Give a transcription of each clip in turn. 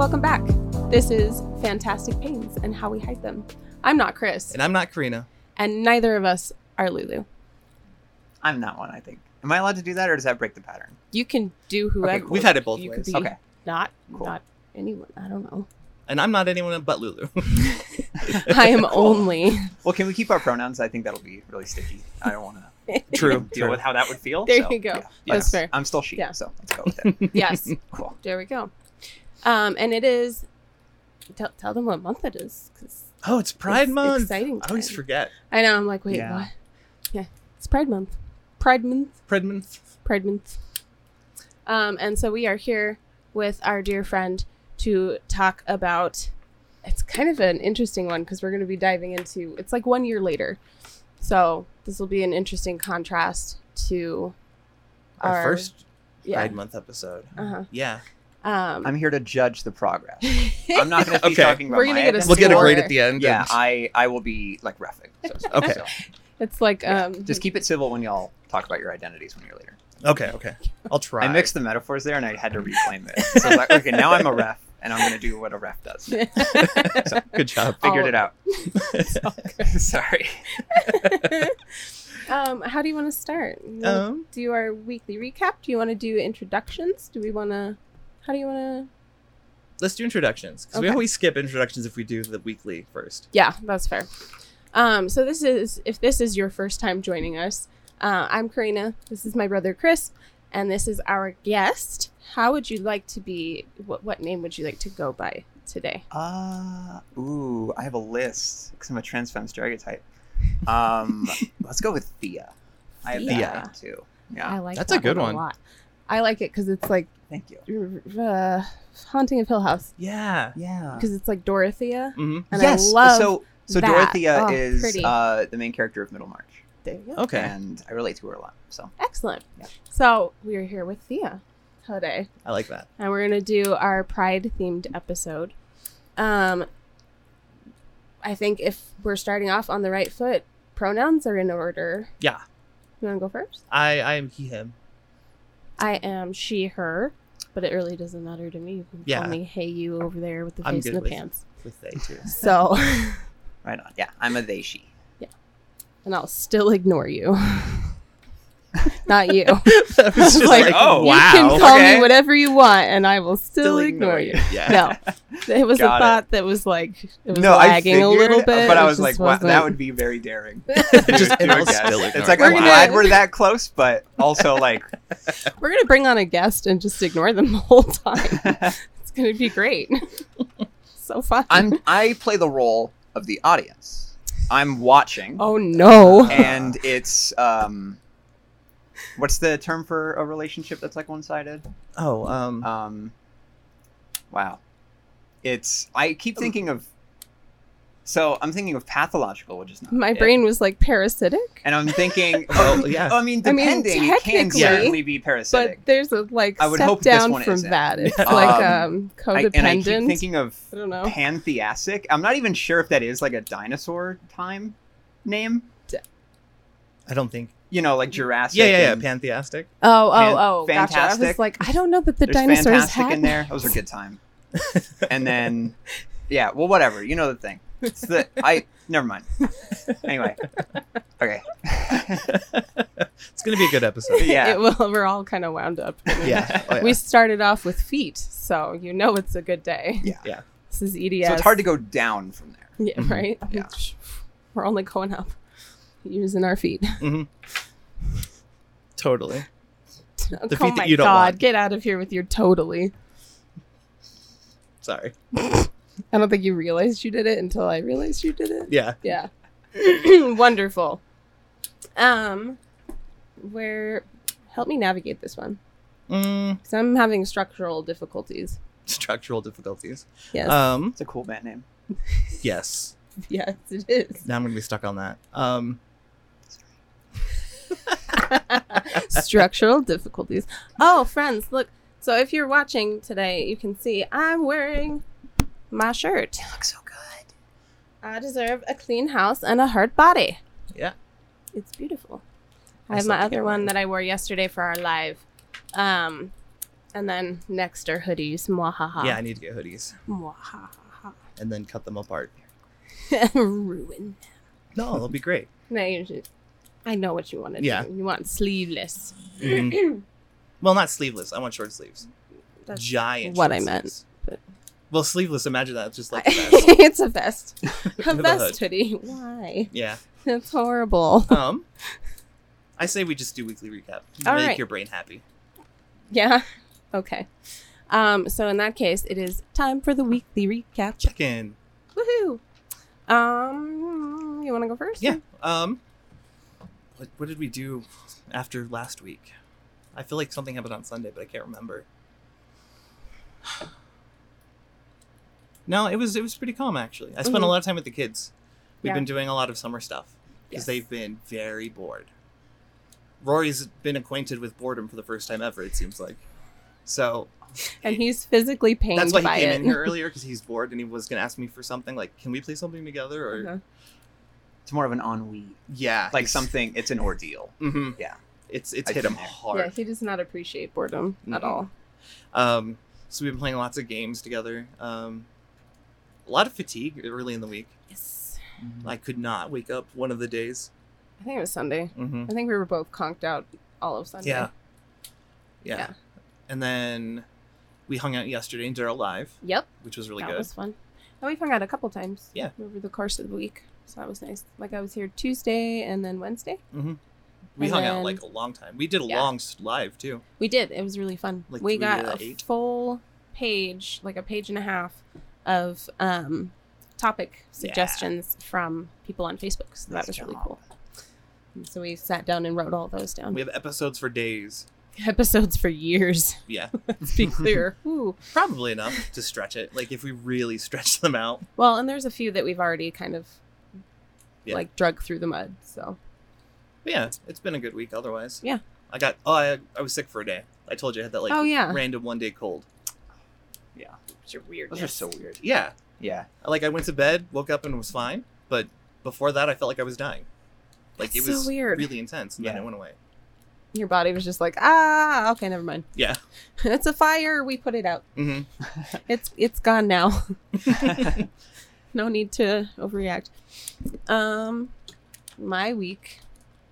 Welcome back. This is Fantastic Pains and How We Hide Them. I'm not Chris, And I'm not Karina. and neither of us are Lulu. I'm not one. I think. Am I allowed to do that, or does that break the pattern? You can do whoever. cool. We've had it both you ways. Could be Okay. Not, Cool. not anyone. I don't know. And I'm not anyone but Lulu. I am Cool. only. Well, can we keep our pronouns? I think that'll be really sticky. I don't want to True. deal true. with how that would feel. There so, you go. yeah. That's Yes. fair. I'm still she, Yeah. so let's go with it. Yes. cool. There we go. Um, and it is. Tell, tell them what month it is, because Oh, it's Pride It's Month. exciting I always forget. I know. I'm like, wait, Yeah. what? Yeah, it's Pride Month. Pride Month. Pride Month. Pride Month. Um, and so we are here with our dear friend to talk about. It's kind of an interesting one because we're going to be diving into. It's like one year later, so this will be an interesting contrast to Our, Our- first yeah. Pride Month episode. Uh-huh. Yeah. Um, I'm here to judge the progress. I'm not going to be Okay. talking about We're gonna get a. We'll get a grade at the end. Yeah, and- I I will be like refing. So, Okay. so, it's like yeah. um, just keep it civil when y'all talk about your identities when you're later. okay. Okay. I'll try. I mixed the metaphors there, and I had to reclaim it. So I was like, okay, now I'm a ref, and I'm going to do what a ref does. Good job. Figured All it out. Sorry. um, how do you want to start? You Um, do our weekly recap? Do you want to do introductions? Do we want to? How do you want to? let's do introductions because we always skip introductions if we do the weekly first. Yeah, that's fair. Um, so this is if this is your first time joining us, uh, I'm Karina. This is my brother Chris, and this is our guest. How would you like to be? What what name would you like to go by today? Uh, ooh, I have a list because I'm a trans femme stereotype. Um, let's go with Thea. I have Thea. that too. Yeah, I like That's a good one one. a lot. I like it because it's like thank you. uh, haunting of Hill House Yeah. Yeah. because it's like Dorothea. hmm And yes. I love so so that. Dorothea Oh, is uh, the main character of Middlemarch, There you go. Okay. and I relate to her a lot. So Excellent. Yeah. So we are here with Thea today, I like that. and we're gonna do our Pride themed episode. Um, I think if we're starting off on the right foot, pronouns are in order. Yeah. You want to go first? I I am he him. I am she her, but it really doesn't matter to me. You can Yeah. call me hey you over there with the I'm face and the with- pants. With they too. So, right on. Yeah, I'm a they she. Yeah. And I'll still ignore you. Not you. that was just Like, like, oh, You wow. can call okay. me whatever you want, and I will still, Still ignore, ignore you. you. Yeah. No, it was Got a it. thought that was like it was no, I lagging figured, a little bit, but I It was like, just wow, that wasn't- would be very daring. Just- to and a I'll guess. still it's ignore like you. I'm We're glad we're that close, but also like We're gonna bring on a guest and just ignore them the whole time. it's gonna be great. so fun. I'm I play the role of the audience. I'm watching, oh no. and it's um, what's the term for a relationship that's like one-sided? Oh, um, Um, wow, it's I keep thinking of. So I'm thinking of pathological, which is not. My it. brain was like parasitic, And I'm thinking, Oh, oh yeah. I mean, I mean, depending, it can certainly be parasitic. but there's a like I would step hope this down one from isn't. that. It's Um, like um I, codependent. and I keep thinking of I don't know. pantheastic. I'm not even sure if that is like a dinosaur time name. I don't think. You know, like Jurassic. Yeah, yeah, yeah. and Pantheastic. Oh, oh, Fan- oh, gotcha. I was fantastic. like, I don't know that the There's dinosaurs fantastic had in there. That was a good time. and then, yeah, well, whatever. You know the thing. It's the I. Never mind. Anyway. Okay. it's gonna be a good episode. yeah. It will. We're all kind of wound up. Yeah. Oh, yeah. We started off with feet, so you know it's a good day. Yeah. Yeah. This is EDS. So it's hard to go down from there. Yeah, Mhm. right? Yeah. We're only going up using our feet. hmm Totally. oh feet my that you don't god, want. get out of here with your totally. Sorry. I don't think you realized you did it until I realized you did it. Yeah. Yeah. Wonderful. Um where help me navigate this one. Mm, Cuz I'm having structural difficulties. structural difficulties. Yes. Um. It's a cool band name. Yes. yes, it is. Now I'm gonna be stuck on that. Um. Structural difficulties. Oh, friends, look. So if you're watching today, you can see I'm wearing my shirt. looks so good. I deserve a clean house and a hard body. Yeah. It's beautiful. I I have my other one that I wore yesterday for our live. Um, And then next are hoodies. Mwahaha. Yeah, I need to get hoodies Mwahaha. and then cut them apart. Ruin. them. No, they'll be great. No, you should. I know what you want to Yeah. do. You want sleeveless. Mhm. well, not sleeveless. I want short sleeves. That's Giant. what I meant, but- Well, sleeveless. Imagine that. It's just like a it's a vest. A vest hoodie. Why? Yeah. That's horrible. Um. I say we just do weekly recap. All Make right. your brain happy. Yeah. Okay. Um, so in that case, it is time for the weekly recap. Check in. Woohoo! Um, you want to go first? Yeah. Um. What What did we do after last week? I feel like something happened on Sunday, but I can't remember. No, it was it was pretty calm actually. I spent a Mhm. lot of time with the kids. We've Yeah. been doing a lot of summer stuff because Yes. they've been very bored. Rory's been acquainted with boredom for the first time ever. It seems like. So And he's physically pained that's why he came it. in here earlier because he's bored and he was gonna ask me for something like, "Can we play something together?" Or Uh-huh. It's more of an ennui. yeah, Like something. It's an ordeal. hmm Yeah. It's it's I've hit him hard. Yeah, he does not appreciate boredom at Mhm. all. Um, so we've been playing lots of games together. Um, a lot of fatigue early in the week. Yes. I could not wake up one of the days. I think it was Sunday. Mm-hmm. I think we were both conked out all of Sunday. Yeah. yeah. Yeah. And then we hung out yesterday and did our live, Yep. which was really that good. That was fun. And we've hung out a couple times. Yeah. Over the course of the week. So that was nice. Like I was here Tuesday and then Wednesday. Mm-hmm. We And hung out like a long time. We did a Yeah. long live too. We did. It was really fun. Like we three got a eight? full page, like a page and a half of um, topic suggestions from people on Facebook. So that was really cool. And so we sat down and wrote all those down. We have episodes for days. Episodes for years. Yeah, Let's be clear. Ooh. probably enough to stretch it. Like if we really stretch them out. Well, and there's a few that we've already kind of Yeah. like drug through the mud. So But yeah, it's been a good week otherwise. Yeah. I got oh I, I was sick for a day. I told you I had that like Oh, yeah. random one day cold. Yeah. it's your weird. Those are so weird. Yeah. Yeah. Like I went to bed, woke up and was fine, but before that I felt like I was dying. Like That's it was so weird. really intense and then Yeah. it went away. Your body was just like, ah, okay, never mind. Yeah. it's a fire. We put it out. hmm It's it's gone now. no need to overreact. Um, my week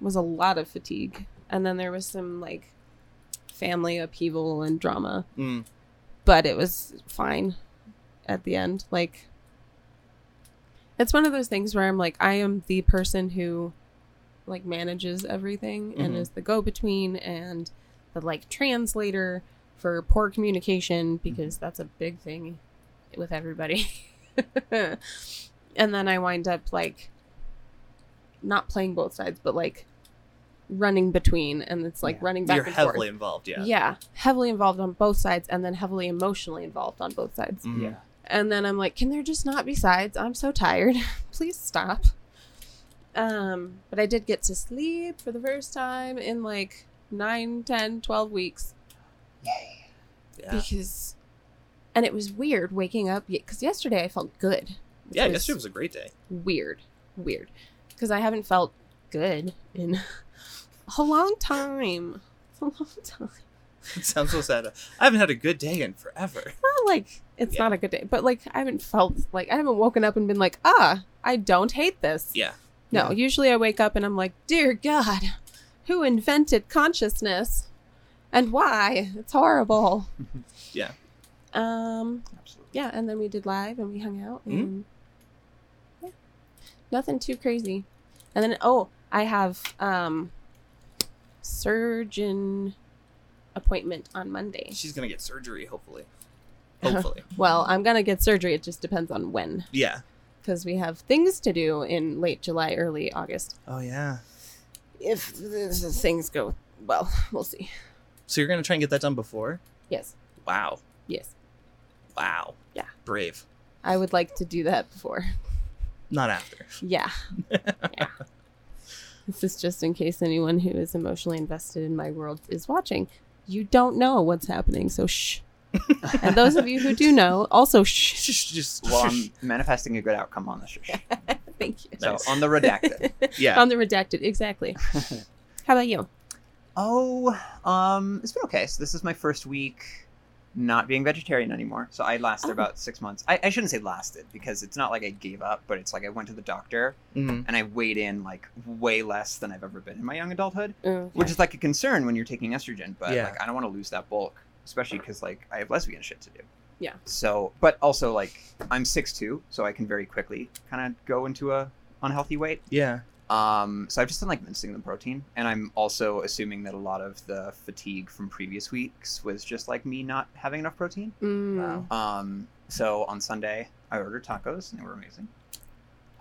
was a lot of fatigue, and then there was some like family upheaval and drama, Mm. but it was fine at the end. Like, it's one of those things where I'm like, I am the person who like manages everything and Mhm. is the go-between and the like translator for poor communication because that's a big thing with everybody. and then I wind up like not playing both sides, but like running between, and it's like Yeah. running back You're and heavily forth. involved, yeah. Yeah, heavily involved on both sides, and then heavily emotionally involved on both sides. Mhm. Yeah. And then I'm like, can there just not be sides? I'm so tired. Please stop. Um, but I did get to sleep for the first time in like 9, 10, 12 weeks Yay. Yeah. because and it was weird waking up because yesterday I felt good. Yeah, yesterday was a great day. weird, weird because I haven't felt good in a long time. A long time. It sounds so sad. I haven't had a good day in forever. Not like it's Yeah. not a good day, but like I haven't felt like I haven't woken up and been like, ah, I don't hate this. Yeah. No, usually I wake up and I'm like, dear God, who invented consciousness and why? It's horrible. Yeah. Um, Absolutely. yeah, and then we did live and we hung out Mhm. and yeah, nothing too crazy. And then oh, I have um surgeon appointment on Monday. She's gonna get surgery, hopefully. Hopefully. Well, I'm gonna get surgery. It just depends on when, yeah. because we have things to do in late July, early August. Oh yeah. If th- th- things go well, we'll see. So you're gonna try and get that done before? Yes, Wow. yes, Wow. Yeah. Brave. I would like to do that before. Not after. Yeah, yeah. This is just in case anyone who is emotionally invested in my world is watching. You don't know what's happening, so shh. and those of you who do know, also shh. Just, just Well, I'm manifesting a good outcome on the shush. Thank you. So on the redacted. yeah. On the redacted, exactly. How about you? Oh, um, it's been okay. So this is my first week not being vegetarian anymore. So I lasted Oh. about six months. I, I shouldn't say lasted because it's not like I gave up, but it's like I went to the doctor Mhm. and I weighed in like way less than I've ever been in my young adulthood, Okay. which is like a concern when you're taking estrogen. But Yeah. like I don't want to lose that bulk, especially because like I have lesbian shit to do. Yeah. So, but also like I'm 6'2", so I can very quickly kind of go into a unhealthy weight. Yeah. Um, so I've just been like mincing the protein, and I'm also assuming that a lot of the fatigue from previous weeks was just like me not having enough protein. Mm. Wow. Um, so on Sunday, I ordered tacos, and they were amazing.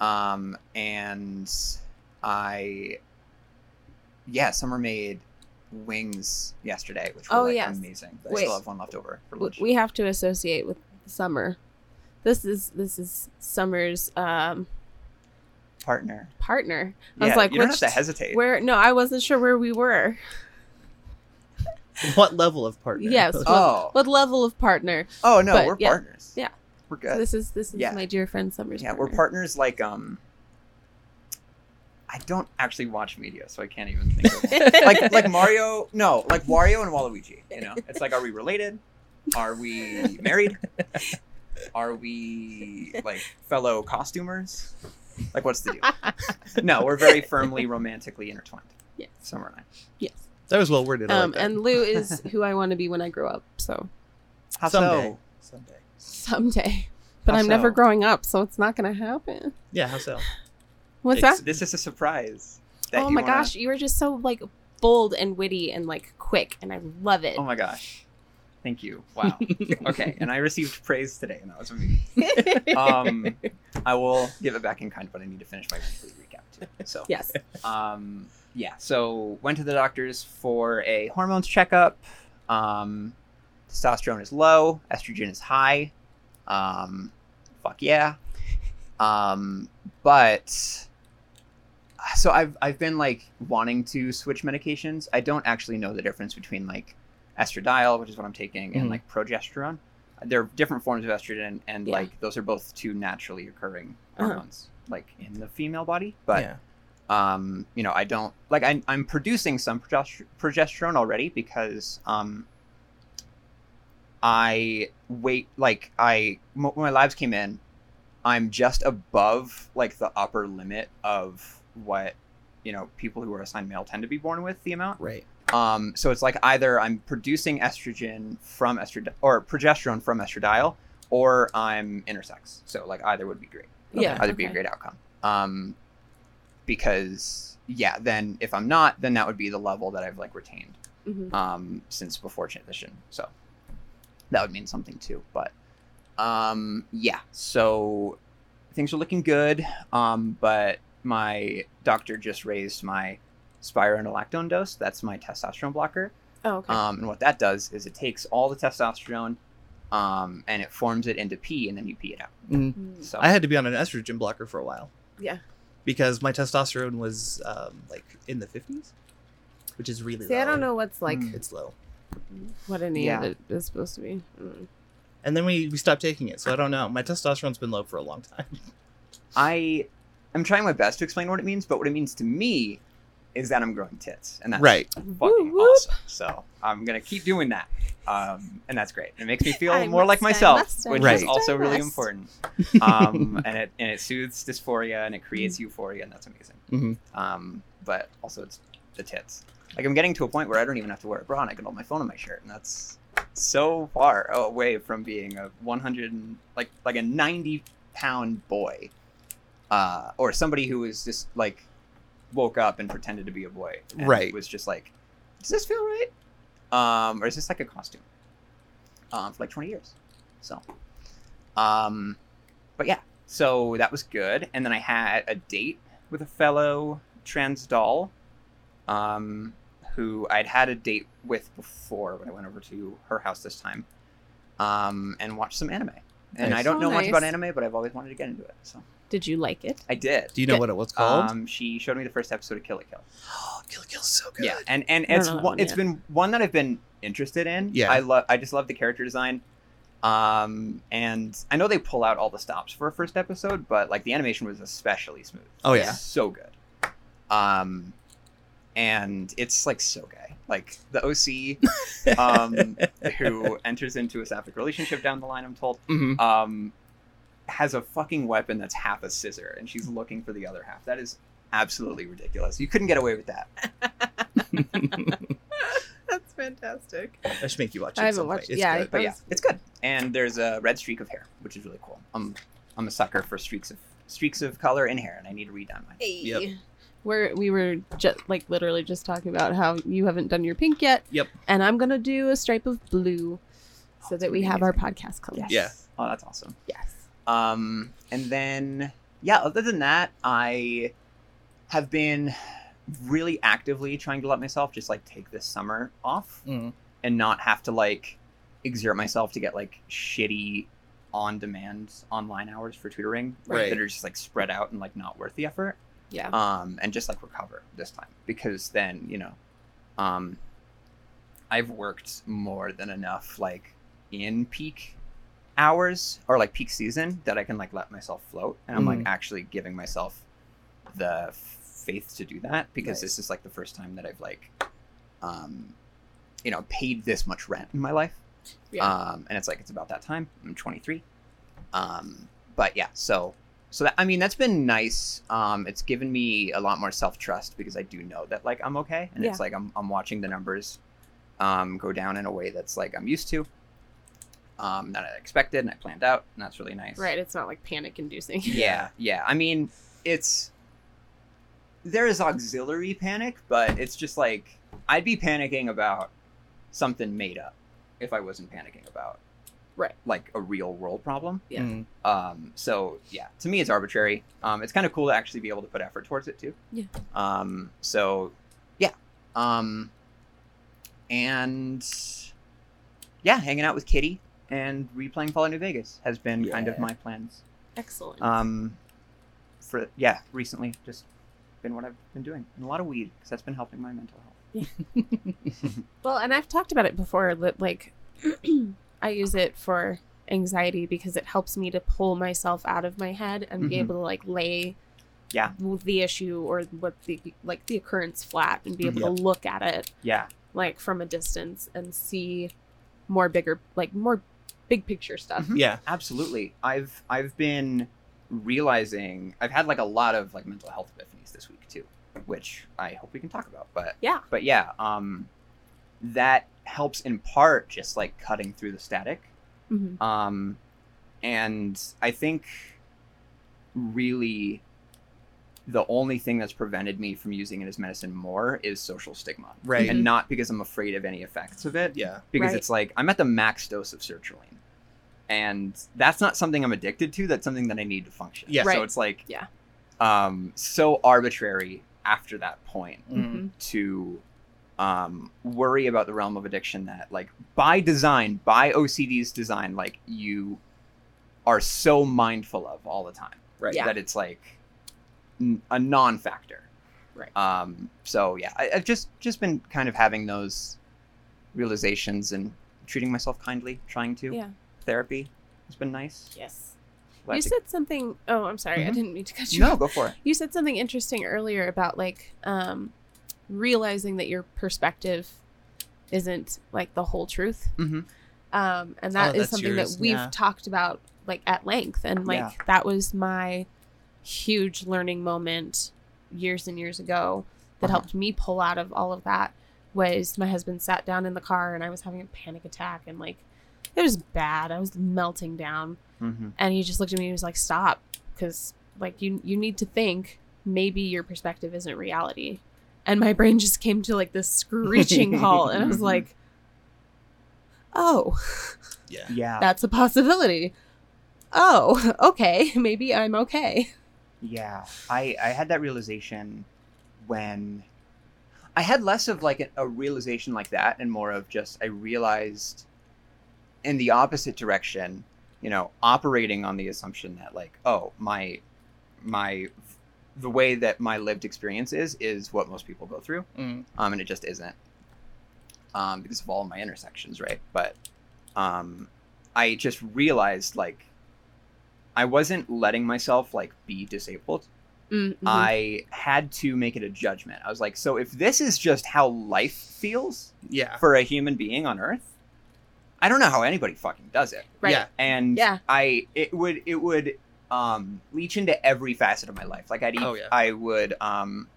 Um, and I, yeah, Summer made wings yesterday, which were Oh, like yes. amazing. I Wait. still have one left over for lunch. We have to associate with summer. This is this is Summer's um, Partner. partner. I Yeah, was like, you don't have to hesitate. where? No, I wasn't sure where we were. What level of partner? Yes. What, Oh. what level of partner? Oh no, But, we're yeah. partners. Yeah. we're So good. this is this is Yeah. my dear friend Summer's. Yeah, partner. we're partners like um I don't actually watch media, so I can't even think of one. like like Mario no, like Wario and Waluigi, you know? It's like are we related? Are we married? Are we like fellow costumers? Like what's the deal? No, we're very firmly romantically intertwined. Yes. Summer and I. yes. That was well worded. Um, like and Lou is who I want to be when I grow up. So How someday. so? Someday. someday, but How I'm never growing up, so it's not gonna happen. Yeah. How so? What's It's- that? This is a surprise. that Oh my wanna- gosh, you were just so like bold and witty and like quick, and I love it. Oh my gosh. Thank you. Wow. Okay, and I received praise today, and that was amazing. um, I will give it back in kind, but I need to finish my weekly recap too. So, yes. um, yeah. So went to the doctors for a hormones checkup. Um, testosterone is low, estrogen is high. Um, fuck yeah. Um, but so I've I've been like wanting to switch medications. I don't actually know the difference between like estradiol, which is what I'm taking, and Mhm. like progesterone. There are different forms of estrogen, and Yeah. like those are both two naturally occurring Uh-huh. hormones, like in the female body. But yeah. um, you know, I don't like I, I'm producing some progesterone already because um, I wait like I when my labs came in, I'm just above like the upper limit of what you know people who are assigned male tend to be born with the amount. Right. Um, so it's like either I'm producing estrogen from estradiol or progesterone from estradiol, or I'm intersex. So like either would be great Yeah. either be a great outcome. Um, because yeah, then if I'm not, then that would be the level that I've like retained Mhm. um, since before transition. So that would mean something too. But um, yeah, so things are looking good. Um, but my doctor just raised my spironolactone dose. That's my testosterone blocker. Oh, okay. Um, and what that does is it takes all the testosterone um, and it forms it into pee, and then you pee it out. Mm. Mm. So I had to be on an estrogen blocker for a while Yeah. because my testosterone was um, like in the fifties, which is really See, low. I don't know what's like Mm. It's low. what any Yeah. of it is supposed to be. Mm. And then we, we stopped taking it, so I don't know. My testosterone's been low for a long time. I am trying my best to explain what it means, but what it means to me is that I'm growing tits, and that's right. fucking Woo, whoop. awesome. So I'm gonna keep doing that, um, and that's great. It makes me feel I more like must, I myself, which must, is also really important. Um, and it and it soothes dysphoria and it creates euphoria, and that's amazing. Mhm. Um, but also it's the tits. Like I'm getting to a point where I don't even have to wear a bra, and I can hold my phone on my shirt, and that's so far away from being a 100 and, like like a 90 pound boy, uh, or somebody who is just like woke up and pretended to be a boy, and Right. Was just like, does this feel right? Um, or is this like a costume? Um, for like 20 years, so, um, but yeah, so that was good, and then I had a date with a fellow trans doll, um, who I'd had a date with before when I went over to her house this time, um, and watched some anime. And I don't Oh, know much about anime, but I've always wanted to get into it. So Did you like it? I did. Do you know Good. what it was called? Um, she showed me the first episode of Kill la Kill. oh, Kill la Kill's so good. Yeah, and and I it's know that one, one it's yet. been one that I've been interested in. Yeah. I love. I just love the character design. Um, and I know they pull out all the stops for a first episode, but like the animation was especially smooth. Oh, yeah. so good. Um, and it's like so gay. Like the OC, um, who enters into a sapphic relationship down the line. I'm told, Mhm. um, has a fucking weapon that's half a scissor, and she's looking for the other half. That is absolutely ridiculous. You couldn't get away with that. That's fantastic. I should make you watch it. I haven't watched- point. It's yeah, good. But yeah, it's good. And there's a red streak of hair, which is really cool. I'm I'm a sucker for streaks of streaks of color in hair, and I need to redone mine. Yep. We're, we were just like literally just talking about how you haven't done your pink yet. Yep. And I'm gonna do a stripe of blue, so it's that we gonna have our podcast colors. Yes. Yeah. Oh, that's awesome. Yes. Um, and then yeah, other than that, I have been really actively trying to let myself just like take this summer off Mhm. and not have to like exert myself to get like shitty on demand online hours for tutoring Right. that are just like spread out and like not worth the effort Yeah. um, and just like recover this time because then you know um, i've worked more than enough like in peak hours or like peak season that i can like let myself float and i'm like Mhm. actually giving myself the faith to do that because Right. this is like the first time that i've like um, you know paid this much rent in my life Yeah. um, and it's like it's about that time. I'm 23. Um, but yeah, so so that I mean that's been nice. Um, it's given me a lot more self trust because I do know that like I'm okay, and it's like I'm I'm watching the numbers um, go down in a way that's like I'm used to. Um, that I expected and I planned out, and that's really nice. right. It's not like panic inducing. Yeah, yeah. I mean, it's there is auxiliary panic, but it's just like I'd be panicking about something made up if I wasn't panicking about Right. like a real world problem. Yeah. Mhm. Um, so yeah, to me it's arbitrary. Um, it's kind of cool to actually be able to put effort towards it too. Yeah. Um, so yeah. Um, and yeah, hanging out with Kitty and replaying Fallout New Vegas has been kind of my plans. Excellent. Um, for yeah, recently just been what I've been doing, and a lot of weed because that's been helping my mental health. Well, and I've talked about it before. Like, I use it for anxiety because it helps me to pull myself out of my head and be Mhm. able to like lay Yeah. the issue or what the like the occurrence flat and be able Yep. to look at it Yeah, like from a distance and see more bigger like more big picture stuff. Mhm. Yeah. absolutely. I've I've been realizing I've had like a lot of like mental health epiphanies this week too, which I hope we can talk about. But Yeah. but yeah, um, that helps in part just like cutting through the static. Mhm. Um, and I think really the only thing that's prevented me from using it as medicine more is social stigma. Right. And not because I'm afraid of any effects of it. Yeah. Because Right. it's like I'm at the max dose of sertraline. And that's not something I'm addicted to, that's something that I need to function. Yeah. So it's like Yeah. um so arbitrary after that point Mhm. to um, worry about the realm of addiction that like by design by ocd's design like you are so mindful of all the time Right. Yeah. that it's like n- a non-factor Right. um so yeah I, i've just just been kind of having those realizations and treating myself kindly trying to Yeah. therapy has been nice Yes. You said something. Oh, I'm sorry. I Mhm. didn't mean to cut you no off. go for it You said something interesting earlier about like um, realizing that your perspective isn't like the whole truth, mm-hmm. um, and that Oh, is that's something yours, that we've yeah. talked about like at length, and like Yeah. that was my huge learning moment years and years ago that Uh-huh. helped me pull out of all of that. Was my husband sat down in the car and I was having a panic attack and like it was bad. I was melting down Mm-hmm. and he just looked at me and was like stop because like you you need to think maybe your perspective isn't reality and my brain just came to like this screeching halt and i was like oh Yeah. yeah. that's a possibility. Oh okay maybe i'm okay. Yeah, I I had that realization when I had less of like a, a realization like that and more of just I realized in the opposite direction, you know, operating on the assumption that like, oh, my my the way that my lived experience is is what most people go through. Mm. Um and it just isn't. Um because of all of my intersections, right? But um I just realized like I wasn't letting myself like be disabled Mm, mhm. I had to make it a judgment. I was like, so if this is just how life feels Yeah. for a human being on Earth, I don't know how anybody fucking does it. right. Yeah. And Yeah. I it would it would um leach into every facet of my life. Like I'd eat Oh, yeah. I would um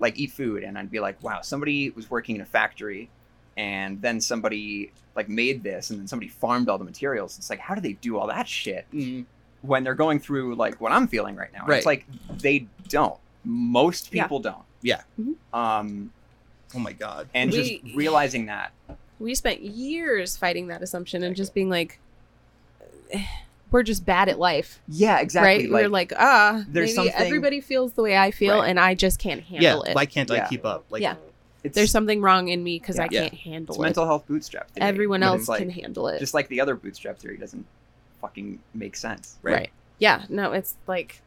like eat food and I'd be like, wow, somebody was working in a factory and then somebody like made this and then somebody farmed all the materials. It's like how do they do all that shit Mm. when they're going through like what I'm feeling right now? And It's like they don't. Most Yeah. people don't. Yeah. Mhm. Um Oh my god. and We- just realizing that we spent years fighting that assumption and just being like eh, we're just bad at life yeah, exactly. right we're like ah there's maybe something- everybody feels the way i feel Right. and i just can't Yeah. handle it Why can't Yeah. I keep up? Like. Yeah. it's there's something wrong in me because i can't handle it's it mental health bootstrap. theory, everyone else like- can handle it just like the other bootstrap theory doesn't fucking make sense. right. Right. yeah no it's like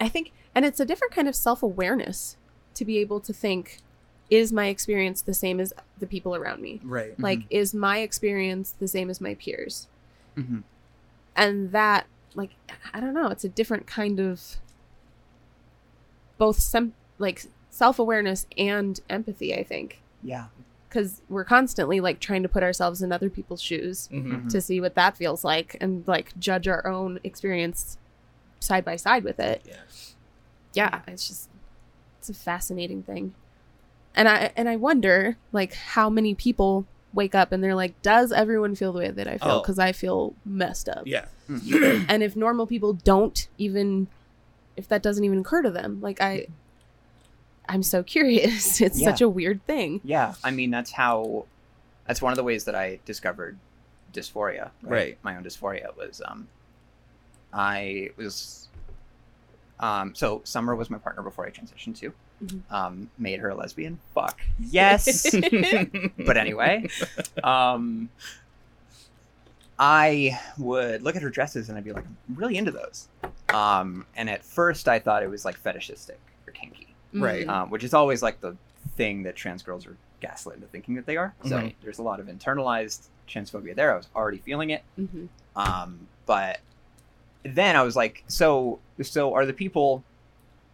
i think and it's a different kind of self-awareness to be able to think is my experience the same as the people around me Right. like is my experience the same as my peers hmm and that like i don't know it's a different kind of both some like self-awareness and empathy i think Yeah. because we're constantly like trying to put ourselves in other people's shoes hmm Mhm. to see what that feels like and like judge our own experience side by side with it Yeah. yeah it's just it's a fascinating thing and i and i wonder like how many people wake up and they're like does everyone feel the way that i feel Oh. because i feel messed up Yeah. And if normal people don't even if that doesn't even occur to them like i i'm so curious it's Yeah. such a weird thing yeah. I mean, that's how. That's one of the ways that I discovered dysphoria. Right. My own dysphoria was. Um, I was. Um, so Summer was my partner before I transitioned to. Mhm. Um, made her a lesbian. Fuck yes. but anyway, um, I would look at her dresses and I'd be like, I'm really into those. Um, and at first, I thought it was like fetishistic or kinky, Right. Mm. um, which is always like the thing that trans girls are gaslit into thinking that they are. So Right. there's a lot of internalized transphobia there. I was already feeling it. Mhm. Um, but then I was like, so so are the people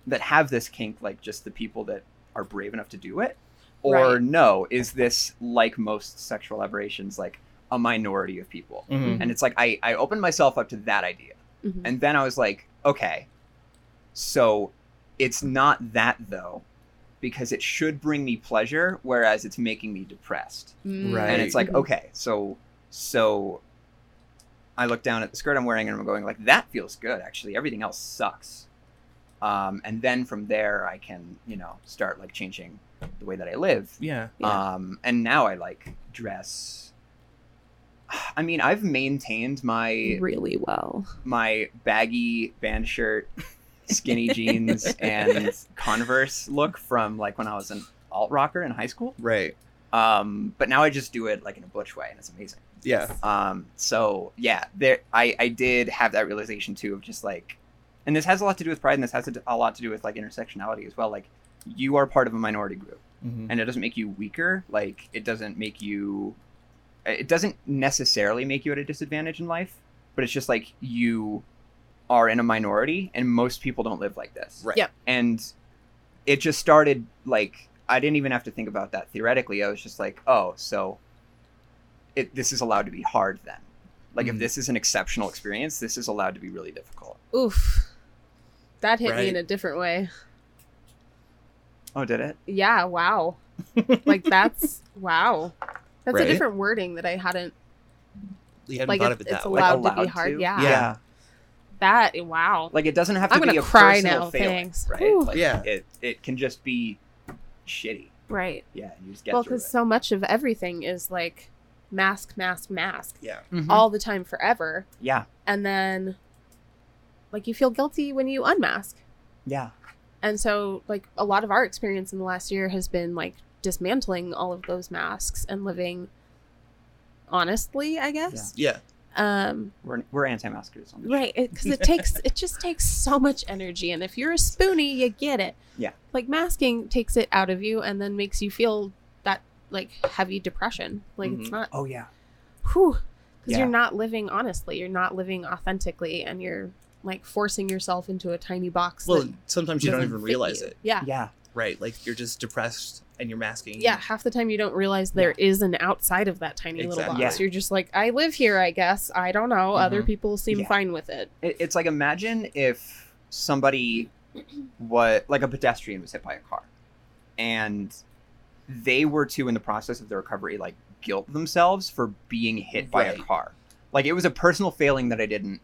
that have this kink like just the people that are brave enough to do it, or Right. no? Is this like most sexual aberrations, like a minority of people? Mhm. And it's like I I opened myself up to that idea, Mhm. and then I was like, okay, so it's not that though. Because it should bring me pleasure, whereas it's making me depressed Mm. Right. and it's like Mhm. okay so so i look down at the skirt i'm wearing and i'm going like that feels good actually everything else sucks um, and then from there i can you know start like changing the way that i live Yeah. Yeah. um, and now i like dress i mean i've maintained my really well my baggy band shirt skinny jeans and converse look from like when i was an alt rocker in high school Right. um, but now I just do it like in a butch way, and it's amazing. Yeah. Um, so yeah, there I I did have that realization too of just like, and this has a lot to do with pride, and this has a lot to do with like intersectionality as well. Like, you are part of a minority group, Mhm. and it doesn't make you weaker. Like, it doesn't make you, it doesn't necessarily make you at a disadvantage in life, but it's just like you are in a minority, and most people don't live like this Right. Yep. and it just started like I didn't even have to think about that theoretically. I was just like, oh, so it this is allowed to be hard then. Like if Mhm. this is an exceptional experience, this is allowed to be really difficult. oof that hit me in a different way Oh, did it? yeah wow like that's wow that's Right. a different wording that i hadn't You hadn't like thought it, of it it's way. allowed, to allowed be hard to? yeah. Yeah. that wow Like it doesn't have to I'm be gonna a cry personal now, failing, thanks. right? Like, Yeah. It it can just be shitty. right Yeah, you just get well because so much of everything is like mask mask mask Yeah. Mhm. all the time forever yeah, and then like you feel guilty when you unmask. Yeah, and so like a lot of our experience in the last year has been like dismantling all of those masks and living honestly i guess. Yeah. um we're we're anti-maskers on this right. because it, takes it just takes so much energy and if you're a spoonie you get it. Yeah. like masking takes it out of you and then makes you feel that like heavy depression. Like it's Mhm. not Oh yeah, whew. Because Yeah. you're not living honestly. You're not living authentically and you're like forcing yourself into a tiny box. Well, that sometimes you don't even realize you. it. Yeah. Yeah. Right. Like you're just depressed and you're masking. Yeah, half the time you don't realize there is an outside of that tiny little box. Yeah. You're just like, I live here, I guess. I don't know. Other Mhm. people seem Yeah. fine with it. It, it's like imagine if somebody what like a pedestrian was hit by a car and they were to in the process of the recovery like guilt themselves for being hit by a car like it was a personal failing that i didn't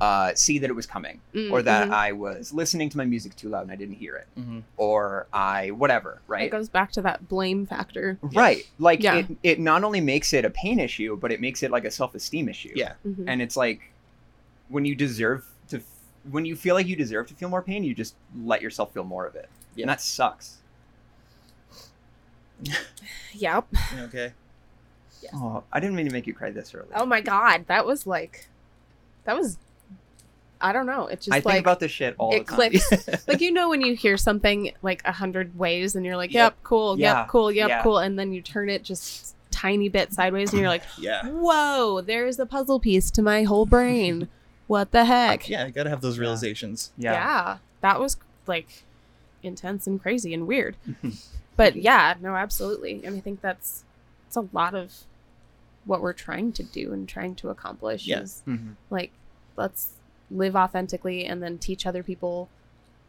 uh, see that it was coming or that Mhm. i was listening to my music too loud and i didn't hear it hmm or i whatever right? It goes back to that blame factor. right like Yeah. it, it not only makes it a pain issue but it makes it like a self-esteem issue Yeah. Mhm. and it's like when you deserve to when you feel like you deserve to feel more pain you just let yourself feel more of it Yeah. and that sucks Yep. Okay. Yes. oh i didn't mean to make you cry this early Oh my god, that was like, that was, I don't know. It's just i think like about this shit all it the time clicks. like you know when you hear something like a hundred ways and you're like, Yep. yep, cool, Yeah. yep, cool, yep, Yeah. cool, and then you turn it just tiny bit sideways and you're like, yeah. whoa, there's a puzzle piece to my whole brain. What the heck? Yeah. I gotta have those realizations. yeah, Yeah. that was like intense and crazy and weird. but yeah, no, absolutely. And I think that's it's a lot of what we're trying to do and trying to accomplish Yeah. is Mhm. like let's live authentically and then teach other people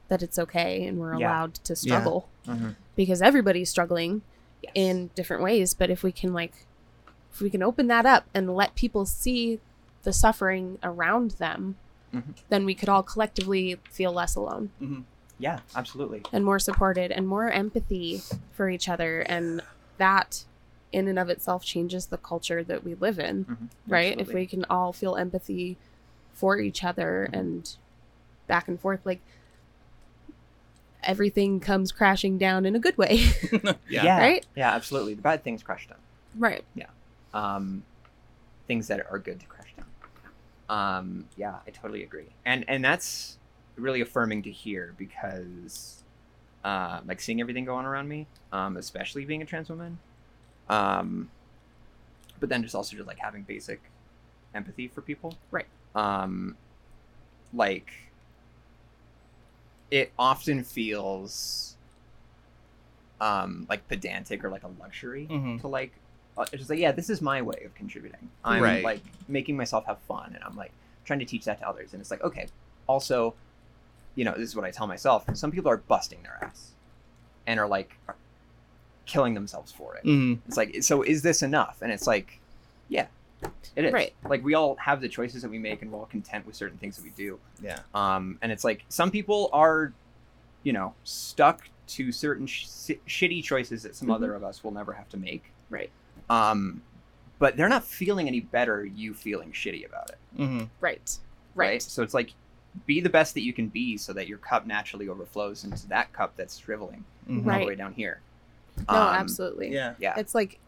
that it's okay and we're Yeah. allowed to struggle Mhm. because everybody's struggling Yes. in different ways but if we can like if we can open that up and let people see the suffering around them Mhm. then we could all collectively feel less alone hmm yeah absolutely and more supported and more empathy for each other and that in and of itself changes the culture that we live in Mhm. right if we can all feel empathy for each other Mhm. and back and forth like everything comes crashing down in a good way yeah. yeah Right? yeah absolutely the bad things crash down right Yeah. um, things that are good to crash down. Um, yeah, I totally agree, and and that's really affirming to hear because, uh, like seeing everything going around me, um, especially being a trans woman, um, but then just also just like having basic empathy for people, Right. Um, like it often feels um like pedantic or like a luxury Mhm. to like uh, it's just like yeah this is my way of contributing. I'm Right. like making myself have fun and i'm like trying to teach that to others. And it's like okay also you know this is what i tell myself some people are busting their ass and are like are killing themselves for it. Hmm it's like so is this enough? And it's like yeah it is Right. like we all have the choices that we make and we're all content with certain things that we do Yeah. um, and it's like some people are, you know, stuck to certain sh- shitty choices that some Mhm. other of us will never have to make. Right. Um, but they're not feeling any better. You feeling shitty about it, Mm-hmm. right right? right, So it's like, be the best that you can be, so that your cup naturally overflows into that cup that's shriveling hmm all the way down here. no Um, absolutely Yeah. Yeah. it's like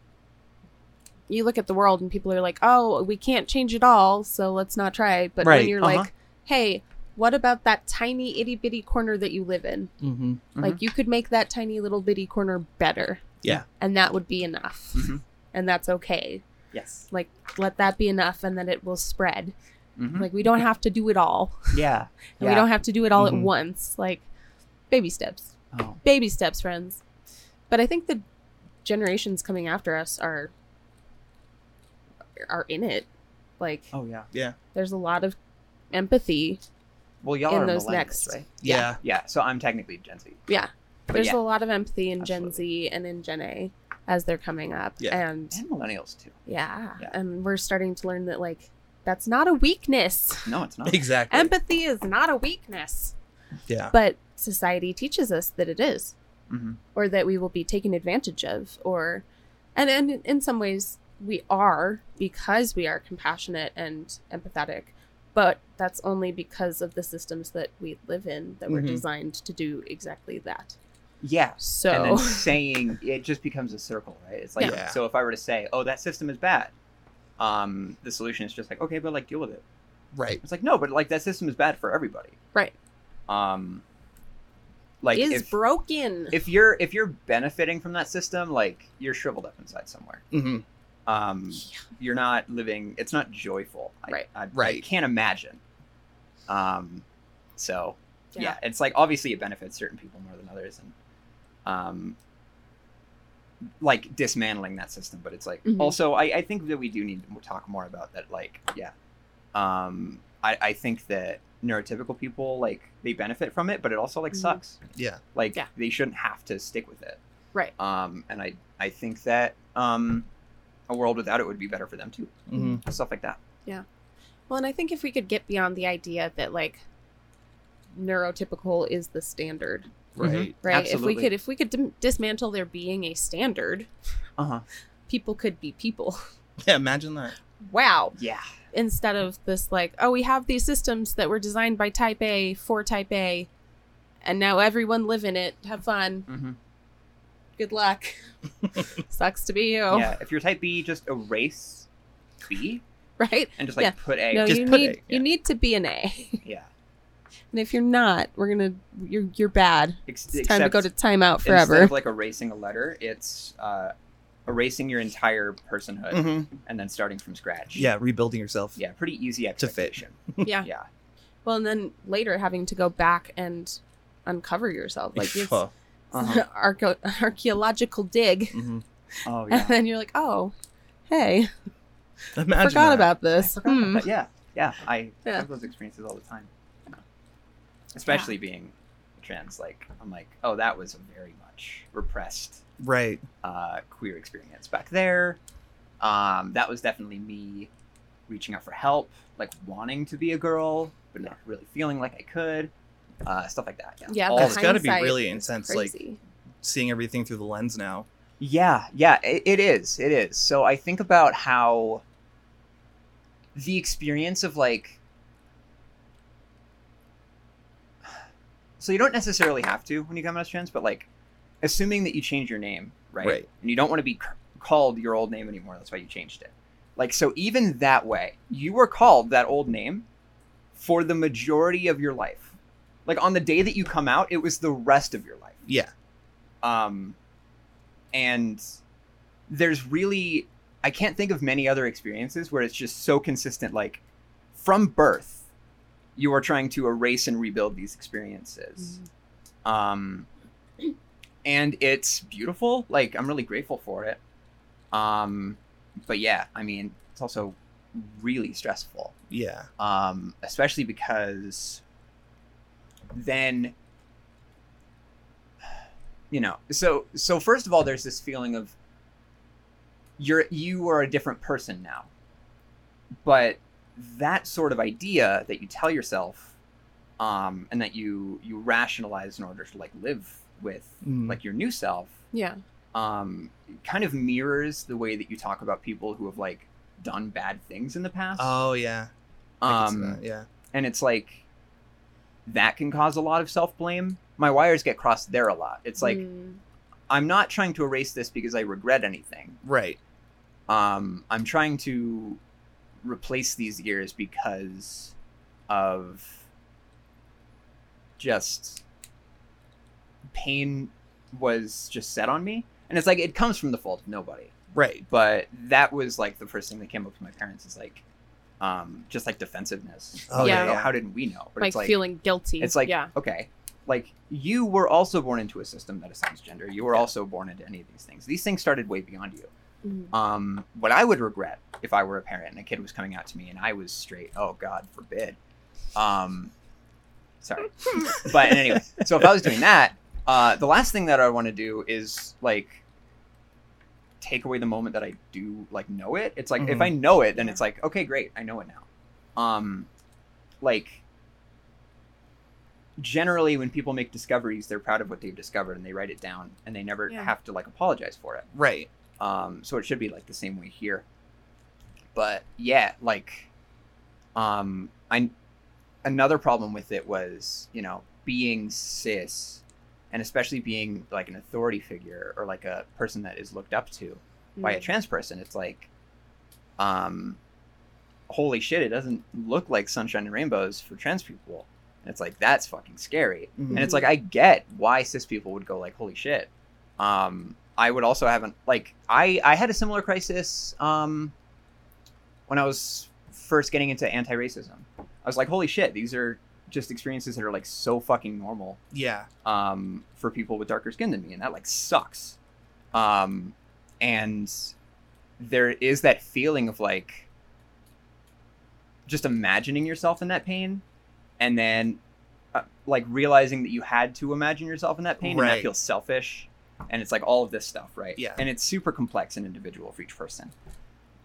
you look at the world and people are like oh we can't change it all so let's not try but Right, when you're uh-huh. like hey what about that tiny itty bitty corner that you live in hmm Mhm. like you could make that tiny little bitty corner better Yeah. and that would be enough Mhm. and that's okay Yes. like let that be enough and then it will spread Mhm. like we don't have to do it all Yeah. and we don't have to do it all at once like baby steps Oh. baby steps friends but i think the generations coming after us are are in it like Oh yeah. Yeah. there's a lot of empathy Well, y'all In are those millennials, next- right? Yeah. Yeah. So I'm technically Gen Z. yeah But there's yeah. a lot of empathy in gen z and in gen a as they're coming up Yeah. and and millennials too. yeah, Yeah. and we're starting to learn that like that's not a weakness No, it's not. Exactly. empathy is not a weakness yeah. but society teaches us that it is hmm or that we will be taken advantage of or and, and in some ways we are because we are compassionate and empathetic but that's only because of the systems that we live in that were Mhm. designed to do exactly that Yeah. so and then saying it just becomes a circle, right? It's like Yeah. so if I were to say, "Oh, that system is bad," um, the solution is just like, "Okay, but like deal with it." Right. It's like no, but like that system is bad for everybody. Right. Um, like is if broken if you're if you're benefiting from that system, like you're shriveled up inside somewhere. hmm Um, you're not living. It's not joyful. I, Right. I, I Right. can't imagine. Um, so yeah. Yeah. it's like obviously it benefits certain people more than others, and um, like dismantling that system. But it's like Mhm. also I, I think that we do need to talk more about that. Like yeah, um, I I think that neurotypical people like they benefit from it, but it also like Mhm. sucks. Yeah. Like Yeah. they shouldn't have to stick with it. Right. Um, and I I think that um, a world without it would be better for them too. hmm Stuff like that. Yeah. Well, and I think if we could get beyond the idea that like neurotypical is the standard, Right. right? If we could if we could dim- dismantle there being a standard, Uh huh. people could be people. Yeah. Imagine that. wow. Yeah. Instead of this like, oh, we have these systems that were designed by type A for type A and now everyone live in it. Have fun. hmm Good luck. Sucks to be you. Yeah. If you're type B, just erase B Right? and just like Yeah. put A. No, Just you put need A, yeah. you need to be an A. Yeah. And if you're not, we're gonna you're you're bad. Ex- It's time to go to except timeout Instead forever. of like erasing a letter, it's uh, erasing your entire personhood hmm and then starting from scratch. Yeah. Rebuilding yourself. Yeah. Pretty easy To fit. expectation. yeah. yeah. Well, and then later having to go back and uncover yourself, like it's. Uh-huh. archeo- archaeological dig, Mhm. Oh and then you're like, oh, hey, Imagine forgot that. about I this. forgot Hmm. that. Yeah. Yeah. I Yeah. have those experiences all the time. Yeah. Especially being trans. Like I'm like, oh, that was a very much repressed Right. uh, queer experience back there. Um, that was definitely me reaching out for help, like wanting to be a girl, but not really feeling like I could. Uh, stuff like that. Yeah. Yeah, All the of it's it. gotta be really intense, like- Seeing everything through the lens now. Yeah, yeah, it, it is. It is. So I think about how the experience of like. So you don't necessarily have to when you come out as trans, but like, assuming that you change your name, right? Right. And you don't want to be c- called your old name anymore. That's why you changed it. Like, so even that way, you were called that old name for the majority of your life. Like on the day that you come out, it was the rest of your life. Yeah. um and there's really i can't think of many other experiences where it's just so consistent like from birth you are trying to erase and rebuild these experiences. Um and it's beautiful. Like i'm really grateful for it. Um but yeah i mean it's also really stressful. Yeah. um, especially because then you know so so first of all there's this feeling of you're you are a different person now but that sort of idea that you tell yourself um, and that you you rationalize in order to like live with Mm. like your new self Yeah. um, kind of mirrors the way that you talk about people who have like done bad things in the past Oh yeah. I can see um, yeah. and it's like that can cause a lot of self blame. My wires get crossed there a lot. It's like Mm. I'm not trying to erase this because I regret anything. Right. Um, I'm trying to replace these years because of just pain was just set on me, and it's like it comes from the fault of nobody. Right. But that was like the first thing that came up to my parents is like, um, just like defensiveness. Oh, yeah, You know, yeah. How did we know? But like, it's like feeling guilty. it's like yeah. okay like you were also born into a system that assigns gender you were also born into any of these things these things started way beyond you Mhm. um what i would regret if i were a parent and a kid was coming out to me and i was straight oh god forbid um sorry but anyway so if i was doing that uh the last thing that i want to do is like take away the moment that i do like know it it's like if Mhm. i know it then it's like okay great i know it now um like generally when people make discoveries they're proud of what they've discovered and they write it down and they never Yeah. have to like apologize for it Right. um so it should be like the same way here but yeah like um i another problem with it was you know being cis and especially being like an authority figure or like a person that is looked up to by a Mm. trans person it's like um holy shit it doesn't look like sunshine and rainbows for trans people and it's like that's fucking scary Mhm. and it's like i get why cis people would go like holy shit um i would also have an like i i had a similar crisis um when i was first getting into anti-racism I was like, holy shit, these are just experiences that are like so fucking normal Yeah. um, for people with darker skin than me, and that like sucks. Um, and there is that feeling of like just imagining yourself in that pain, and then uh, like realizing that you had to imagine yourself in that pain, and that feels selfish. And it's like all of this stuff, right? Yeah. And it's super complex and individual for each person.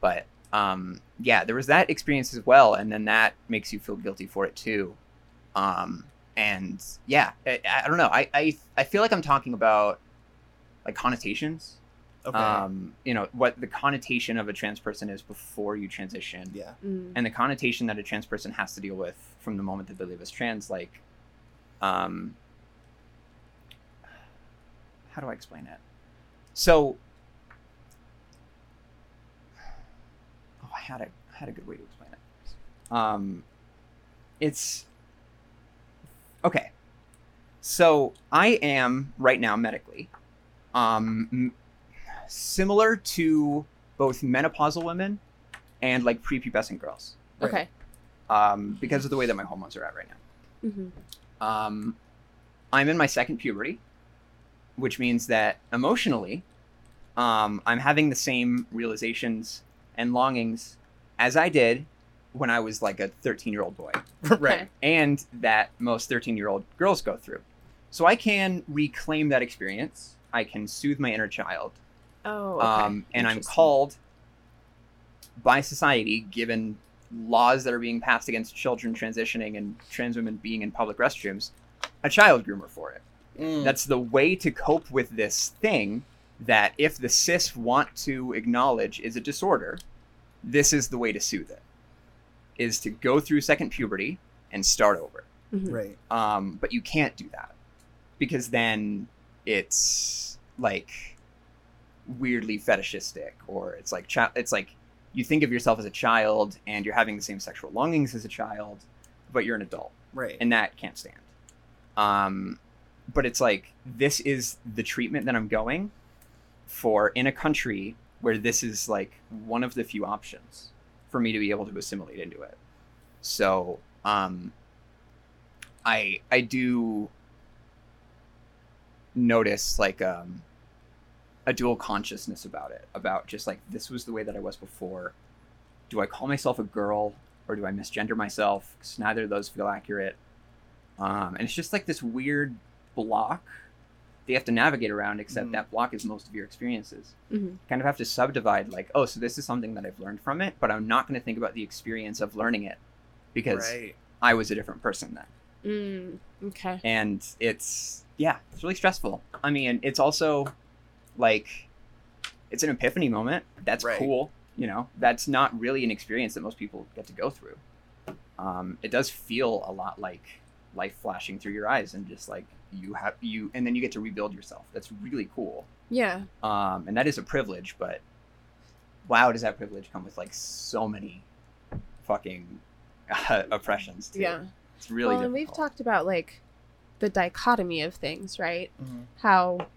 But um, yeah, there was that experience as well, and then that makes you feel guilty for it too. Um, and yeah, I, I don't know. I, I I feel like I'm talking about like connotations. Okay. Um, you know what the connotation of a trans person is before you transition, yeah. Mm. and the connotation that a trans person has to deal with from the moment that they live as trans. Like, um, how do I explain it? So, oh, I had a I had a good way to explain it. Um, it's okay. So I am right now medically, um, m- similar to both menopausal women and like prepubescent girls, Right. Okay. um, because of the way that my hormones are at right now. hmm Um, I'm in my second puberty, which means that emotionally, um, I'm having the same realizations and longings as I did when I was like a 13 year old boy, right. and that most 13 year old girls go through. So I can reclaim that experience. I can soothe my inner child. Oh. Okay. Um, and I'm called by society, given laws that are being passed against children transitioning and trans women being in public restrooms, a child groomer for it. Mm. That's the way to cope with this thing that if the cis want to acknowledge is a disorder, this is the way to soothe it. Is to go through second puberty and start over. Mhm. right. Um, but you can't do that because then it's like weirdly fetishistic, or it's like chi- it's like you think of yourself as a child and you're having the same sexual longings as a child, but you're an adult, Right. and that can't stand. Um, but it's like this is the treatment that I'm going for in a country where this is like one of the few options for me to be able to assimilate into it. So, um, I I do notice like um a dual consciousness about it about just like this was the way that I was before. Do I call myself a girl or do I misgender myself? Because neither of those feel accurate. Um, and it's just like this weird block that you have to navigate around. Except Mhm. that block is most of your experiences. Mhm. Kind of have to subdivide like, oh, so this is something that I've learned from it, but I'm not going to think about the experience of learning it because Right. I was a different person then Mm. Okay. and it's yeah it's really stressful i mean it's also like it's an epiphany moment that's Right. cool you know that's not really an experience that most people get to go through um, it does feel a lot like life flashing through your eyes and just like you have you and then you get to rebuild yourself that's really cool Yeah. um, and that is a privilege but wow does that privilege come with like so many fucking oppressions too. Yeah. it's really well, and we've talked about like the dichotomy of things, right? Mhm. How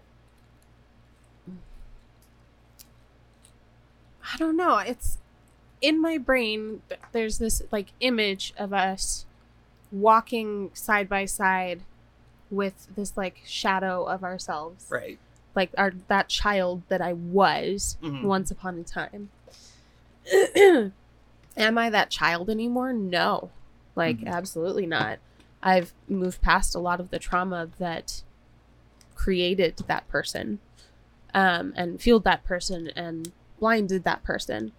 I don't know. It's in my brain. There's this like image of us walking side by side with this like shadow of ourselves, Right. like our that child that I was Mhm. once upon a time. Am I that child anymore? No. Like, Mhm. absolutely not. I've moved past a lot of the trauma that created that person um, and fueled that person and blinded that person.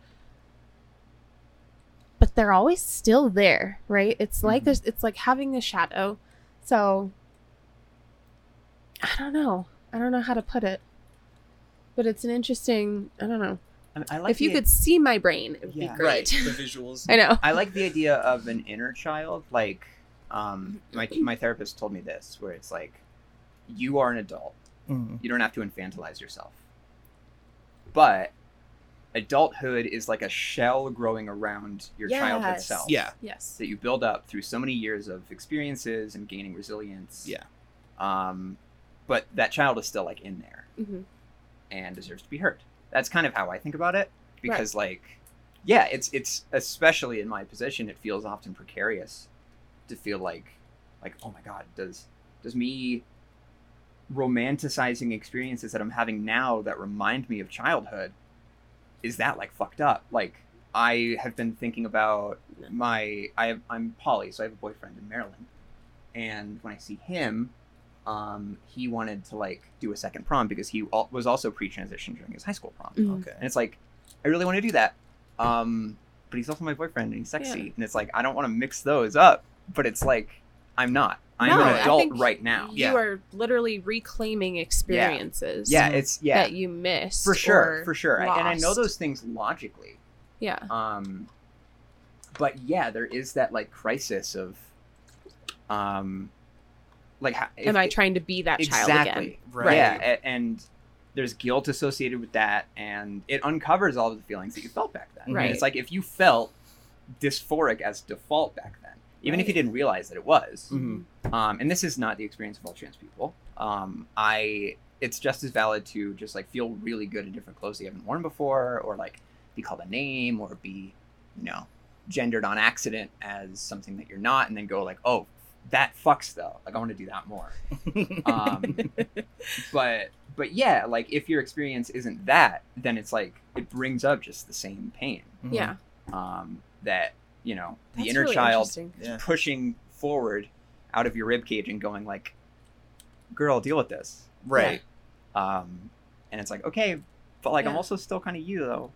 But they're always still there, right? It's like Mhm. there's, it's like having a shadow. So I don't know. I don't know how to put it. But it's an interesting, I don't know. I, I like if you the- could see my brain, it would Yeah. be great. Right. The visuals. I know. I like the idea of an inner child. Like, um, my my therapist told me this, where it's like, you are an adult. Mhm. You don't have to infantilize yourself. But adulthood is like a shell growing around your childhood Yes. self. Yeah. Yes. That you build up through so many years of experiences and gaining resilience. Yeah. Um, but that child is still like in there hmm and deserves to be heard. That's kind of how I think about it because like yeah, it's it's especially in my position it feels often precarious to feel like like oh my god does does me romanticizing experiences that i'm having now that remind me of childhood is that like fucked up? Like i have been thinking about my i have, i'm poly so i have a boyfriend in maryland. And when i see him um he wanted to like do a second prom because he al- was also pre-transition during his high school prom Mhm. Okay. and it's like i really want to do that um but he's also my boyfriend and he's sexy Yeah. and it's like i don't want to mix those up but it's like i'm not i'm No, an I adult think right now You Yeah. are literally reclaiming experiences. yeah it's yeah That you missed. for sure or for sure I, and i know those things logically Yeah. um but yeah there is that like crisis of um like how, Am I trying to be that child exactly again? Right. yeah a- and there's guilt associated with that and it uncovers all of the feelings that you felt back then Right. And it's like if you felt dysphoric as default back then even if you didn't realize that it was Mhm. um, and this is not the experience of all trans people um, i it's just as valid to just like feel really good in different clothes that you haven't worn before or like be called a name or be you know gendered on accident as something that you're not and then go like oh that fucks though like i want to do that more um, but but yeah like if your experience isn't that then it's like it brings up just the same pain Mhm. Yeah. um, that you know the That's inner really child interesting. Yeah. pushing forward out of your rib cage and going like girl deal with this Right. um, and it's like okay but like i'm also still kind of you though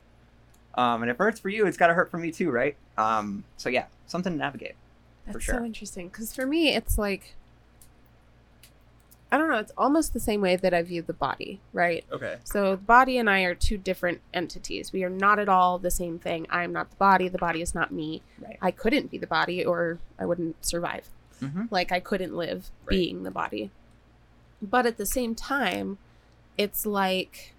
um, and if it hurts for you it's got to hurt for me too right um, so yeah something to navigate That's for sure. so interesting. Because for me, it's like, I don't know, it's almost the same way that I view the body, right? Okay. So the body and I are two different entities. We are not at all the same thing. I am not the body. The body is not me. Right. I couldn't be the body or I wouldn't survive. Mm-hmm. Like I couldn't live Right. being the body. But at the same time, it's like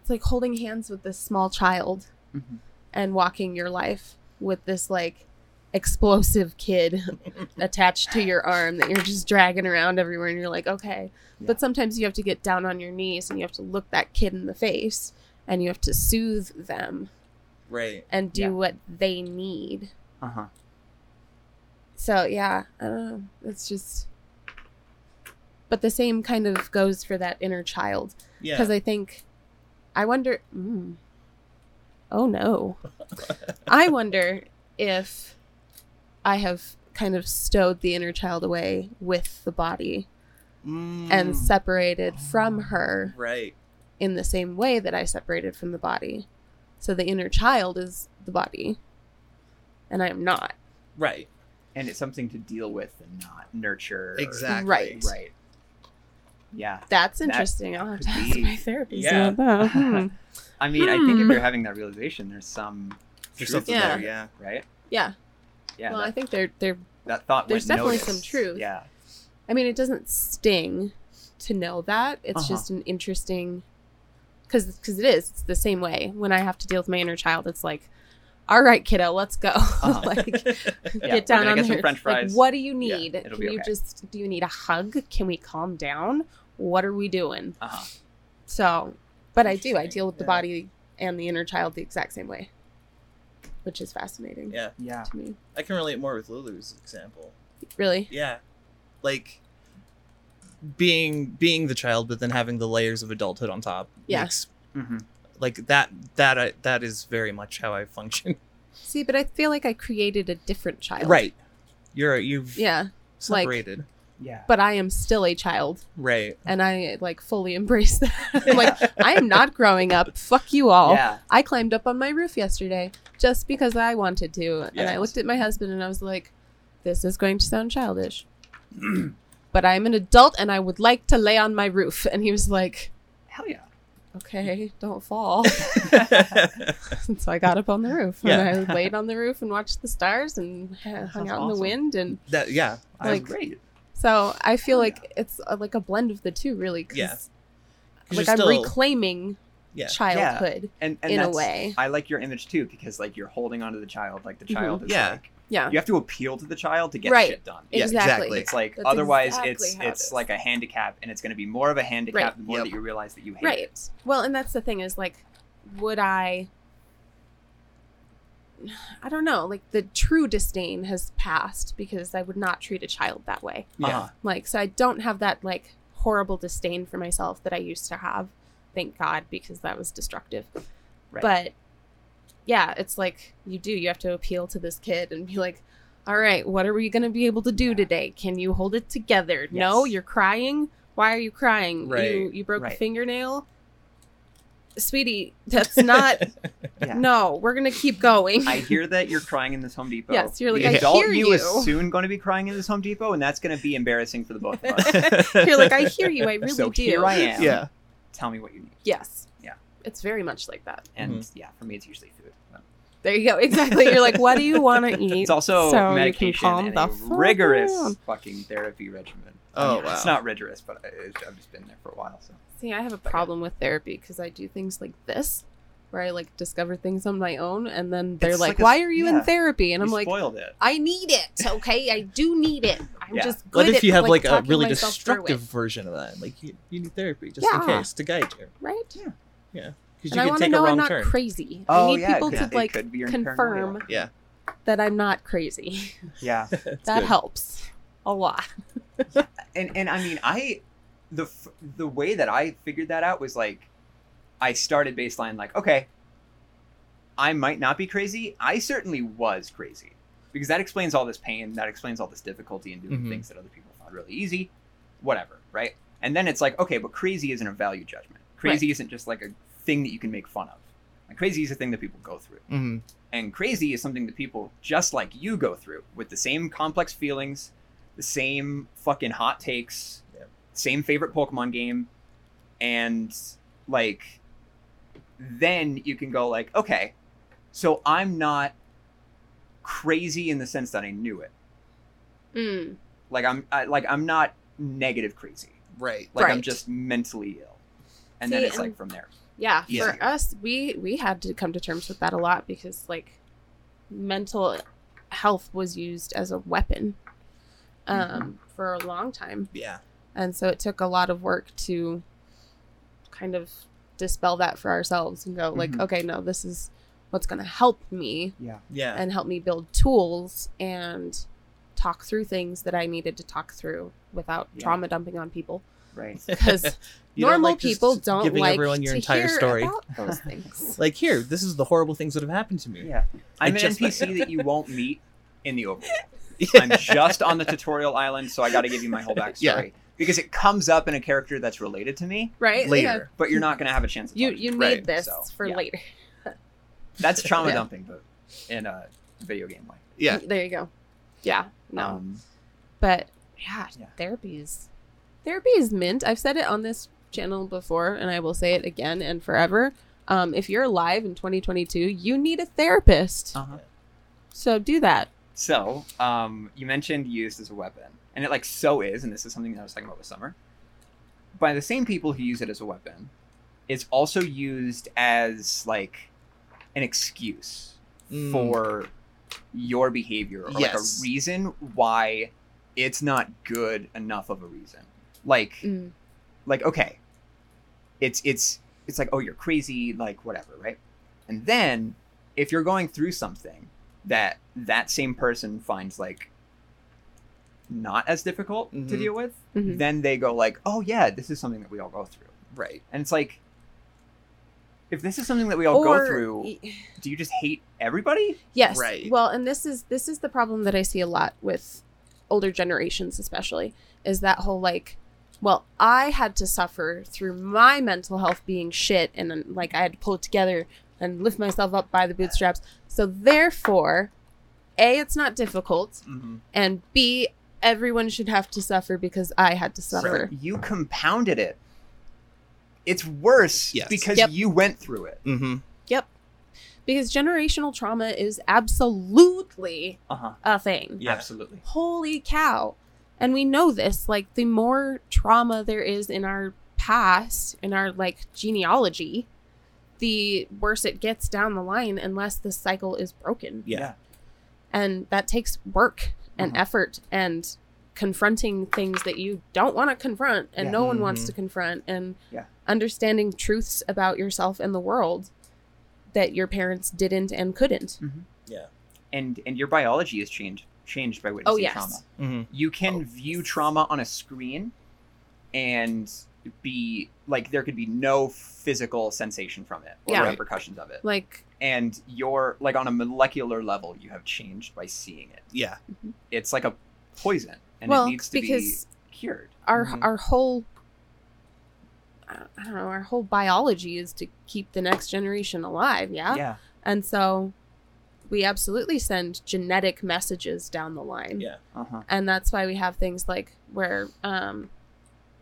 it's like holding hands with this small child Mhm. and walking your life with this like explosive kid attached to your arm that you're just dragging around everywhere and you're like okay Yeah. but sometimes you have to get down on your knees and you have to look that kid in the face and you have to soothe them Right. and do Yeah. what they need uh-huh so yeah i don't know it's just but the same kind of goes for that inner child Yeah. because i think i wonder mm, oh no i wonder if i have kind of stowed the inner child away with the body Mm, and separated from her right. in the same way that i separated from the body so the inner child is the body and i am not Right. and it's something to deal with and not nurture or- Exactly. Right. right yeah that's That interesting i'll have to ask be- my therapist Yeah. about that Hmm. i mean i think if Hmm. you're having that realization there's some There's truth something Yeah. there. Yeah. right yeah yeah well that, i think they're they're that thought there's definitely noticed. some truth. yeah I mean, it doesn't sting to know that. It's Uh-huh. just an interesting because because it is. It's the same way when I have to deal with my inner child. It's like, all right, kiddo, let's go. Uh-huh. like, Yeah, get down on get there. French Like, what do you need? it'll Can you okay. just do you need a hug? Can we calm down? What are we doing? uh-huh So, but I do. I deal with the body and the inner child the exact same way, which is fascinating Yeah. yeah to me. I can relate more with Lulu's example. Really? Yeah. Like being being the child but then having the layers of adulthood on top. Yeah. Makes, hmm like that that I, that is very much how I function. See, but I feel like I created a different child. Right. You're you've Yeah. like- separated. yeah But I am still a child. right. and I like fully embrace that. I'm like, I am not growing up. Fuck you all. yeah I climbed up on my roof yesterday just because I wanted to. And I looked at my husband and I was like, this is going to sound childish. but I'm an adult and I would like to lay on my roof. And he was like, hell yeah okay, don't fall. And so I got up on the roof Yeah. and I laid on the roof and watched the stars and hung sounds out in the wind. And that yeah. That's Like- great so I feel like it's uh like a blend of the two, really. 'cause, Yeah. Like I'm still- reclaiming Yeah. childhood. and, and in a way. I like your image too because like you're holding onto the child like the Mhm. child is Yeah. like Yeah. you have to appeal to the child to get Right. shit done. Yeah, exactly. exactly. It's like That's otherwise exactly it's how it it's is. like a handicap and it's going to be more of a handicap Right. the more Yep. that you realize that you hate right it. well and that's the thing is like would i I don't know, like the true disdain has passed because I would not treat a child that way. Yeah. Uh-huh. Like, so I don't have that like horrible disdain for myself that I used to have. Thank God, because that was destructive. Right. But yeah, it's like you do. You have to appeal to this kid and be like, all right, what are we going to be able to do Yeah. today? Can you hold it together? No, you're crying. Why are you crying? Right. You, you broke a fingernail? Sweetie, that's not. Yeah. No, we're going to keep going. I hear that you're crying in this Home Depot. Yes, you're like, the I adult hear you is soon going to be crying in this Home Depot, and that's going to be embarrassing for the both of us. you're like, I hear you. I really so do. here I am. yeah. Tell me what you need. Yes. Yeah. It's very much like that. And Mhm. yeah, for me, it's usually food. But There you go. Exactly. You're like, what do you want to eat? It's also so medication and the a rigorous down. fucking therapy regimen. Oh, I mean, It's not rigorous, but I, I've just been there for a while. So See, I have a problem with therapy because I do things like this, where I like discover things on my own, and then they're It's like, like a- "Why are you yeah. in therapy?" And I'm like, spoiled it. "I need it. Okay, I do need it. I'm Yeah. just good What if at, you have like, a really myself through it, destructive version of that? Like you, you need therapy just in case to guide you. right? Yeah, yeah. Because And you I can want to a know wrong I'm not turn. crazy. Oh, I need yeah, it people could- to like be your confirm paranoia. Yeah. that I'm not crazy. Yeah. That good. helps a lot. and and I mean, I the the way that I figured that out was like, I started baseline like, okay, I might not be crazy. I certainly was crazy because that explains all this pain. That explains all this difficulty in doing Mhm. things that other people found really easy. Whatever, right? And then it's like, okay, but crazy isn't a value judgment. Crazy isn't just like a thing that you can make fun of. Like crazy is a thing that people go through. Mhm. And crazy is something that people just like you go through with the same complex feelings, the same fucking hot takes, Yep. same favorite Pokemon game, and like then you can go like, okay, so I'm not crazy in the sense that I knew it. Mm. Like I'm I, like I'm not negative crazy. Right. Like I'm just mentally ill. And then See, it's like from there. Yeah, Easier. for us, we we had to come to terms with that a lot because like mental health was used as a weapon um, Mm-hmm. for a long time, Yeah. and so it took a lot of work to kind of dispel that for ourselves and go like, Mhm. okay, no, this is what's going to help me Yeah. Yeah. and help me build tools and talk through things that I needed to talk through without Yeah. trauma dumping on people Right. because You don't normal like people don't giving like everyone your to entire hear story. about those things. Like here, this is the horrible things that have happened to me. Yeah. I'm I an just- NPC that you won't meet in the overworld. Yeah. I'm just on the tutorial island, so I got to give you my whole backstory Yeah. Because it comes up in a character that's related to me, right? Yeah. Later. but you're not going to have a chance. To You talk to you need Right, this so, for yeah. later. That's trauma Yeah. dumping, but in a video game way. Yeah. There you go. Yeah. No. Um, but yeah, Yeah. therapy is therapy is mint. I've said it on this channel before and I will say it again and forever. Um, if you're alive in 2022, you need a therapist. uh-huh. So do that. So, um, you mentioned used as a weapon, and it like so is, and this is something that I was talking about with Summer. By the same people who use it as a weapon, it's also used as like an excuse Mm. for your behavior or like a reason why it's not good enough of a reason. Like, Mm. like okay, it's it's it's like oh you're crazy like whatever right, and then if you're going through something that that same person finds like not as difficult to Mhm. deal with, Mhm. then they go like oh yeah this is something that we all go through, Right. and it's like. If this is something that we all go through, do you just hate everybody? Yes. Right. Well, and this is this is the problem that I see a lot with older generations especially is that whole like well, I had to suffer through my mental health being shit and then, like I had to pull it together and lift myself up by the bootstraps. So therefore, A, it's not difficult, Mm-hmm. and B, everyone should have to suffer because I had to suffer. You compounded it. It's worse Yes. because Yep. you went through it. Mm-hmm. Yep. Because generational trauma is absolutely Uh huh. a thing. Yeah. Absolutely. holy cow and we know this like the more trauma there is in our past in our like genealogy the worse it gets down the line unless the cycle is broken Yeah. and that takes work and Mhm. effort and confronting things that you don't want to confront and Yeah. no one wants Mhm. to confront and Yeah. understanding truths about yourself and the world that your parents didn't and couldn't Yeah. And and your biology is changed changed by witnessing Oh, yes. trauma. Mm-hmm. You can Oh, view trauma on a screen and be like there could be no physical sensation from it or Yeah. repercussions of it. Like And you're like on a molecular level you have changed by seeing it. Yeah. It's like a poison and well, it needs to because be cured. our Mhm. our whole I I don't know, our whole biology is to keep the next generation alive, yeah? Yeah. And so we absolutely send genetic messages down the line. Yeah. Uh-huh. And that's why we have things like where um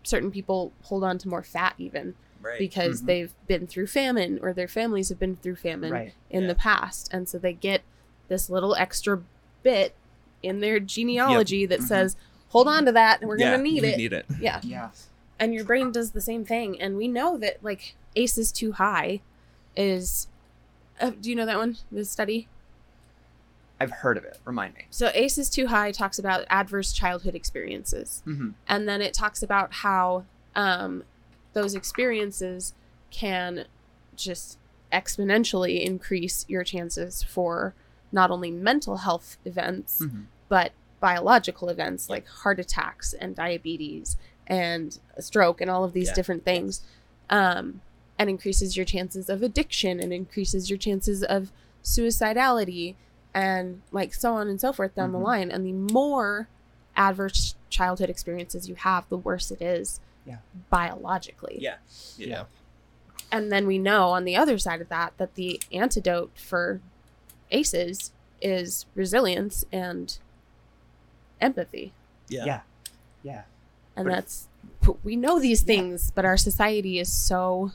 certain people hold on to more fat even Right. because Mhm. they've been through famine or their families have been through famine Right. in Yeah. the past and so they get this little extra bit in their genealogy that Mhm. says hold on to that and we're yeah, gonna need it Need it. yeah Yeah. and your brain does the same thing and we know that like ACEs Too High is uh, do you know that one the study I've heard of it. Remind me. so ACEs Too High talks about adverse childhood experiences Mm-hmm. and then it talks about how um, those experiences can just exponentially increase your chances for not only mental health events Mm-hmm. but biological events like heart attacks and diabetes and a stroke and all of these Yeah. different things um, and increases your chances of addiction and increases your chances of suicidality and like so on and so forth down the Mhm. line and the more adverse childhood experiences you have the worse it is Yeah. biologically Yeah. Yeah. and then we know on the other side of that that the antidote for aces is resilience and empathy Yeah. Yeah. Yeah. and But- that's we know these things but our society is so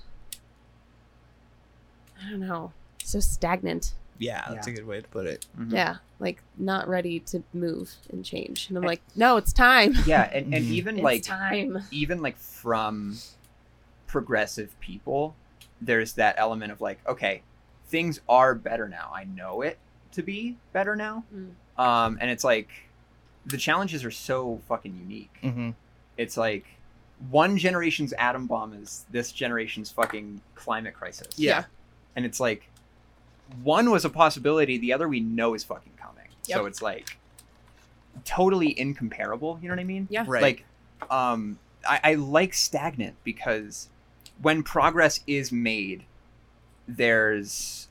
i don't know so stagnant Yeah, That's Yeah. a good way to put it. Mhm. yeah like not ready to move and change and i'm like no it's time Yeah, and, and even it's like time even like from progressive people, there's that element of like, okay, things are better now. I know it to be better now. Mm. Um, and it's like the challenges are so fucking unique. Mm-hmm. It's like one generation's atom bomb is this generation's fucking climate crisis. Yeah. And it's like one was a possibility, the other we know is fucking coming. So it's like totally incomparable, you know what I mean? yeah Right. Like um I, I like stagnant because when progress is made, there's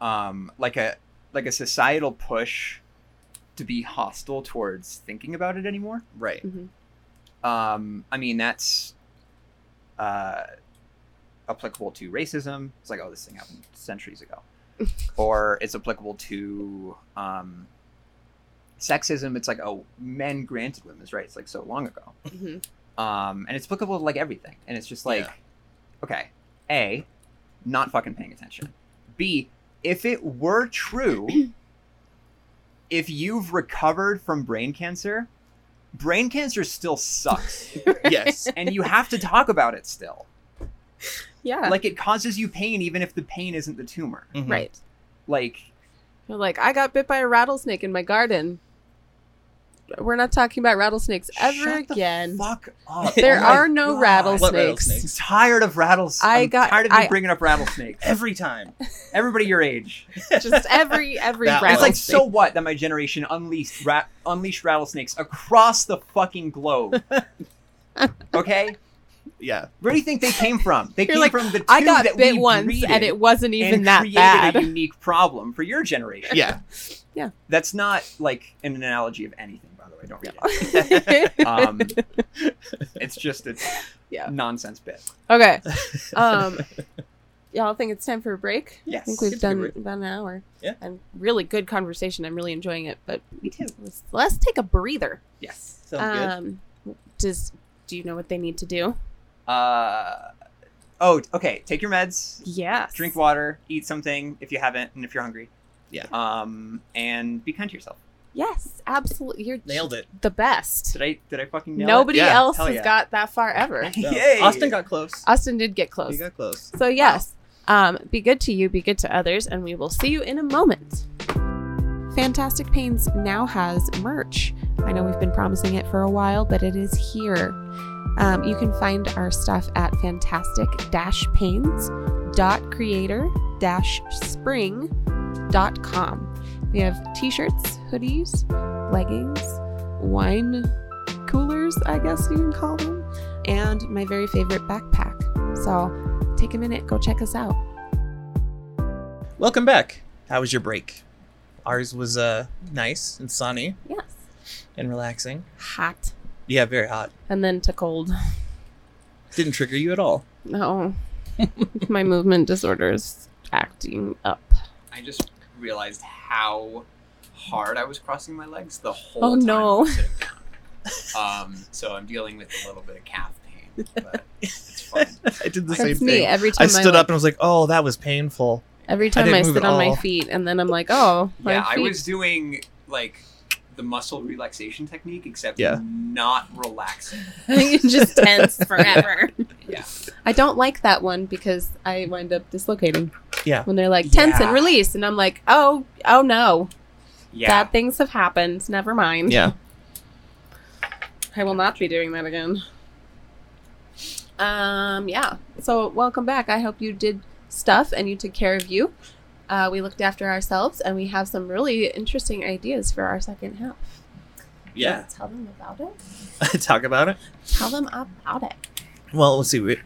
um like a like a societal push to be hostile towards thinking about it anymore. right. Mhm. Um, I mean, that's uh, applicable to racism. It's like, oh, this thing happened centuries ago. or it's applicable to um, sexism. It's like, oh, men granted women's rights like so long ago. Mhm. Um, and it's applicable to like everything. And it's just like, Yeah. okay, A, not fucking paying attention. B, if it were true, if you've recovered from brain cancer, brain cancer still sucks. yes. and you have to talk about it still. yeah Like it causes you pain even if the pain isn't the tumor. Mhm. right Like You're like, I got bit by a rattlesnake in my garden. We're not talking about rattlesnakes ever shut the again. fuck up. There Oh are no God. Rattlesnakes. rattlesnakes? I'm tired of rattles. I I'm got- tired of you I- bringing up rattlesnakes. Every time. Everybody your age. Just every every That And it's like, so what that my generation unleashed rat unleashed rattlesnakes across the fucking globe. Okay? Yeah. Where do you think they came from? They You're came like, from the two I got that bit we once and it wasn't even and that created bad. a unique problem for your generation. Yeah. yeah. That's not like an analogy of anything, way. Don't read it. Um, it's just a Yeah. nonsense bit. okay. Um Y'all think it's time for a break? Yes. I think we've It's done about an hour. Yeah. And really good conversation. I'm really enjoying it. But Me too. let's, let's take a breather. Yes. Sounds good. um does do you know what they need to do? Uh, oh, okay. Take your meds. Yes. Drink water. Eat something if you haven't, and if you're hungry. Yeah. Um, and be kind to yourself. Yes, absolutely. You're Nailed it. the best. Did I? Did I fucking nail it? Nobody Yeah, else has yeah. got that far ever. No. Yay! Austin got close. Austin did get close. He got close. So yes, um, be good to you, be good to others, and we will see you in a moment. Fantastic Pains now has merch. I know we've been promising it for a while, but it is here. Um, you can find our stuff at fantastic-pains.creator-spring.com. We have t-shirts, hoodies, leggings, wine coolers, I guess you can call them, and my very favorite backpack. So take a minute, go check us out. Welcome back. How was your break? Ours was uh nice and sunny Yes. and relaxing. Hot. Yeah, very hot. And then to cold. Didn't trigger you at all. No. my movement disorder is acting up. I just realized how hard I was crossing my legs the whole Oh, time no. I was sitting down. Um, so I'm dealing with a little bit of calf pain, but it's fine. I did the same me thing. every time I stood like, up and I was like, "Oh, that was painful." every time didn't I, move sit on my feet and then I'm like, oh, my Yeah, I was doing like the muscle relaxation technique, except Yeah. not relaxing. just tense forever. Yeah. I don't like that one because I wind up dislocating. Yeah. When they're like tense and release, and I'm like, oh, oh no, Yeah. bad things have happened. Never mind. Yeah. I will not be doing that again. Um, yeah. So welcome back. I hope you did stuff and you took care of you. Uh, we looked after ourselves, and we have some really interesting ideas for our second half. Yeah. Wanna Tell them about it. Talk about it. Tell them about it. Well, let's see. We,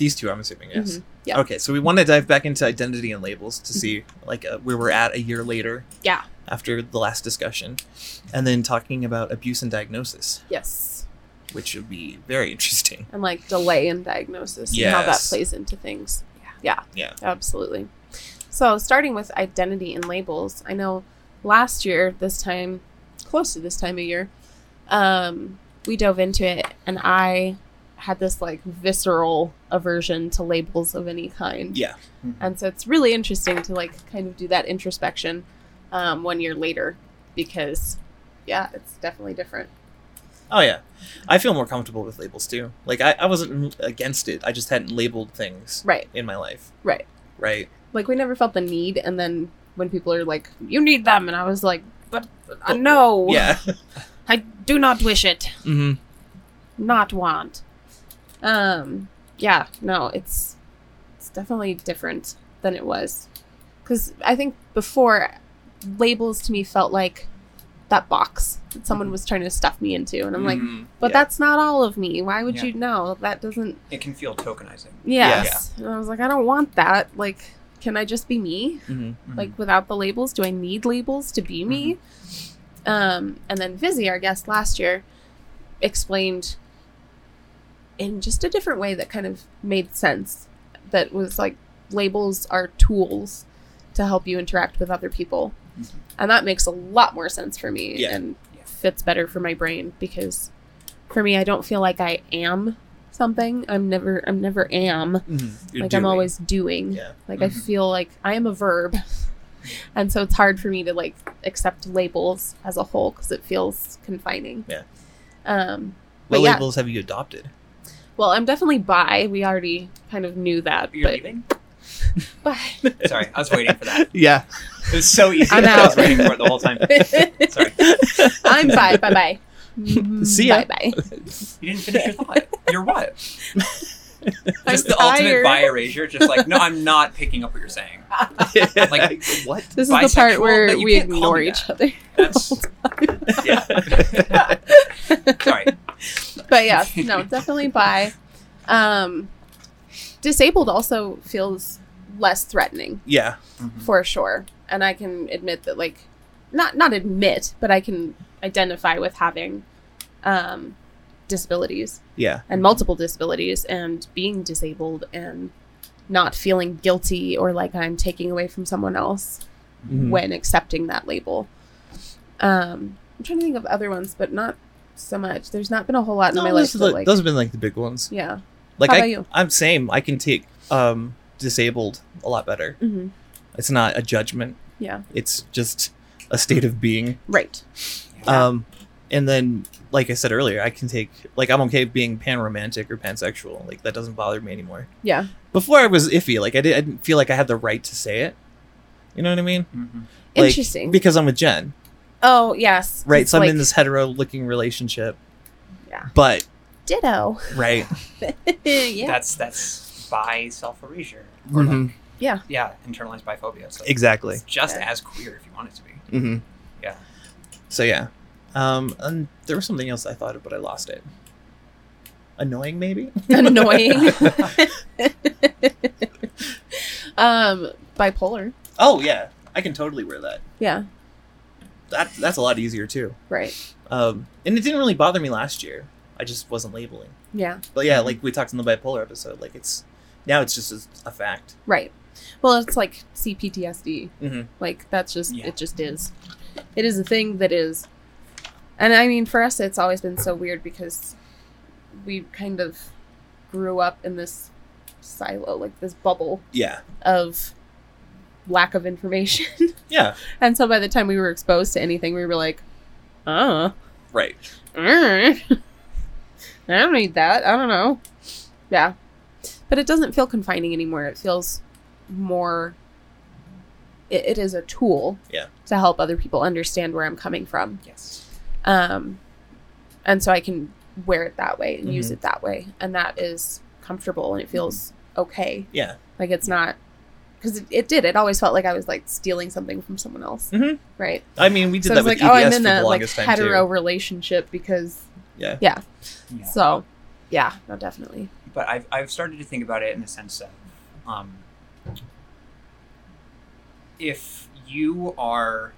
these two, I'm assuming, yes. Mhm. Yeah. Okay, so we want to dive back into identity and labels to see like uh, where we're at a year later. Yeah. After the last discussion, and then talking about abuse and diagnosis, Yes. which would be very interesting. and like delay in diagnosis and how that plays into things. Yeah. Yeah. Absolutely. So, starting with identity and labels, I know last year, this time, close to this time of year, um, we dove into it and I had this like visceral aversion to labels of any kind. Yeah. And so it's really interesting to like kind of do that introspection um, one year later because, yeah, it's definitely different. Oh yeah, I feel more comfortable with labels too. Like I, I wasn't against it. I just hadn't labeled things Right. in my life. Right. Right. like we never felt the need and then when people are like you need them and i was like but uh, no Yeah. i do not wish it Mm-hmm. not want um yeah no it's it's definitely different than it was. Because i think before labels to me felt like that box that someone was trying to stuff me into and i'm like Mhm. but Yeah. that's not all of me. Why would Yeah. you know? That doesn't It can feel tokenizing. yes. And i was like i don't want that. Like can i just be me? Hmm like without the labels do i need labels to be me? Um and then Vizzy, our guest last year explained in just a different way that kind of made sense that was like labels are tools to help you interact with other people Mhm. and that makes a lot more sense for me Yeah. and Yeah. fits better for my brain because for me i don't feel like i am something i'm never i'm never am hmm like i'm always doing Yeah. like I Mhm. feel like I am a verb, and so it's hard for me to like accept labels as a whole because it feels confining. Yeah. Um. What labels have you adopted? Well, I'm definitely bi. We already kind of knew that, You're but leaving? bi. Sorry, I was waiting for that. Yeah. It was so easy. I'm I was waiting for it the whole time. Sorry. I'm bi. Bye bye. Mm-hmm. See ya. Bye bye. You didn't finish your thought. You're what? I'm Just the ultimate tired. bi erasure. Just like, no, I'm not picking up what you're saying. like what? This is the part where No, we ignore each that. other. That's yeah. Sorry. But yeah, no, definitely bi. Um, disabled also feels less threatening. Yeah. for sure and i can admit that like not not admit but i can identify with having um disabilities Yeah. and multiple disabilities and being disabled and not feeling guilty or like i'm taking away from someone else Mhm. when accepting that label um i'm trying to think of other ones but not so much there's not been a whole lot in No, my life the- like those have been like the big ones. yeah Like How I, you? I'm same. I can take um disabled a lot better. hmm It's not a judgment. yeah It's just a state of being. right Um, and then, like I said earlier, I can take like I'm okay being pan-romantic or pansexual. Like that doesn't bother me anymore. yeah Before I was iffy. Like I, did, I didn't feel like I had the right to say it. You know what I mean? Mhm. Like, interesting Because I'm a Jen, oh yes right? It's So I'm like- in this hetero-looking relationship. Yeah. But ditto right. yeah That's that's bi self erasure. Mhm. Yeah. yeah, internalized biphobia. It's, like, Exactly. it's just Yeah. as queer if you want it to be. Mm-hmm. Yeah. So yeah, um, and there was something else I thought of, but I lost it. Annoying, maybe. Annoying. um, bipolar. oh yeah, I can totally wear that. Yeah. That that's a lot easier too. Right. Um, and it didn't really bother me last year. I just wasn't labeling. Yeah. But yeah, like we talked in the bipolar episode, like it's now it's just a, a fact. Right. Well, it's like CPTSD. Mm-hmm. Like that's just Yeah. it. Just is. It is a thing that is. And I mean, for us, it's always been so weird because we kind of grew up in this silo, like this bubble Yeah. of lack of information. Yeah. and so by the time we were exposed to anything, we were like, oh, Right. I don't need that. I don't know. Yeah. But it doesn't feel confining anymore. It feels more. It, it is a tool. Yeah. To help other people understand where I'm coming from. Yes. Um, and so I can wear it that way and use Mhm. it that way, and that is comfortable and it feels okay. Yeah. Like it's not because it, it did. It always felt like I was like stealing something from someone else, Mhm. right? I mean, we did so that it's with like, EDS oh, I'm for in the a like time hetero too. relationship because Yeah. yeah. Yeah. So, yeah, no, definitely. but I've, I've started to think about it in the sense of um, if you are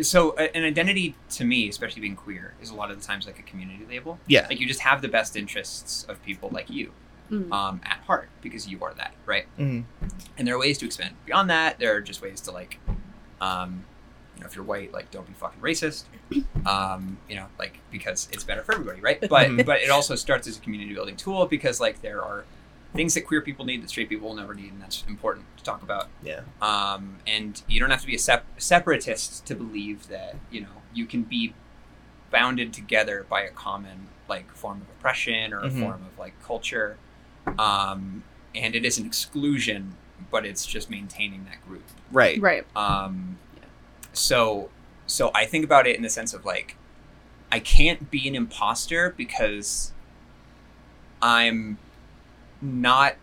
so a- an identity to me especially being queer is a lot of the times like a community label Yeah. like you just have the best interests of people like you Mm. um, at heart because you are that right Mhm. and there are ways to expand beyond that there are just ways to like um, you know if you're white like don't be fucking racist um, you know like because it's better for everybody right but Mhm. but it also starts as a community building tool because like there are things that queer people need that straight people will never need and that's important to talk about Yeah. um, and you don't have to be a sep- separatist to believe that you know you can be bounded together by a common like form of oppression or a Mhm. form of like culture um, and it is an exclusion but it's just maintaining that group Right. Right. um, yeah. so so i think about it in the sense of like i can't be an imposter because i'm not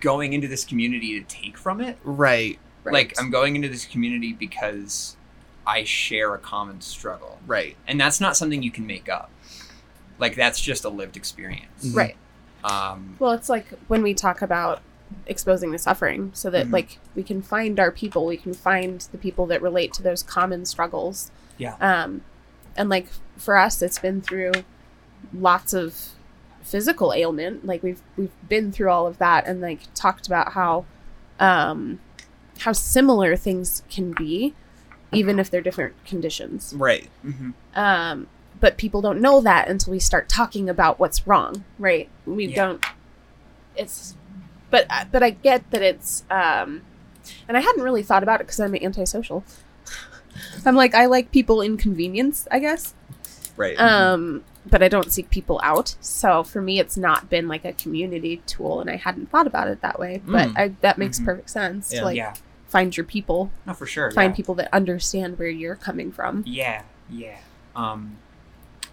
going into this community to take from it Right. Right. like I'm going into this community because I share a common struggle. Right. And that's not something you can make up. Like that's just a lived experience. Mhm. right. Um Well, it's like when we talk about exposing the suffering so that Mhm. like we can find our people, we can find the people that relate to those common struggles. Yeah. Um and like for us it's been through lots of physical ailment. Like we've we've been through all of that and like talked about how um how similar things can be even if they're different conditions. Right. mhm. um, but people don't know that until we start talking about what's wrong right we Yeah. don't it's but but i get that it's um and i hadn't really thought about it because i'm antisocial i'm like i like people inconvenience i guess Right. um but i don't seek people out so for me it's not been like a community tool and i hadn't thought about it that way but Mm. I, that makes Mhm. perfect sense Yeah. to like yeah. find your people No, for sure. find yeah. people that understand where you're coming from Yeah, yeah. Um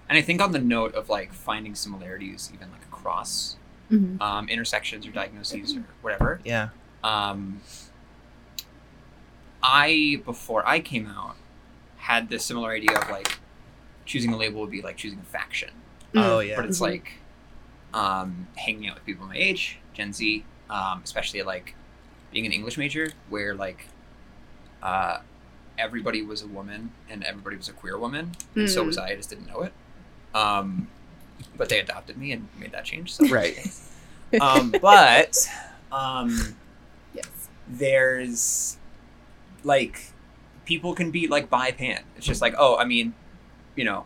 and I think on the note of like finding similarities even like across Mhm. um, intersections or diagnoses or whatever. yeah. Um I before I came out had this similar idea of like choosing a label would be like choosing a faction. Oh Mm. yeah. but it's Mhm. like um, hanging out with people my age, Gen Z, um, especially like being an English major, where like uh, everybody was a woman and everybody was a queer woman, and so Mm. was I. I just didn't know it. Um, but they adopted me and made that change. So Right. um, but um, yes there's like people can be like bi pan. It's just like, oh, I mean, you know,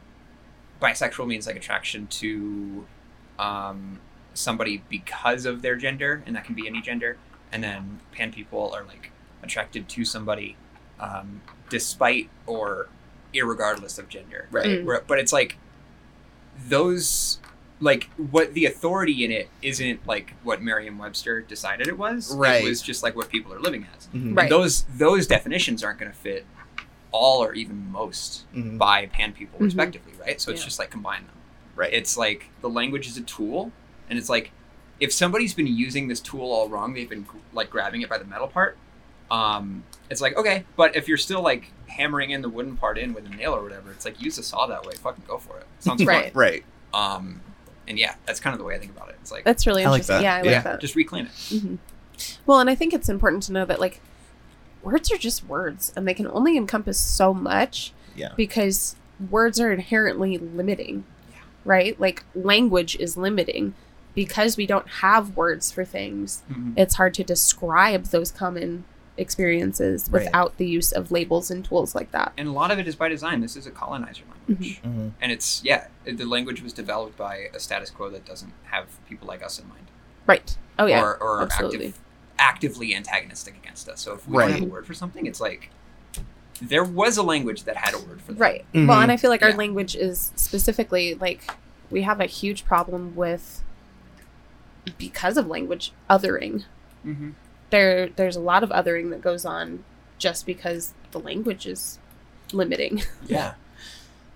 bisexual means like attraction to um, somebody because of their gender, and that can be any gender. And then pan people are like attracted to somebody um, despite or irregardless of gender. Right. Mm. But it's like those like what the authority in it isn't like what Merriam-Webster decided it was. Right. It was just like what people are living as. Mhm. Right. Those those definitions aren't going to fit all or even most Mhm. bi pan people Mhm. respectively, right? So it's just like combine them. Right. It's like the language is a tool, and it's like if somebody's been using this tool all wrong, they've been like grabbing it by the metal part. Um, it's like okay, but if you're still like hammering in the wooden part in with a nail or whatever, it's like use a saw that way. Fucking go for it. Sounds Right. Right. Um, and yeah, that's kind of the way I think about it. It's like That's really I like interesting. that. Yeah, I Yeah. that. just reclaim it. hmm Well, and I think it's important to know that like words are just words, and they can only encompass so much. Yeah. Because words are inherently limiting. Yeah. Right. Like language is limiting because we don't have words for things. Mhm. It's hard to describe those common experiences Right. without the use of labels and tools like that. And a lot of it is by design. This is a colonizer language. hmm and it's yeah the language was developed by a status quo that doesn't have people like us in mind Right. Oh yeah. or, or absolutely. active, actively antagonistic against us so if we don't have a word for something it's like there was a language that had a word for that Right. Mhm. Well, and I feel like our Yeah. language is specifically like we have a huge problem with because of language othering. mm-hmm. There there's a lot of othering that goes on just because the language is limiting. Yeah.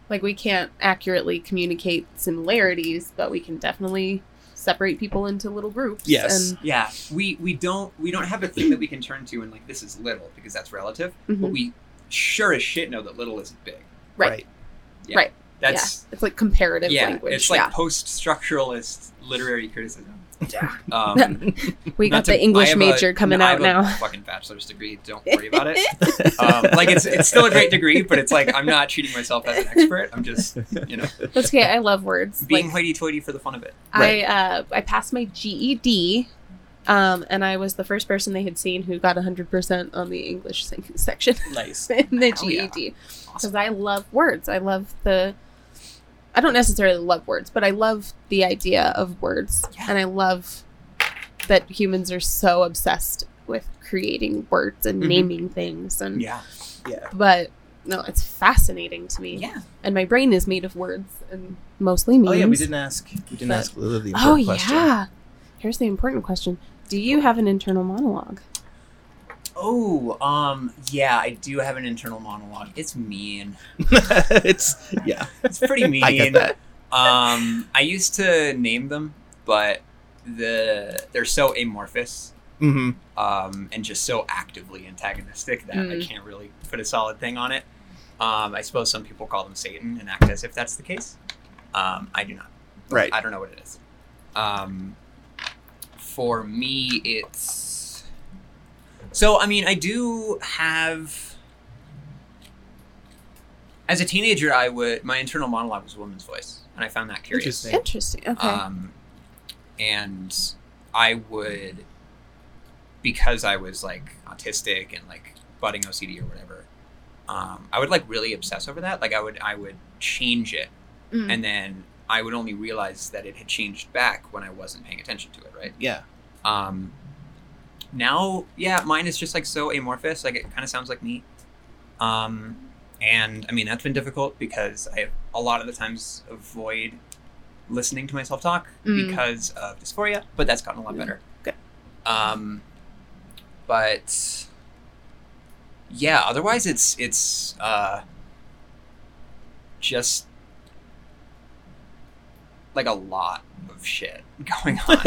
like we can't accurately communicate similarities, but we can definitely separate people into little groups. Yes. And yeah we we don't we don't have a thing that we can turn to and like this is little because that's relative but Mhm. we sure as shit know that little isn't big Right. Yeah. Right. that's it's like comparative yeah, language. it's like yeah. post-structuralist literary criticism Yeah. Um, we got to- the English a- major coming I out have a now. Fucking bachelor's degree. Don't worry about it. Um, like it's it's still a great degree, but it's like I'm not treating myself as an expert. I'm just you know That's okay. I love words. being Like, hoity-toity for the fun of it. I uh, I passed my GED, um, and I was the first person they had seen who got 100% on the English section Nice. in the Hell yeah. GED Awesome. because I love words. I love the. I don't necessarily love words, but I love the idea of words, Yeah. and I love that humans are so obsessed with creating words and Mhm. naming things, and Yeah, Yeah. but no, it's fascinating to me. yeah. and my brain is made of words and mostly memes. Oh yeah, we didn't ask. We didn't But- ask Lila the Oh important question. yeah. Here's the important question: Do you have an internal monologue? Oh, um, yeah. I do have an internal monologue. It's mean. it's yeah. It's pretty mean. I get that. Um, I used to name them, but the they're so amorphous. hmm um, and just so actively antagonistic that I Mm. can't really put a solid thing on it. Um, I suppose some people call them Satan and act as if that's the case. Um, I do not. Right. I don't know what it is. Um, for me, it's so. I mean, I do have. As a teenager, I would my internal monologue was a woman's voice, and I found that curious. Interesting. Interesting. Okay. Um, and I would, because I was like autistic and like budding OCD or whatever, um, I would like really obsess over that. Like I would, I would change it, Mm. and then I would only realize that it had changed back when I wasn't paying attention to it. Right. Yeah. Um, now, yeah, mine is just like so amorphous. Like it kind of sounds like me. Um, and I mean that's been difficult because I a lot of the times avoid listening to myself talk Mm. because of dysphoria, but that's gotten a lot Mm. better. Good. Um, but yeah, otherwise it's it's uh, just like a lot of shit going on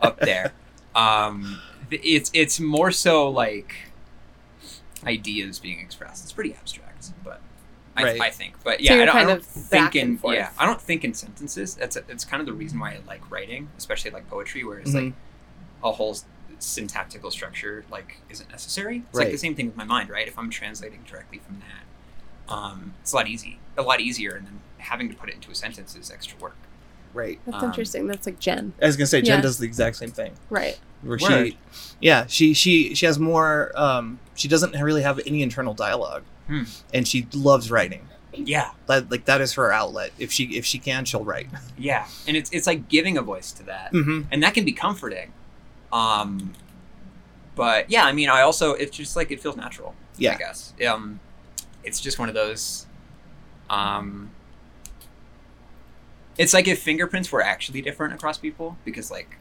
up there. Um, it's it's more so like ideas being expressed. It's pretty abstract, but I, Right. I think. But So yeah, I don't, I don't think in yeah, I don't think in sentences. That's it's kind of the reason why I like writing, especially like poetry, where it's like Mhm. a whole syntactical structure like isn't necessary. It's like the same thing with my mind, right? If I'm translating directly from that, um, it's a lot easy, a lot easier, and then having to put it into a sentence is extra work. Right. That's um, interesting. That's like Jen. I was gonna say Jen Yeah. does the exact same thing. Right. Where Word. she, yeah, she she she has more. Um, she doesn't really have any internal dialogue, Hmm. and she loves writing. Yeah, That like that is her outlet. If she if she can, she'll write. yeah, and it's it's like giving a voice to that. Mm-hmm. and that can be comforting. Um, but yeah, I mean, I also it's just like it feels natural. yeah I guess. Um, it's just one of those. Um, it's like if fingerprints were actually different across people, because like,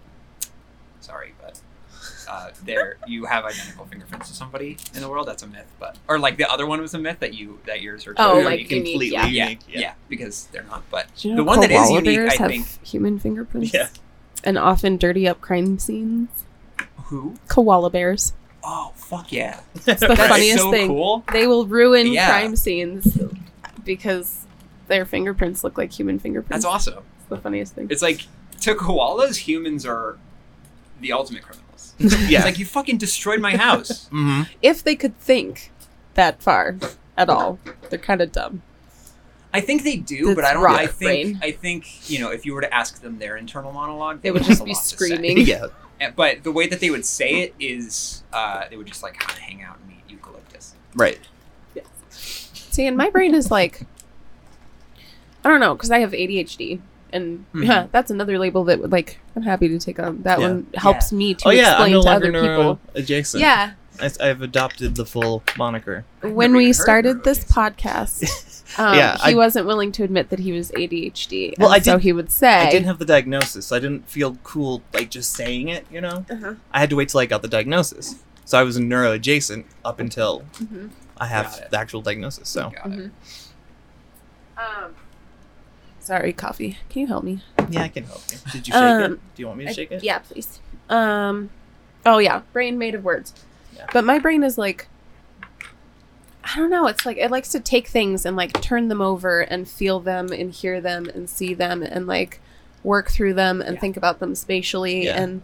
sorry, but uh, there you have identical fingerprints to somebody in the world. That's a myth, but or like the other one was a myth that you that yours are Oh, totally like unique. unique, completely yeah. yeah, unique. yeah, because they're not. But Do you The one that is unique, I have think- human fingerprints. Yeah. and often dirty up crime scenes. Who? Koala bears. Oh fuck yeah! It's the That's funniest so thing. cool. They will ruin Yeah. crime scenes because their fingerprints look like human fingerprints. That's awesome. It's the funniest thing. It's like to koalas, humans are the ultimate criminals. yeah. It's like you fucking destroyed my house. hmm If they could think that far at all, they're kind of dumb. I think they do, but I don't. rock I think brain. I think you know if you were to ask them their internal monologue, They would just be lot to say. screaming. yeah. But the way that they would say it is, uh, they would just like kind of hang out and eat eucalyptus. Right. See, and my brain is like, I don't know, because I have ADHD, and Mhm. yeah, that's another label that would like I'm happy to take on. That Yeah. one helps me to Oh yeah, I'm explain no to longer other people. adjacent. Yeah, I, I've adopted the full moniker. when we started this podcast, um, Yeah, he I- wasn't willing to admit that he was ADHD. Well, and I so did- he would say, I didn't have the diagnosis, so I didn't feel cool like just saying it. You know, uh-huh. I had to wait till I got the diagnosis. So I was neuro adjacent up until Mhm. I have the actual diagnosis. So Got it. Mhm. Um, sorry, coffee. Can you help me? yeah, I can help you. Did you shake Um, it? Do you want me to I- shake it? Yeah, please. Um, oh yeah, brain made of words. Yeah. But my brain is like, I don't know. It's like it likes to take things and like turn them over and feel them and hear them and see them and like work through them and Yeah. think about them spatially Yeah. and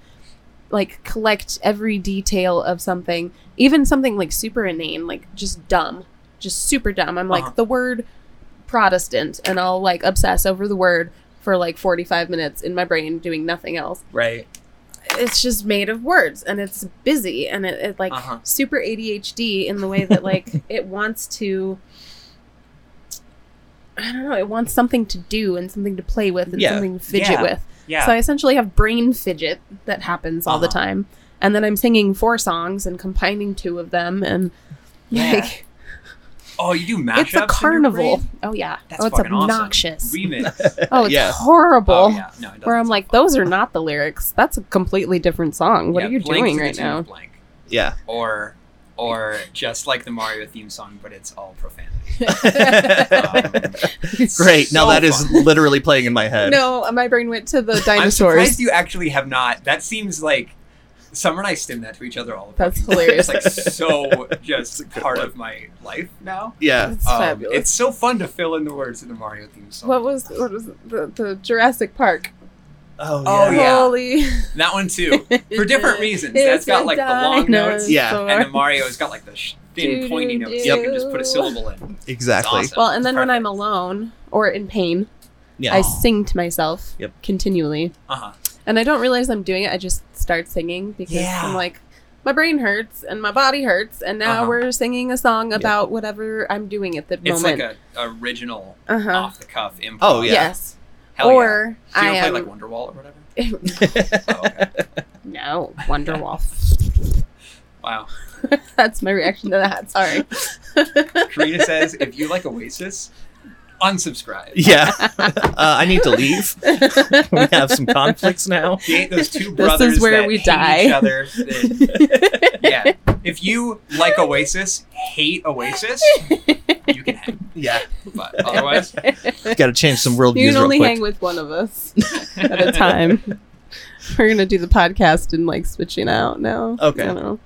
like collect every detail of something, even something like super inane, like just dumb, just super dumb. I'm like Uh-huh. the word Protestant, and I'll like obsess over the word for like 45 minutes in my brain doing nothing else Right. it's just made of words and it's busy and it, it like Uh-huh. super ADHD in the way that like it wants to I don't know, it wants something to do and something to play with and Yeah. something to fidget Yeah. with. Yeah. So I essentially have brain fidget that happens all the Uh-huh. time. And then I'm singing four songs and combining two of them and Yeah. like oh, you do mashups. it's a carnival. Oh yeah. That's oh it's fucking awesome. obnoxious. Remix. Oh, it's Yeah. horrible. Oh, yeah. No, it Where I'm like, fun. those are not the lyrics. That's a completely different song. What Yeah, are you Blank doing right now? Blank. Yeah. Or, or just like the Mario theme song, but it's all profanity. Um, Great. now So that is fun. literally playing in my head. No, my brain went to the I'm dinosaurs. surprised you actually have not. That seems like Summer and I stim that to each other all the time. That's hilarious. It's like so just part one. of my life now. Yeah. It's Um, fabulous. It's so fun to fill in the words of the Mario theme song. what was what was the, the Jurassic Park? Oh, Oh, yeah. yeah. Holy. that one too, for different reasons. That's It's got like the long notes, Yeah. and then Mario's got like the sh- thin pointy notes. Doo-doo-doo. You can just put a syllable in. Exactly. Awesome. Well, and then when I'm alone or in pain, Yeah. I sing to myself Yep. continually, Uh huh. And I don't realize I'm doing it. I just start singing because Yeah. I'm like, my brain hurts and my body hurts, and now Uh-huh. we're singing a song about whatever I'm doing at the It's moment. It's like a original uh huh. off the cuff improv. Oh, yeah. Yes. Hell yeah. or So you I don't play like Wonderwall or whatever. Oh, okay. no Wonderwall. Wow. That's my reaction to that. Sorry. Karina says, if you like Oasis, unsubscribe. yeah. uh, I need to leave. we have some conflicts now. You ain't those two This brothers is where that we hate die. each other. yeah. If you like Oasis, hate Oasis, you can hang. Yeah. But otherwise, Got to change some worldviews You can real only quick. hang with one of us at a time. We're gonna do the podcast and like switching out now. Okay. I don't know.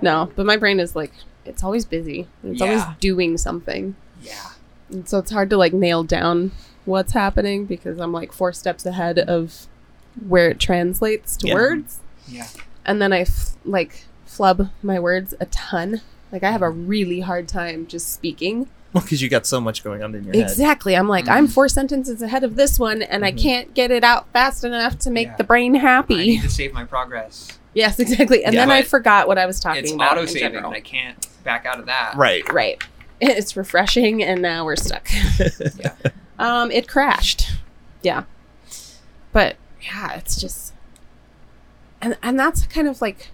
No, but my brain is like it's always busy. It's always doing something, yeah. And so it's hard to like nail down what's happening because I'm like four steps ahead of where it translates to Yeah. words, Yeah. and then I f- like flub my words a ton. Like I have a really hard time just speaking. Well, because you got so much going on in your head. Exactly. I'm like, I'm Mhm. four sentences ahead of this one, and I Mhm. can't get it out fast enough to make Yeah. the brain I happy. need to save my progress. Yes, exactly. And Yeah. then I forgot what I was talking It's about. auto in saving, and I can't back out of that. Right. Right. It's refreshing, and now we're stuck. Yeah. Um, it crashed. Yeah. But yeah, it's just, and and that's kind of like,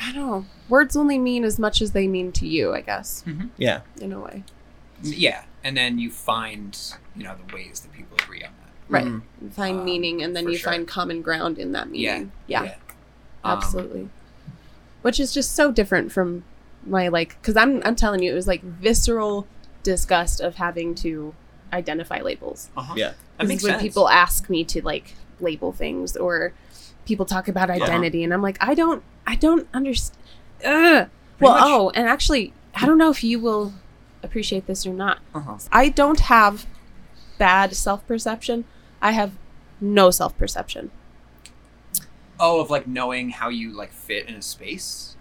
I don't know. Words only mean as much as they mean to you, I guess, yeah. in a way. Yeah. And then you find, you know, the ways that people agree on that. Right. Mhm. You find Um, meaning, and then you sure. find common ground in that Yeah. meaning. Yeah. Um, absolutely which is just so different from my like because i'm i'm telling you it was like visceral disgust of having to identify labels uh-huh. Yeah. That makes when sense. people ask me to like label things or people talk about identity and I'm like I don't I don't understand. Well, much. oh, and actually I don't know if you will appreciate this or not. Uh-huh. I don't have bad self-perception. I have no self-perception. Oh, of like knowing how you like fit in a space,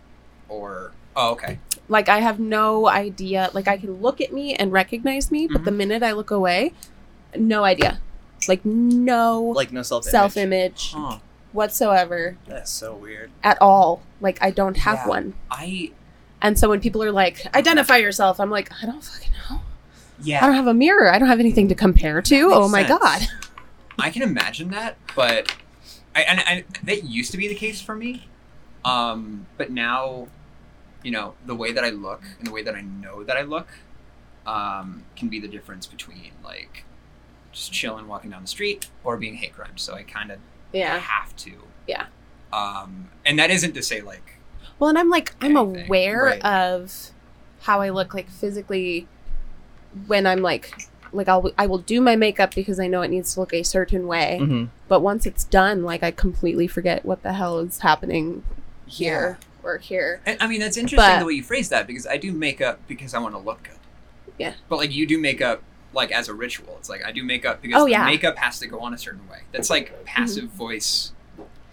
or oh, okay. Like I have no idea. Like I can look at me and recognize me, but the minute I look away, no idea. Like no Like no self self image Huh. whatsoever That's so weird. at all. Like I don't have Yeah. one. I And so when people are like, identify yourself, I'm like, I don't fucking know. Yeah. I don't have a mirror. I don't have anything to compare to. Oh my sense. god. I can imagine that, but I and, and that used to be the case for me. Um, but now, you know, the way that I look and the way that I know that I look, um, can be the difference between like just chilling, walking down the street, or being hate crimed. So I kind of Yeah. have to. Yeah. Um, and that isn't to say like Well, and I'm like, I'm aware Right. of how I look like physically when I'm like like I'll I will do my makeup because I know it needs to look a certain way. hmm But once it's done, like I completely forget what the hell is happening here or here. And, I mean, that's interesting But- the way you phrase that because I do makeup because I want to look good. Yeah. But like you do makeup like as a ritual. It's like I do makeup because Oh, the yeah. Mm-hmm. makeup has to go on a certain way. That's like passive voice,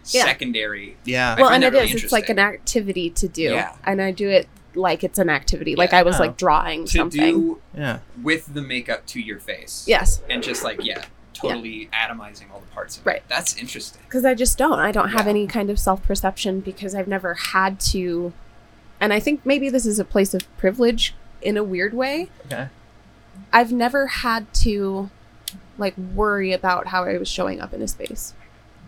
Yeah. secondary. Yeah. I well, and that it really is. It's like an activity to do, Yeah. and I do it like it's an activity. Like I was Oh. like drawing To something. do yeah. with the makeup to your face. Yes, And just like yeah, totally atomizing all the parts of Right. it. That's interesting. because I just don't. I don't have Yeah. any kind of self perception because I've never had to. And I think maybe this is a place of privilege in a weird way. Okay. I've never had to like worry about how I was showing up in a space.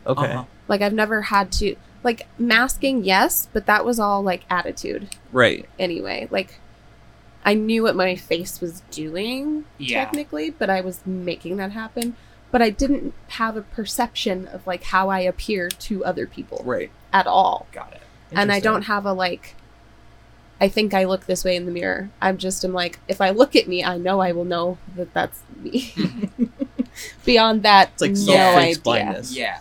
Okay. Uh-huh. Like I've never had to like masking, yes, but that was all like attitude Right. anyway. Like I knew what my face was doing Yeah. technically, but I was making that happen. But I didn't have a perception of like how I appear to other people Right. at all. Got it. And I don't have a like I think I look this way in the mirror. I'm just am like if I look at me, I know I will know that that's me. Beyond that, It's like no self-face idea. blindness. Yeah.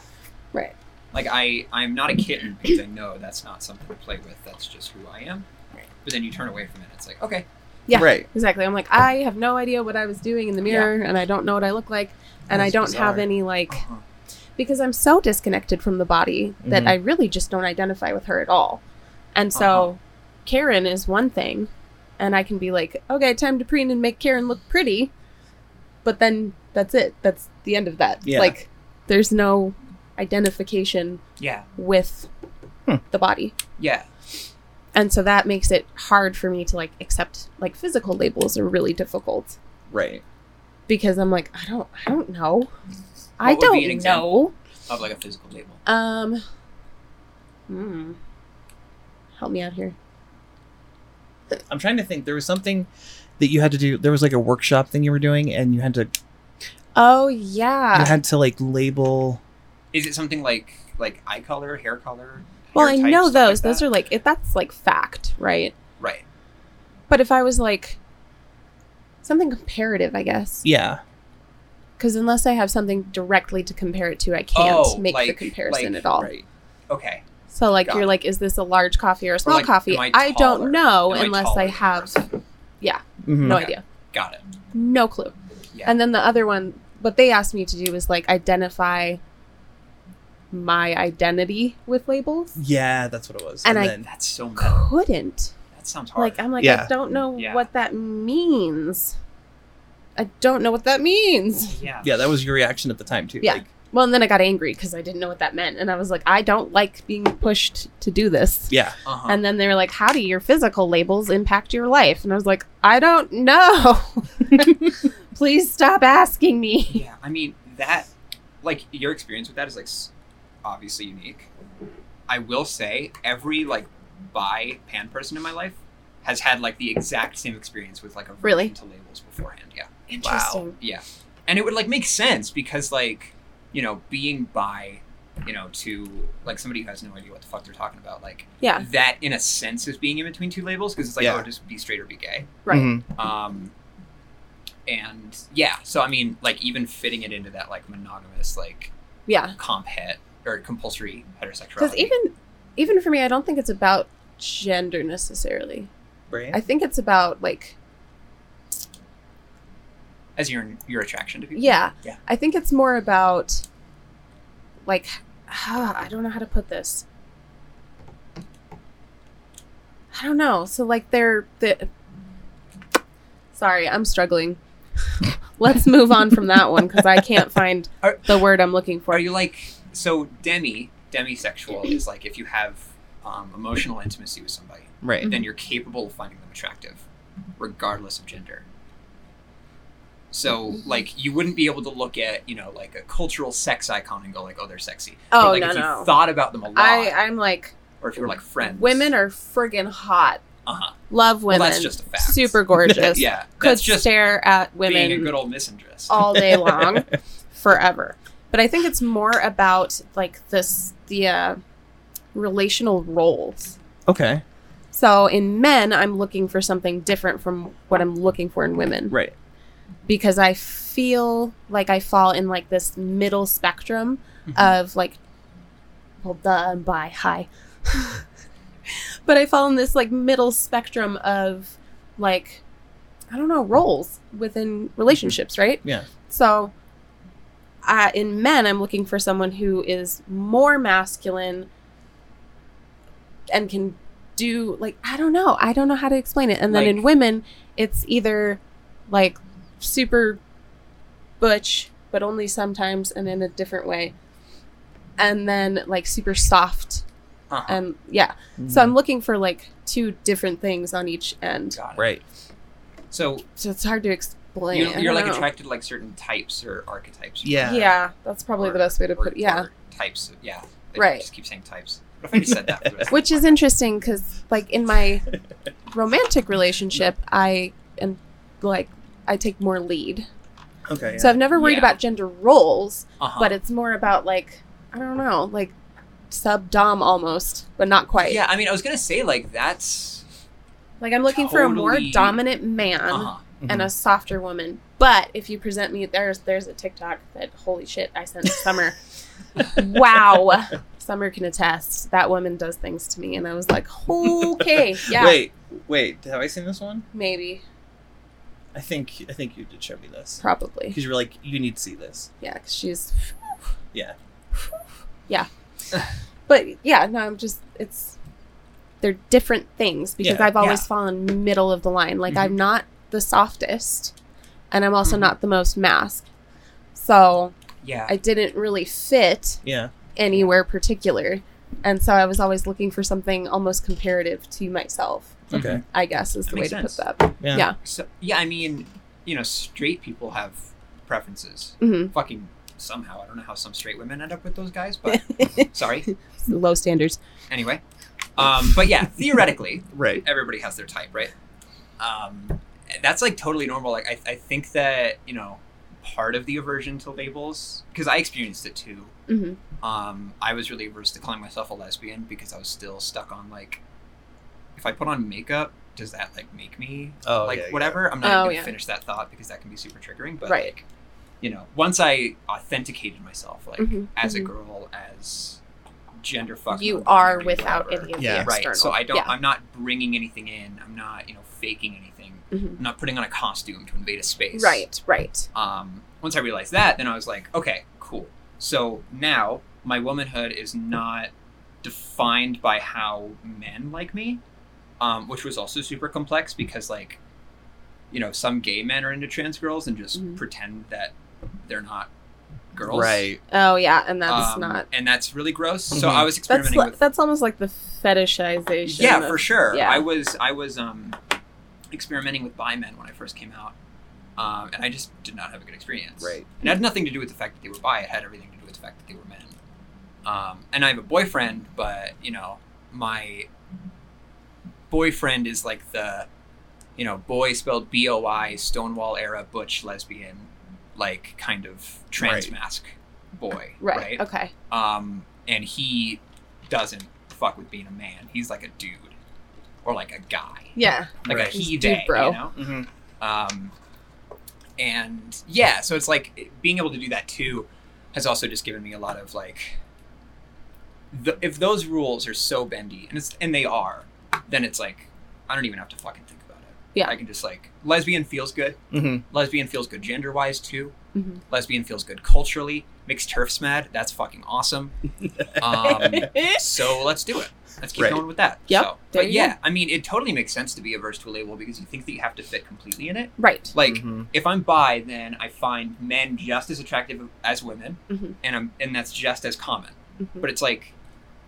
Right. Like I, I'm not a kitten because I know that's not something to play with. That's just who I am. Right. But then you turn away from it. It's like okay, Yeah. Right. Exactly. I'm like I have no idea what I was doing in the mirror, and I don't know what I look like, and I don't have any like Uh-huh. because I'm so disconnected from the body that Mhm. I really just don't identify with her at all. And so Uh-huh. Karen is one thing, and I can be like, okay, time to preen and make Karen look pretty, but then that's it. That's the end of that. Yeah. Like, there's no identification yeah, with Hmm. the body. yeah, And so that makes it hard for me to like accept like physical labels are really difficult Right. Because I'm like, I don't I don't know. I What would don't example? know. of like a physical label. Um. Hmm. Help me out here. I'm trying to think. There was something that you had to do. There was like a workshop thing you were doing, and you had to Oh yeah. you had to like label. Is it something like like eye color, hair color? well, hair I type, know those. like those are like if that's like fact, right? right. But if I was like something comparative, I guess, Yeah. because unless I have something directly to compare it to, I can't oh, make like, the comparison like- at all. Right. Okay. So like Got you're it. like, is this a large coffee or a small like, coffee? I I don't know Am unless taller I than the have person? Mhm. no Okay. idea, Got it. no clue. Yeah. And then the other one, what they asked me to do was like identify my identity with labels. Yeah, that's what it was. And I- then, That's so meta. Couldn't. That sounds hard. Like I'm like Yeah. I don't know Yeah. what that means. I don't know what that means. yeah. yeah, that was your reaction at the time too. Yeah. Like, Well, and then I got angry because I didn't know what that meant, and I was like, I don't like being pushed to do this. yeah. Uh-huh. And then they were like, How do your physical labels impact your life? And I was like, I don't know. Please stop asking me. yeah, I mean that, like your experience with that is like obviously unique. I will say every like bi pan person in my life has had like the exact same experience with like a Really? to labels beforehand. Yeah, Interesting. yeah, and it would like make sense because like you know being bi, you know to like somebody who has no idea what the fuck they're talking about like Yeah. that in a sense is being in between two labels because it's like Yeah. oh just be straight or be gay. Right. Mhm. um and yeah so i mean like even fitting it into that like monogamous like Yeah. comp het or compulsory heterosexuality. Because even even for me, I don't think it's about gender necessarily. Right. I think it's about like as your your attraction to people. yeah. Yeah. I think it's more about like ah, I don't know how to put this. I don't know. So like they're the Sorry, I'm struggling. Let's move on from that one because I can't find Are- the word I'm looking for. Are you like so demi demisexual is like if you have um, emotional intimacy with somebody, right. then you're capable of finding them attractive, regardless of gender. So like you wouldn't be able to look at you know like a cultural sex icon and go like oh they're sexy. Oh, but, like, no, if you no. thought about them a lot, I I'm like or if you were like friends, women are friggin' hot. uh-huh. Love Well, women. that's just a fact. Super gorgeous. yeah, Could just stare at women. being a women good old misandrist. all day long, forever. But I think it's more about like this the uh, relational roles. Okay. So in men, I'm looking for something different from what I'm looking for in women Right. because I feel like I fall in like this middle spectrum Mhm. of like, well, duh, I'm bi, hi. but I fall in this like middle spectrum of like, I don't know, roles within relationships, right? Yeah. So, uh, in men, I'm looking for someone who is more masculine and can do like I don't know, I don't know how to explain it. And then in women, it's either like super butch, but only sometimes and in a different way, and then like super soft Uh-huh. and yeah. Mm-hmm. So I'm looking for like two different things on each end. Got it. right. So So it's hard to explain. You're, you're like know. attracted to like certain types or archetypes. Yeah. Yeah, that's probably Or- the best way to or- put it. Yeah. or types. Of, yeah. I Right. Just keep saying types. What if I just said that? For the rest of Which is interesting because, like, in my romantic relationship, I am like, I take more lead. Okay. So I've never worried Yeah. about gender roles, Uh-huh. but it's more about, like, I don't know, like sub dom almost, but not quite. yeah, I mean, I was gonna say like that's Like, I'm looking for a more dominant man uh-huh. And a softer woman. But if you present me, there's there's a TikTok that holy shit I sent to Summer. wow, Summer can attest that woman does things to me, and I was like, okay, yeah, Wait, wait. Have I seen this one? maybe, I think I think you did show me this probably, because you were like, you need to see this. yeah, 'cause she's Yeah. yeah, but yeah, no, I'm just it's they're different things because Yeah, I've always yeah. fallen middle of the line. Like Mhm. I'm not the softest, and I'm also Mhm. not the most masked. So Yeah. I didn't really fit Yeah. anywhere particular. And so I was always looking for something almost comparative to myself, Okay. I guess is the way makes to put that. Yeah. Yeah. So yeah, I mean, you know, straight people have preferences. hmm Fucking somehow, I don't know how some straight women end up with those guys, but sorry. Low standards. Anyway, um, but yeah, theoretically, Right. everybody has their type, right? Um, that's like totally normal. Like I, I think that you know, part of the aversion to labels because I experienced it too. hmm Um, I was really averse to calling myself a lesbian because I was still stuck on like, if I put on makeup, does that like make me Oh, like yeah, yeah. whatever? I'm not Oh, gonna yeah. finish that thought because that can be super triggering. But Right. like, you know, once I authenticated myself, like Mhm, as a mhm. girl, as gender fuck, You are without whatever. any of Yeah. the right. So I don't. Yeah. I'm not bringing anything in. I'm not you know faking anything. Mhm. Not putting on a costume to invade a space. Right, right. Um, once I realized that, then I was like, okay, cool. So now my womanhood is not defined by how men like me, um, which was also super complex because, like, you know, some gay men are into trans girls and just Mhm. pretend that they're not girls. Right. Oh yeah, and that's Um, not And that's really gross. So Mhm. I was that's experimenting li- with. that's almost like the fetishization. Yeah, of- for sure. yeah. I was I was um, experimenting with bi men when I first came out, um, and I just did not have a good experience. Right. And it had nothing to do with the fact that they were bi. It had everything to do with the fact that they were men. Um, and I have a boyfriend, but you know, my boyfriend is like the, you know, boy spelled B O I Stonewall era butch lesbian, like kind of trans Right. masc boy. Right. Right. Okay. Um, and he doesn't fuck with being a man. He's like a dude, or like a guy, Yeah. like Right. a He's he dude they, bro. you know. Mm-hmm. Um, and yeah, so it's like being able to do that too. has also just given me a lot of like the, if those rules are so bendy and it's and they are then it's like i don't even have to fucking think about it Yeah. i can just like lesbian feels good Mm-hmm. lesbian feels good gender wise too Mhm. lesbian feels good culturally makes TERFs mad that's fucking awesome um, so let's do it let's keep Right. going with that Yep, so, there but you yeah i mean it totally makes sense to be averse to a label because you think that you have to fit completely in it right. like Mhm. if I'm bi, then I find men just as attractive as women, Mhm. and I'm and that's just as common. Mhm. But it's like,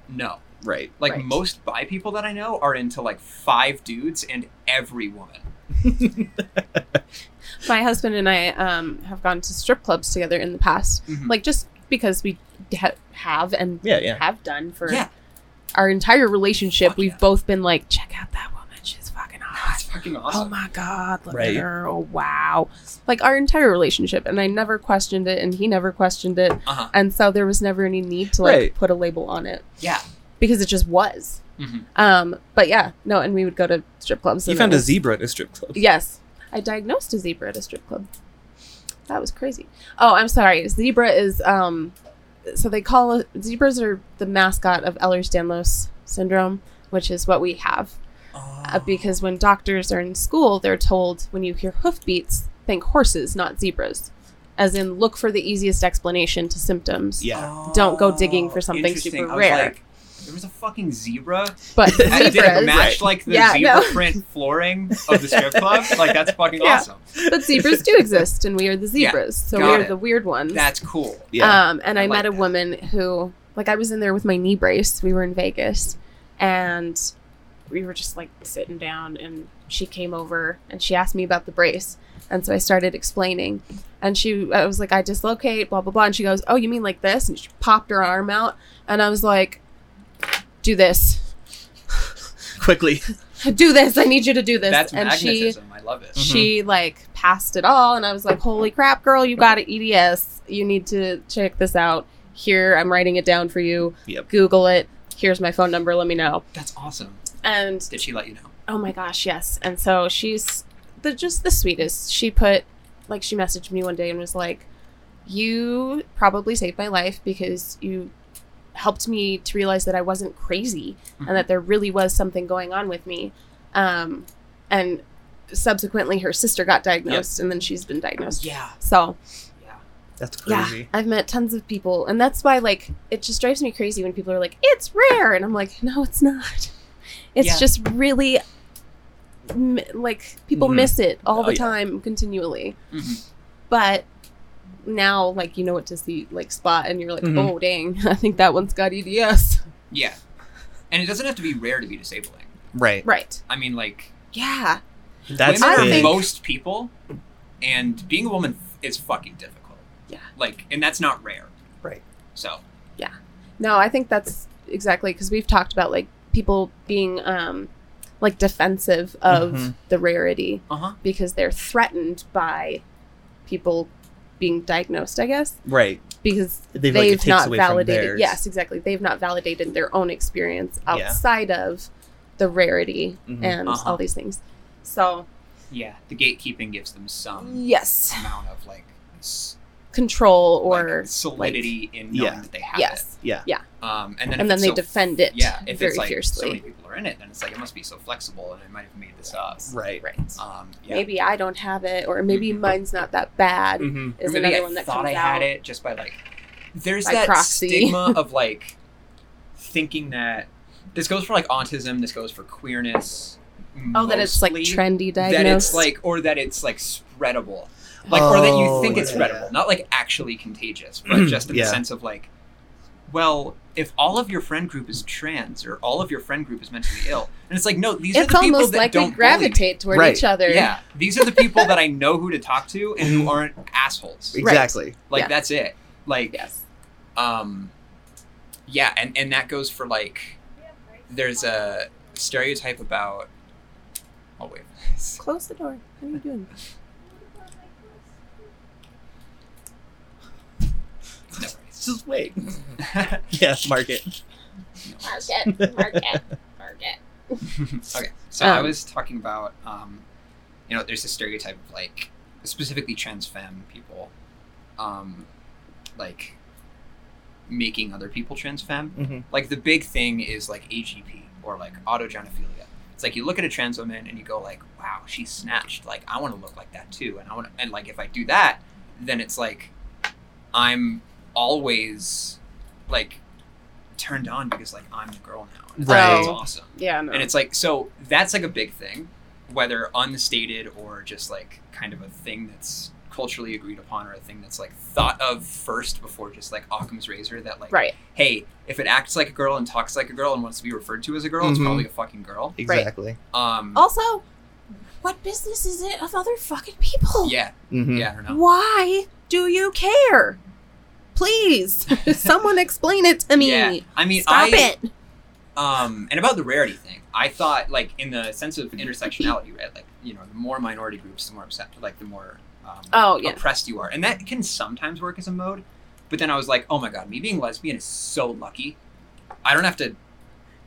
no, Right. like Right. most bi people that I know are into like five dudes and every woman. My husband and I um, have gone to strip clubs together in the past, Mhm. like just because we ha- have and Yeah, yeah. have done for Yeah, our entire relationship. Fuck We've yeah. both been like, check out that woman, she's fucking hot. that's fucking awesome. Oh my god, look Right. at her! Oh wow, like our entire relationship, and I never questioned it, and he never questioned it, Uh-huh. and so there was never any need to like Right. put a label on it Yeah. because it just was. Mhm. Um, but yeah, no, and we would go to strip clubs. You found it a zebra at a strip club. Yes, I diagnosed a zebra at a strip club. That was crazy. Oh, I'm sorry. Zebra is um, so they call it, zebras are the mascot of Ehlers-Danlos syndrome, which is what we have. Uh, because when doctors are in school, they're told when you hear hoofbeats, think horses, not zebras. As in, look for the easiest explanation to symptoms. Yeah. Don't go digging for something super rare. like, there was a fucking zebra. But And did it zebras, match like the Yeah, zebra no. print flooring of the strip club? Like that's fucking Yeah. awesome. but zebras do exist, and we are the zebras, so we are it. the weird ones. That's cool. Yeah. Um, and I I, like met a that. woman who, like, I was in there with my knee brace. We were in Vegas, and we were just like sitting down, and she came over and she asked me about the brace, and so I started explaining, and she, I was like, I dislocate, blah blah blah, and she goes, Oh, you mean like this? And she popped her arm out, and I was like, Do this, Quickly. do this. I need you to do this. That's and she magnetism. I love it. she mm-hmm. like passed it all and i was like holy crap girl you got it eds you need to check this out here i'm writing it down for you Yep. google it here's my phone number let me know That's awesome. and Did she let you know? oh my gosh yes and so she's the just the sweetest she put like she messaged me one day and was like you probably saved my life because you helped me to realize that i wasn't crazy Mhm. and that there really was something going on with me um, and subsequently her sister got diagnosed and then she's been diagnosed Yeah. so Yeah. That's yeah crazy. i've met tons of people and that's why like it just drives me crazy when people are like it's rare and i'm like no it's not it's Yeah. just really m- like people Mhm. miss it all Oh, the yeah. time continually Mhm. but now like you know what to see like spot and you're like Mhm. oh dang i think that one's got eds Yeah. And it doesn't have to be rare to be disabling. Right. right I mean, like, yeah That's women I are think- most people, and being a woman is fucking difficult. Yeah. Like, and that's not rare. Right. So, Yeah. No, I think that's exactly because we've talked about like people being um like defensive of Mhm. the rarity uh huh. because they're threatened by people being diagnosed, I guess, Right. because They've, they've, like, not validated. Yes, exactly. They've not validated their own experience Yeah. outside of the rarity Mhm. and Uh-huh. all these things. So, Yeah. The gatekeeping gives them some yes, amount of like, s- control or like, solidity in knowing Yeah. that they have yes. Yeah. it. Um, and then And then they so- defend it Yeah. If very it's like so fiercely. many people are in it, then it's like it must be so flexible, and I might have made this up. Right. Right. Um, yeah. Maybe I don't have it, or maybe Mhm. mine's not that bad. Mm-hmm. Is or maybe another I one that thought comes I out. had it just by like. There's By that proxy. stigma of like thinking that this goes for like autism. This goes for queerness. Oh, that it's like mostly, trendy That it's like, or that it's like spreadable, like, or that you Oh, think it's yeah. spreadable, not like actually contagious, but just in Yeah. the sense of like, well, if all of your friend group is trans or all of your friend group is mentally ill, and it's like, no, these are it's the people that like don't we gravitate toward Right. each other. Yeah, these are the people that I know who to talk to and who Mhm. aren't assholes. Exactly. Like Yeah. that's it. Like Yes. um yeah and and that goes for like there's a stereotype about oh wait Close the door. What are you doing? no Just wait. yes, Yeah. Mark it. Market. Market. Market. okay so i Um, was talking about um you know there's a stereotype of like specifically trans femme people um like making other people trans femme. hmm Like the big thing is like AGP or like autogynephilia. It's like you look at a trans woman and you go like, wow, she's snatched. Like I want to look like that too, and I want to, and like if I do that, then it's like I'm always like turned on because like I'm the girl now. And it's like, Right. That's awesome. Yeah, no. And it's like so that's like a big thing, whether unstated or just like kind of a thing that's culturally agreed upon or a thing that's like thought of first before just like Occam's razor that like right. hey, if it acts like a girl and talks like a girl and wants to be referred to as a girl, it's Mhm. probably a fucking girl. Exactly. Um Also, what business is it of other fucking people? yeah, hmm yeah, I don't know. Why do you care? Please, someone explain it to me. Yeah. I mean Stop I it. um and about the rarity thing, I thought like in the sense of intersectionality, right? Like, you know, the more minority groups, the more upset like the more um, Oh yeah. oppressed you are. And that can sometimes work as a mode. But then I was like, oh my god, me being lesbian is so lucky. I don't have to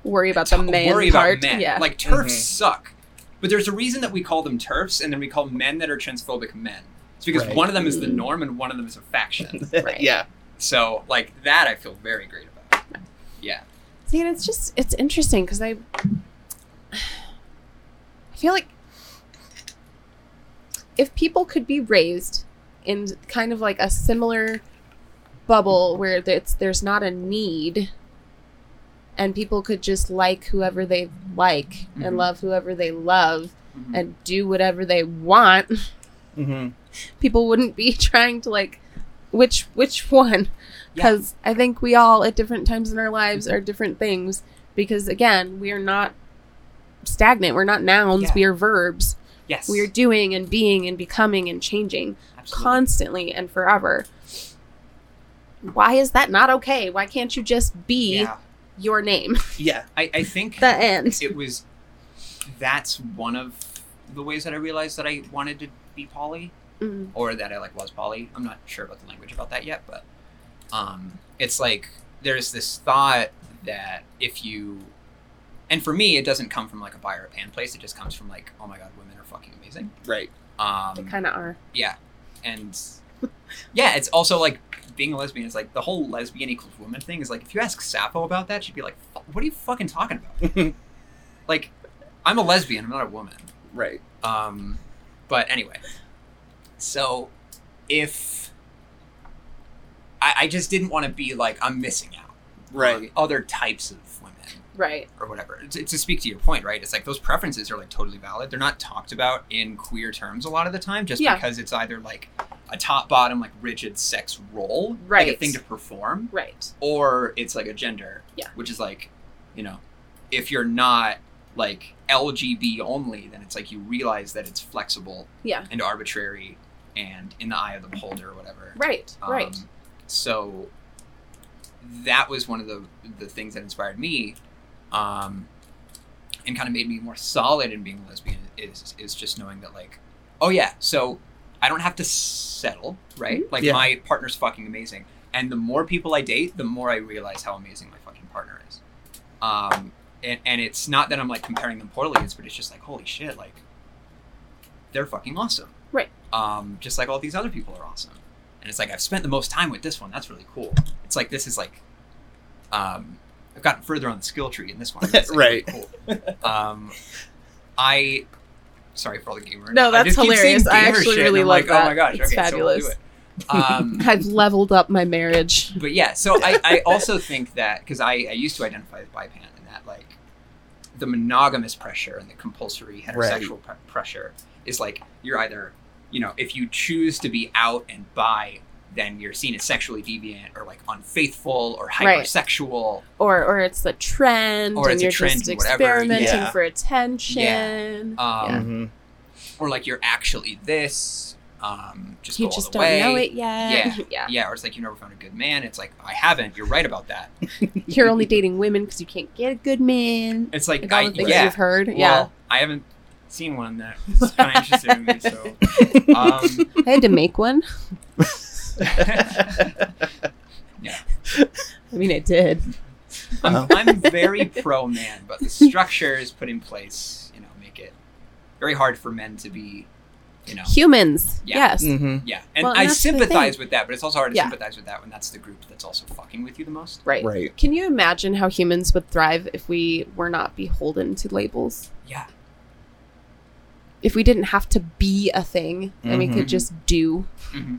Worry about the t- man worry part. about men. Yeah. Like TERFs Mhm. suck. But there's a reason that we call them TERFs and then we call men that are transphobic men. It's because Right. one of them is the norm and one of them is a faction. Right. yeah. so like that I feel very great about. Yeah. See, and it's just it's interesting because I I feel like if people could be raised in kind of like a similar bubble where it's there's not a need and people could just like whoever they like Mhm. and love whoever they love Mhm. and do whatever they want hmm people wouldn't be trying to like which which one Yeah. because i think we all at different times in our lives are different things because again we are not stagnant we're not nouns Yeah. we are verbs Yes. we are doing and being and becoming and changing Absolutely. constantly and forever why is that not okay why can't you just be yeah. your name Yeah. I, I think the end it was that's one of the ways that I realized that I wanted to be poly Mm. or that I like was poly. I'm not sure about the language about that yet, but um, it's like there's this thought that if you and for me it doesn't come from like a bi or a pan place. It just comes from like oh my god, women are fucking amazing. Right. they Um, kind of are yeah, and yeah, it's also like being a lesbian is like the whole lesbian equals woman thing is like if you ask Sappho about that, she'd be like, "What are you fucking talking about?" like, I'm a lesbian. I'm not a woman. right. Um, but anyway, so if I, I just didn't want to be like I'm missing out Right. other types of women right or whatever. To, to speak to your point, right? It's like those preferences are like totally valid. They're not talked about in queer terms a lot of the time, just Yeah. because it's either like a top bottom like rigid sex role, like a thing to perform, right or it's like a gender, Yeah. which is like, you know, if you're not like LGB only, then it's like you realize that it's flexible yeah and arbitrary and in the eye of the beholder or whatever. right right Um, so that was one of the the things that inspired me, um, and kind of made me more solid in being a lesbian. Is is just knowing that like, oh yeah, so I don't have to settle, right? Mm-hmm. Like Yeah. my partner's fucking amazing, and the more people I date, the more I realize how amazing my fucking partner is. Um, and and it's not that I'm like comparing them poorly, it's but it's just like holy shit, like they're fucking awesome. Right. Um, just like all these other people are awesome. And it's like I've spent the most time with this one. That's really cool. It's like this is like, um, I've gotten further on the skill tree in this one. Like, really Right. cool. Um, I, sorry for all the gamer. No, that's saying hilarious. I actually really like, that. Oh my gosh, It's okay, fabulous. So we'll do it. Um, I've leveled up my marriage. but yeah, so I, I also think that because I, I used to identify as bi pan and that like the monogamous pressure and the compulsory heterosexual pre- pressure is like you're either you know if you choose to be out and bi then you're seen as sexually deviant or like unfaithful or Right. hypersexual Or or it's the trend Or and a you're trend just whatever, experimenting yeah. for attention. um, hmm or like you're actually this um, just you go all just the don't way. know it yet. Yeah. yeah. yeah or it's like you never found a good man it's like I haven't you're right about that You're only dating women because you can't get a good man. it's like Like all I, the things yeah you've heard. Well, yeah. I haven't seen one that is kind of interested in me, so. Um, I had to make one. yeah, I mean, it did. I'm, Oh. I'm very pro man, but the structures put in place, you know, make it very hard for men to be You know. Humans. Yeah. Yes. Mm-hmm. Yeah, and Well, and I sympathize with that, but it's also hard to Yeah. sympathize with that when that's the group that's also fucking with you the most. Right. Right. Can you imagine how humans would thrive if we were not beholden to labels? Yeah. If we didn't have to be a thing and we could Mhm. just do. hmm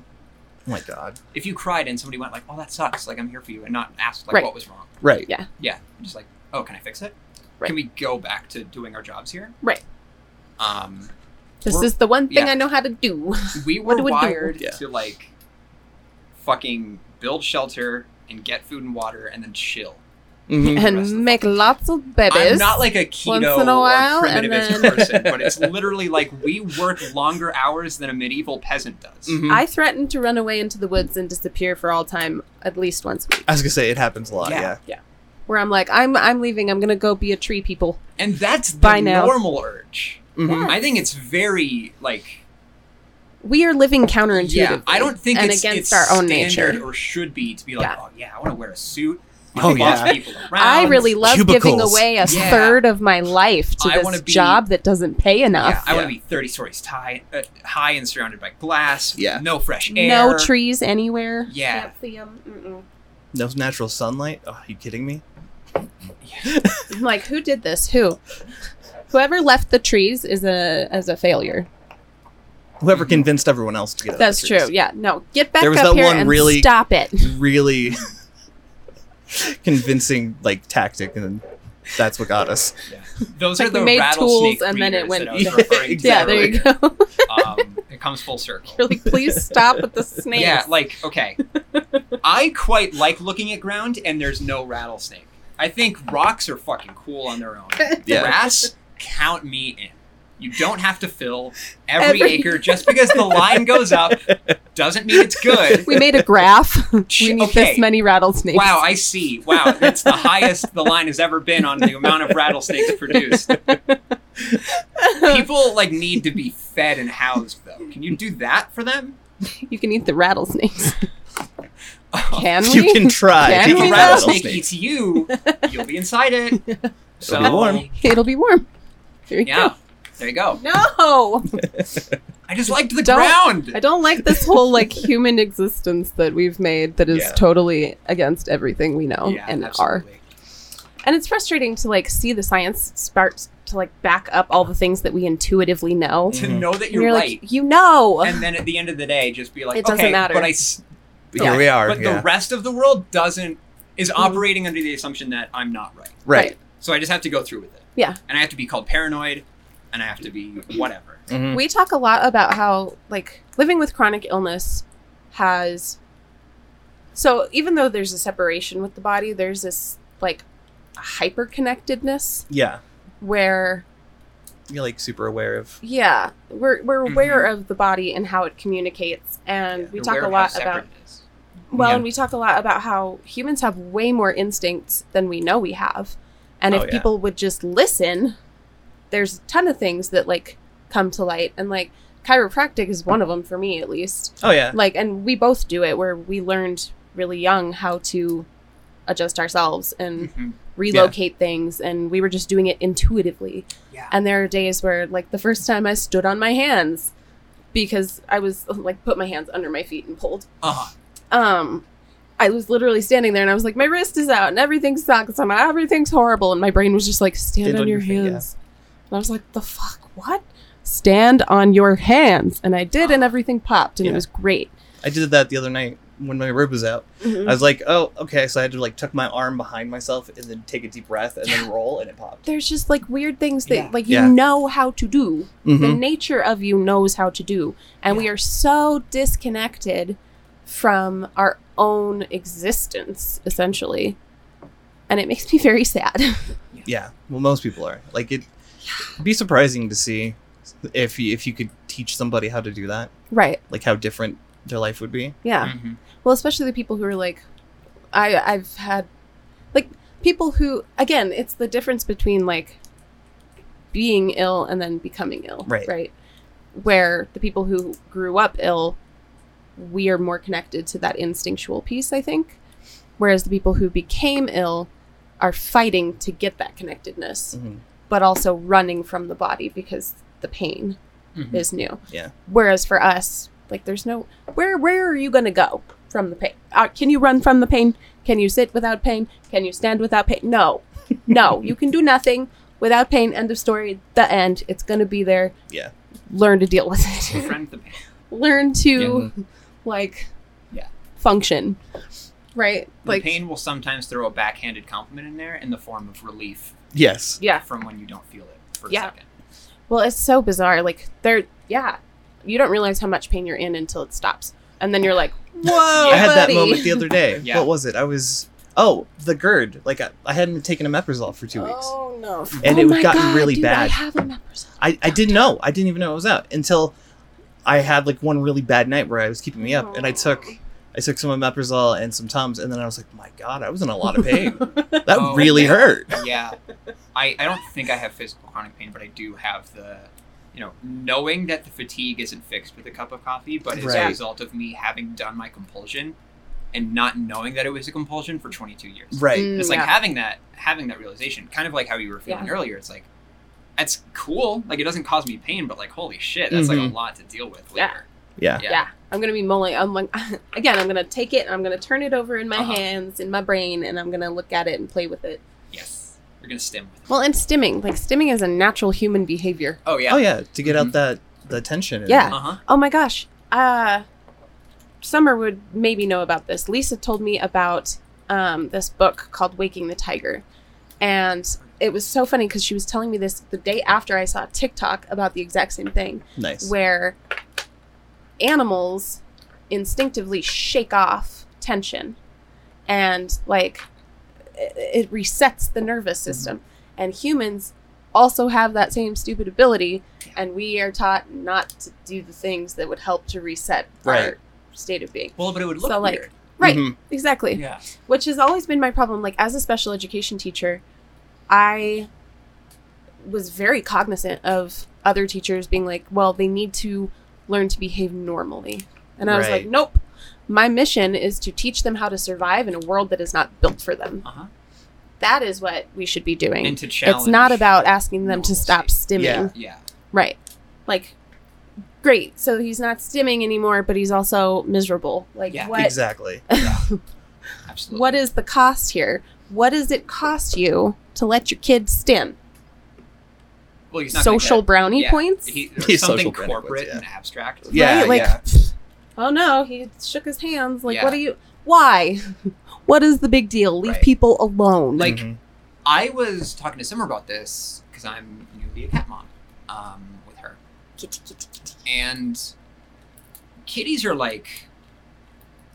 Oh my god. If you cried and somebody went like, "Oh, that sucks," like I'm here for you, and not asked like Right. what was wrong. Right. Yeah. Yeah, just like, "Oh, can I fix it? Right. Can we go back to doing our jobs here?" Right. Um, This is the one thing yeah. I know how to do. we What were do we wired Yeah. to like fucking build shelter and get food and water and then chill. Mm-hmm. the rest of and make lots of babies. I'm not like a keto once in a while, or and primitivist then- person, but it's literally like we work longer hours than a medieval peasant does. Mhm. I threaten to run away into the woods and disappear for all time at least once a week. I was gonna say it happens a lot. Yeah. Yeah. Where I'm like, I'm I'm leaving. I'm gonna go be a tree people. And that's the By now. normal urge. Mhm. I think it's very like We are living counterintuitively. yeah. I don't think and it's, against it's our own standard nature. or should be to be like, Yeah. oh yeah, I want to wear a suit. Oh, boss yeah. people around. I really love giving away a Yeah. third of my life to I this be- job that doesn't pay enough. Yeah, enough. I want to be 30 stories high, uh, high and surrounded by glass. Yeah. No fresh air. No trees anywhere. Yeah. No natural sunlight. Oh, are you kidding me? I'm like, who did this? Who? Whoever left the trees is a as a failure. Whoever convinced everyone else to get out of That's the true. Yeah. No. Get back There was up that here one and really- stop it. Really convincing like tactic, and that's what got us. Those Like are we the made rattlesnake tools and then it went- that I was Yeah, to Yeah. There you go. Um, it comes full circle. You're like, please stop with the snakes. Yeah, like okay. I quite like looking at ground and there's no rattlesnake. I think rocks are fucking cool on their own. Yeah. Grass, count me in. You don't have to fill every, Every- acre just because the line goes up doesn't mean it's good. we made a graph. we need Okay. this many rattlesnakes. Wow, I see. Wow, that's the highest the line has ever been on the amount of rattlesnakes produced. People like need to be fed and housed though. Can you do that for them? you can eat the rattlesnakes. Can we? You can try. Can if a rattlesnake rattlesnake. eats you, you'll be inside it. So be warm. It'll be warm. There you Yeah, there you go. go. No, I just liked the Don't- ground. I don't like this whole like human existence that we've made that is Yeah. totally against everything we know yeah, and are. And it's frustrating to like see the science start to like back up all the things that we intuitively know. To Mhm. know that you're, you're right, like, you know. and then at the end of the day, just be like, It doesn't matter. but I, But Here we are. But yeah. the rest of the world doesn't is Mhm. operating under the assumption that I'm not right. right. So I just have to go through with it. Yeah. And I have to be called paranoid, and I have to be whatever. Mhm. we talk a lot about how like living with chronic illness has so even though there's a separation with the body there's this like hyper connectedness Yeah. where You're like super aware of. yeah we're we're aware of the body and how it communicates and we talk a lot about well Yeah. and we talk a lot about how humans have way more instincts than we know we have and Oh, if yeah. people would just listen there's a ton of things that like come to light and like chiropractic is one of them for me at least Oh yeah. like and we both do it where we learned really young how to adjust ourselves and Mhm. relocate things and we were just doing it intuitively Yeah. and there are days where like the first time i stood on my hands because i was like put my hands under my feet and pulled Uh-huh. um i was literally standing there and i was like my wrist is out and everything sucks and everything's horrible and my brain was just like stand, Stand on, on your, your feet, yeah. Hands and i was like the fuck what stand on your hands and i did and everything popped and Yeah. it was great I did that the other night when my rib was out. Mhm. I was like, oh, okay. So I had to like tuck my arm behind myself and then take a deep breath and then roll, and it popped. there's just like weird things that Yeah. like you Yeah. know how to do the Mhm. nature of you knows how to do and we are so disconnected from our own existence essentially and it makes me very sad Yeah. Well, most people are. Like it. It'd be surprising to see if you, if you could teach somebody how to do that, right like how different their life would be. yeah Mhm. well especially the people who are like i i've had like people who again it's the difference between like being ill and then becoming ill Right. right where the people who grew up ill we are more connected to that instinctual piece i think whereas the people who became ill are fighting to get that connectedness Mhm. But also running from the body because the pain Mm-hmm. Mhm. is new. Yeah. Whereas for us, like there's no where where are you gonna go from the pain? Uh, can you run from the pain? Can you sit without pain? Can you stand without pain? No, no, you can do nothing without pain. End of story. The end. It's gonna be there. Yeah. Learn to deal with it. Befriend the pain. Learn to like Yeah. function. Right. The Like pain will sometimes throw a backhanded compliment in there in the form of relief Yes. yeah. from when you don't feel it for a Yeah. second. Well, it's so bizarre. Like there, yeah, you don't realize how much pain you're in until it stops, and then you're like, "Whoa, I had that moment the other day. Yeah. What was it? I was oh the GERD. Like I, I hadn't taken omeprazole for two weeks. Oh no! And oh it my gotten God, really dude, I bad. have omeprazole. I, I didn't know. I didn't even know it was out until I had like one really bad night where I was keeping me up, and I took oh. I took some omeprazole and some tums, and then I was like, my God, I was in a lot of pain. That Oh, really yeah. hurt. yeah. I, I don't think I have physical chronic pain, but I do have the, you know, knowing that the fatigue isn't fixed with a cup of coffee, but is a result of me having done my compulsion and not knowing that it was a compulsion for 22 years. Right. Mm, It's like yeah. having that having that realization, kind of like how you were feeling Yeah. earlier. It's like, that's cool. Like it doesn't cause me pain, but like holy shit, that's like Mhm. a lot to deal with later. Yeah. Yeah. yeah. I'm gonna be mulling. I'm like, again, I'm gonna take it. and I'm gonna turn it over in my Uh-huh. hands, in my brain, and I'm gonna look at it and play with it. Yes. You're gonna stim with it. Well, and stimming, like stimming is a natural human behavior. Oh yeah. Oh yeah, to get Mhm. out that the tension. and- Yeah. Uh huh. Oh my gosh. Uh Summer would maybe know about this. Lisa told me about um, this book called Waking the Tiger. And it was so funny because she was telling me this the day after I saw TikTok about the exact same thing, Nice. where animals instinctively shake off tension and like it, it resets the nervous system. And humans also have that same stupid ability, and we are taught not to do the things that would help to reset Right. our state of being. Well, but it would look So, like, weird. Right, Mhm. exactly. Yeah. Which has always been my problem. Like, as a special education teacher, I was very cognizant of other teachers being like, well, they need to learn to behave normally. And I was like, nope. My mission is to teach them how to survive in a world that is not built for them. Uh huh. That is what we should be doing. And to challenge. It's not about asking them to stop stimming. Yeah. Yeah. Right. Like, great. So he's not stimming anymore, but he's also miserable. Like, Yeah, what? Exactly. Absolutely. what is the cost here? What does it cost you to let your kid stim? Well, he's not Social get- brownie yeah, points? He, He's something social corporate points, yeah. and abstract. Yeah. right? Like, yeah. oh no, he shook his hands. Like, Yeah. what are you? Why? what is the big deal? Leave Right. people alone. Like- Mhm. I was talking to Summer about this because I'm newly a cat mom um, with her, kitty, kitty, kitty. and kitties are like,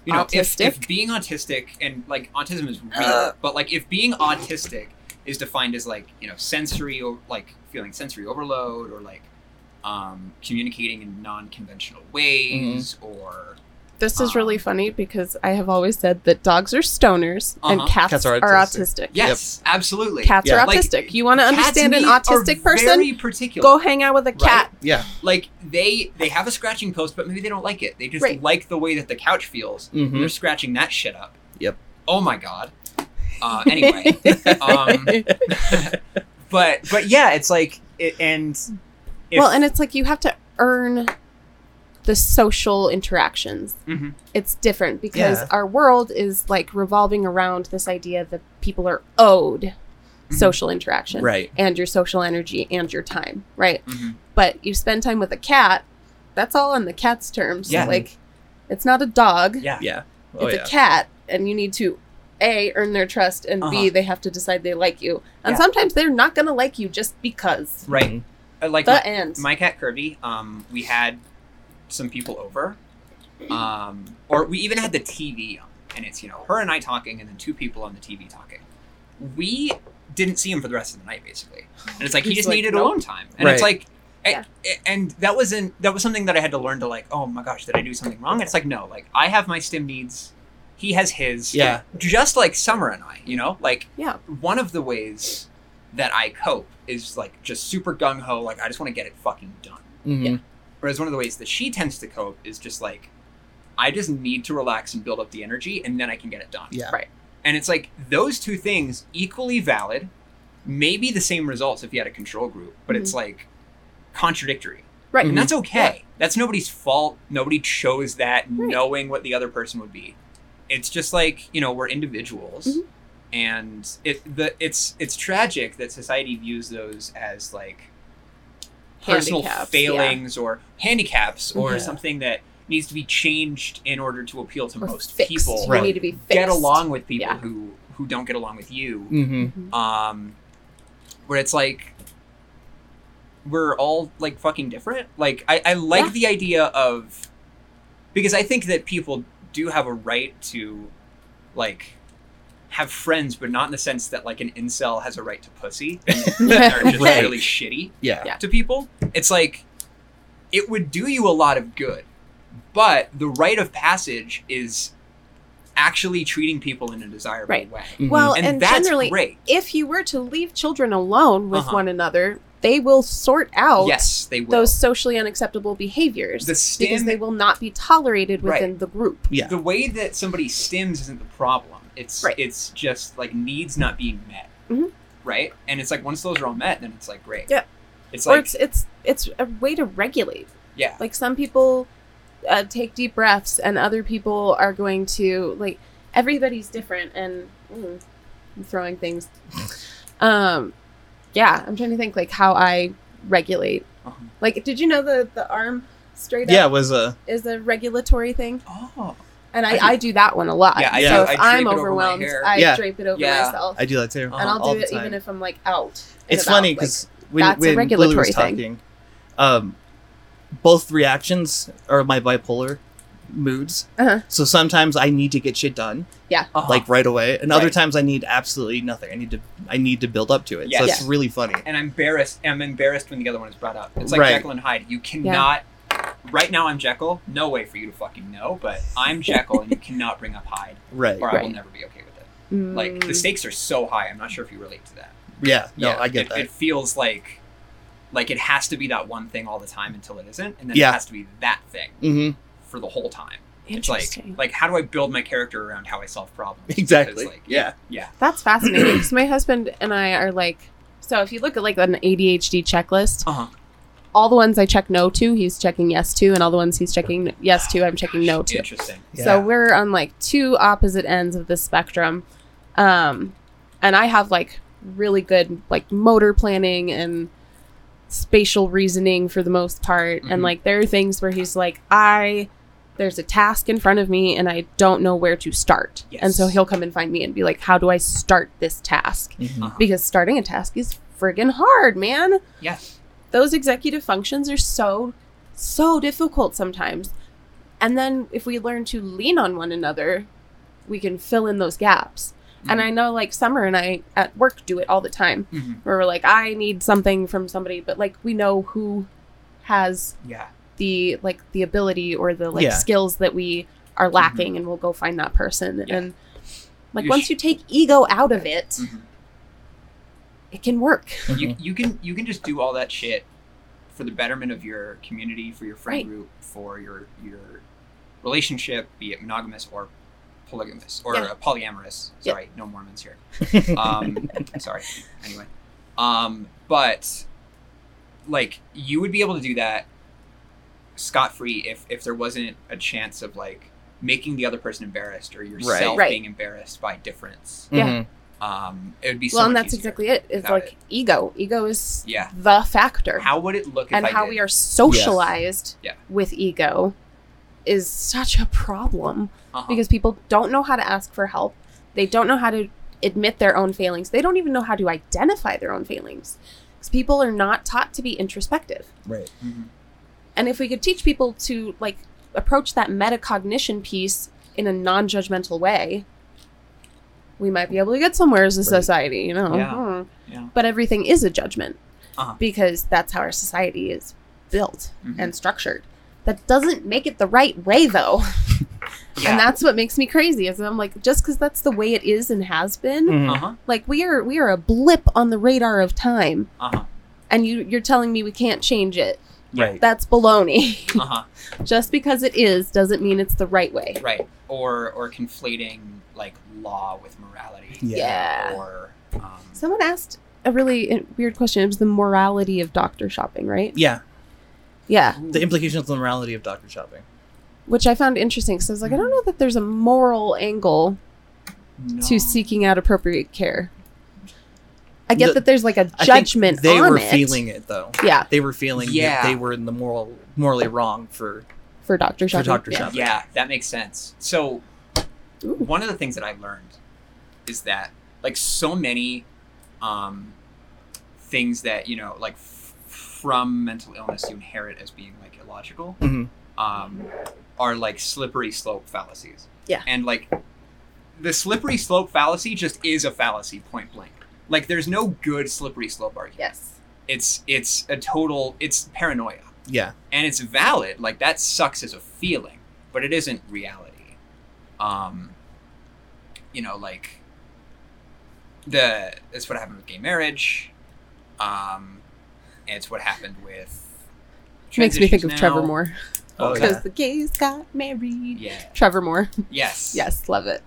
you know, if, if being autistic and like autism is real, Uh. but like if being autistic is defined as like you know sensory o- like feeling sensory overload or like um, communicating in non-conventional ways or This is really Um, funny because I have always said that dogs are stoners and Uh-huh. cats, Cats are, are autistic. autistic. yes, absolutely. Cats Yeah. are Like, autistic. you want to understand an and me are autistic person? Very particular. Go hang out with a Right? cat. Yeah. like they they have a scratching post, but maybe they don't like it. They just Right. like the way that the couch feels. Mhm. They're scratching that shit up. Yep. Oh my god. Uh, anyway, um, but but yeah, it's like it, and if, well, and it's like you have to earn the social interactions. Mhm. It's different because Yeah. our world is like revolving around this idea that people are owed Mhm. social interaction Right. and your social energy and your time, right? Mhm. But you spend time with a cat, that's all on the cat's terms. Yeah. Like it's not a dog, yeah, Yeah. Oh it's yeah. a cat and you need to a earn their trust and b Uh-huh. they have to decide they like you and Yeah. sometimes they're not going to like you just because right. Uh, like the my, end my cat Kirby, um, we had some people over, um, or we even had the TV on, and it's you know her and I talking, and then two people on the TV talking. We didn't see him for the rest of the night, basically, and it's like he just like, needed "Nope." alone time, and it's like. a- a- And that wasn't that was something that I had to learn to like. Oh my gosh, did I do something wrong? It's like no, like I have my stim needs, he has his. Yeah. just like Summer and I, you know, like yeah one of the ways that I cope is like just super gung ho, like I just want to get it fucking done. Mhm. Whereas one of the ways that she tends to cope is just like, I just need to relax and build up the energy, and then I can get it done. Yeah. Right. And it's like those two things equally valid, maybe the same results if you had a control group, but it's like contradictory. Right. and that's okay. That's nobody's fault. Nobody chose that Right. knowing what the other person would be. It's just like you know we're individuals, Mhm. and it the it's it's tragic that society views those as like personal Handicaps, yeah. failings or handicaps or Yeah. something that needs to be changed in order to appeal to Or most fixed. people. You Right. need to be fixed. Get along with people Yeah. who who don't get along with you Mm-hmm. Mhm. um where it's like we're all like fucking different like i, I like Yeah. the idea of because i think that people do have a right to like have friends but not in the sense that like an incel has a right to pussy and are just Right. really shitty Yeah. Yeah. to people it's like it would do you a lot of good but the rite of passage is actually treating people in a desirable Right. way Mhm. Well, and, and, that's generally, great if you were to leave children alone with Uh-huh. one another, they will sort out yes they will those socially unacceptable behaviors the because they will not be tolerated Right. within the group. yeah. the way that somebody stims isn't the problem. It's Right. it's just like needs not being met, Mhm. right? And it's like once those are all met, then it's like great. Yeah. It's or like it's it's it's a way to regulate. yeah, Like some people uh, take deep breaths, and other people are going to like everybody's different. And mm, I'm throwing things. Um, yeah, I'm trying to think like how I regulate. Uh-huh. Like, did you know the the arm straight up Yeah, was a. is a regulatory thing? oh, And I, I do- I do that one a lot. Yeah, I- so I if drape I'm it over my overwhelmed. I Yeah. drape it over Yeah. myself. I do that too. Uh-huh. and I'll all do it even if I'm like out. It's about, funny like- because when, that's a when Lily regulatory was thing. talking, um, both reactions are my bipolar moods. Uh-huh. So sometimes I need to get shit done, uh-huh. like right away, and other times I need absolutely nothing. I need to I need to build up to it. Yes. So it's Yeah. really funny. and I'm embarrassed. I'm embarrassed when the other one is brought up. It's like Right. Jekyll and Hyde. You cannot. Right now, I'm Jekyll. No way for you to fucking know, but I'm Jekyll, and you cannot bring up Hyde, Right. or I will never be okay with it. Like the Mm. stakes are so high. I'm not sure if you relate to that. Yeah. No, yeah, I get it, that. It feels like like it has to be that one thing all the time until it isn't, and then Yeah. it has to be that thing mm-hmm. For the whole time. It's like like how do I build my character around how I solve problems? Exactly. Because, like, Yeah. yeah, That's fascinating. Because my husband and I are like, so if you look at like an ADHD checklist, uh huh. all the ones I check no to, he's checking yes to, and all the ones he's checking yes to, I'm checking no to. Interesting. Yeah. So we're on like two opposite ends of the spectrum. Um, and I have like really good like motor planning and spatial reasoning for the most part. Mhm. And like there are things where he's like, I there's a task in front of me and I don't know where to start. Yes. And so he'll come and find me and be like, How do I start this task? Mhm. Uh-huh. Because starting a task is friggin' hard, man. Yeah. Those executive functions are so, so difficult sometimes. And then if we learn to lean on one another, we can fill in those gaps. And Mhm. I know like Summer and I at work do it all the time Mhm. where we're like, I need something from somebody, but like we know who has Yeah. The like the ability or the like Yeah. skills that we are lacking and we'll go find that person. Mm-hmm. Yeah. And like You once sh- you take ego out of it, Mhm. it can work. You Mhm. you can you can just do all that shit for the betterment of your community, for your friend Right. group, for your your relationship, be it monogamous or polygamous or Yeah. uh, polyamorous. Yeah. Sorry, no Mormons here. um, sorry. Anyway, um, but like you would be able to do that scot free if if there wasn't a chance of like making the other person embarrassed or yourself Right. being embarrassed by difference. Yeah. Mhm. Um, it would be so well, and that's exactly it. It's like it. ego. Ego is Yeah. the factor. How would it look if and I how did? we are socialized Yeah. with ego is such a problem Uh-huh. because people don't know how to ask for help. They don't know how to admit their own failings. They don't even know how to identify their own failings. Because people are not taught to be introspective. Right. Mhm. And if we could teach people to like approach that metacognition piece in a non-judgmental way, we might be able to get somewhere as a society, you know. Yeah. Hmm. Yeah. But everything is a judgment Uh-huh. because that's how our society is built Mhm. and structured. That doesn't make it the right way though. Yeah. And that's what makes me crazy. Is I'm like just cuz that's the way it is and has been, Mhm. Uh-huh. like we are we are a blip on the radar of time Uh-huh. and you you're telling me we can't change it. Right. That's baloney. Uh-huh. just because it is doesn't mean it's the right way. Right. Or or conflating like law with morality. Yeah. Yeah. Or um, Someone asked a really uh, weird question. It was the morality of doctor shopping, right? Yeah. Yeah, The implications of the morality of doctor shopping. which I found interesting because I was like, I don't know that there's a moral angle No. to seeking out appropriate care. I get The- that there's like a judgment they on were it. feeling it though. Yeah, They were feeling Yeah. that they were in the moral, morally wrong for. for doctor For doctor yeah. shopping. Yeah, that makes sense. So, Ooh. one of the things that I learned is that like so many um, things that you know like f- from mental illness you inherit as being like illogical Mhm. um, are like slippery slope fallacies. Yeah. and like the slippery slope fallacy just is a fallacy point blank. Like there's no good slippery slope argument. Yes. It's it's a total it's paranoia Yeah. and it's valid like that sucks as a feeling but it isn't reality um you know like the that's what happened with gay marriage um it's what happened with Makes me think of Trevor now. Moore Oh, because yeah. the gays got married. yeah Trevor Moore. yes Yes, love it.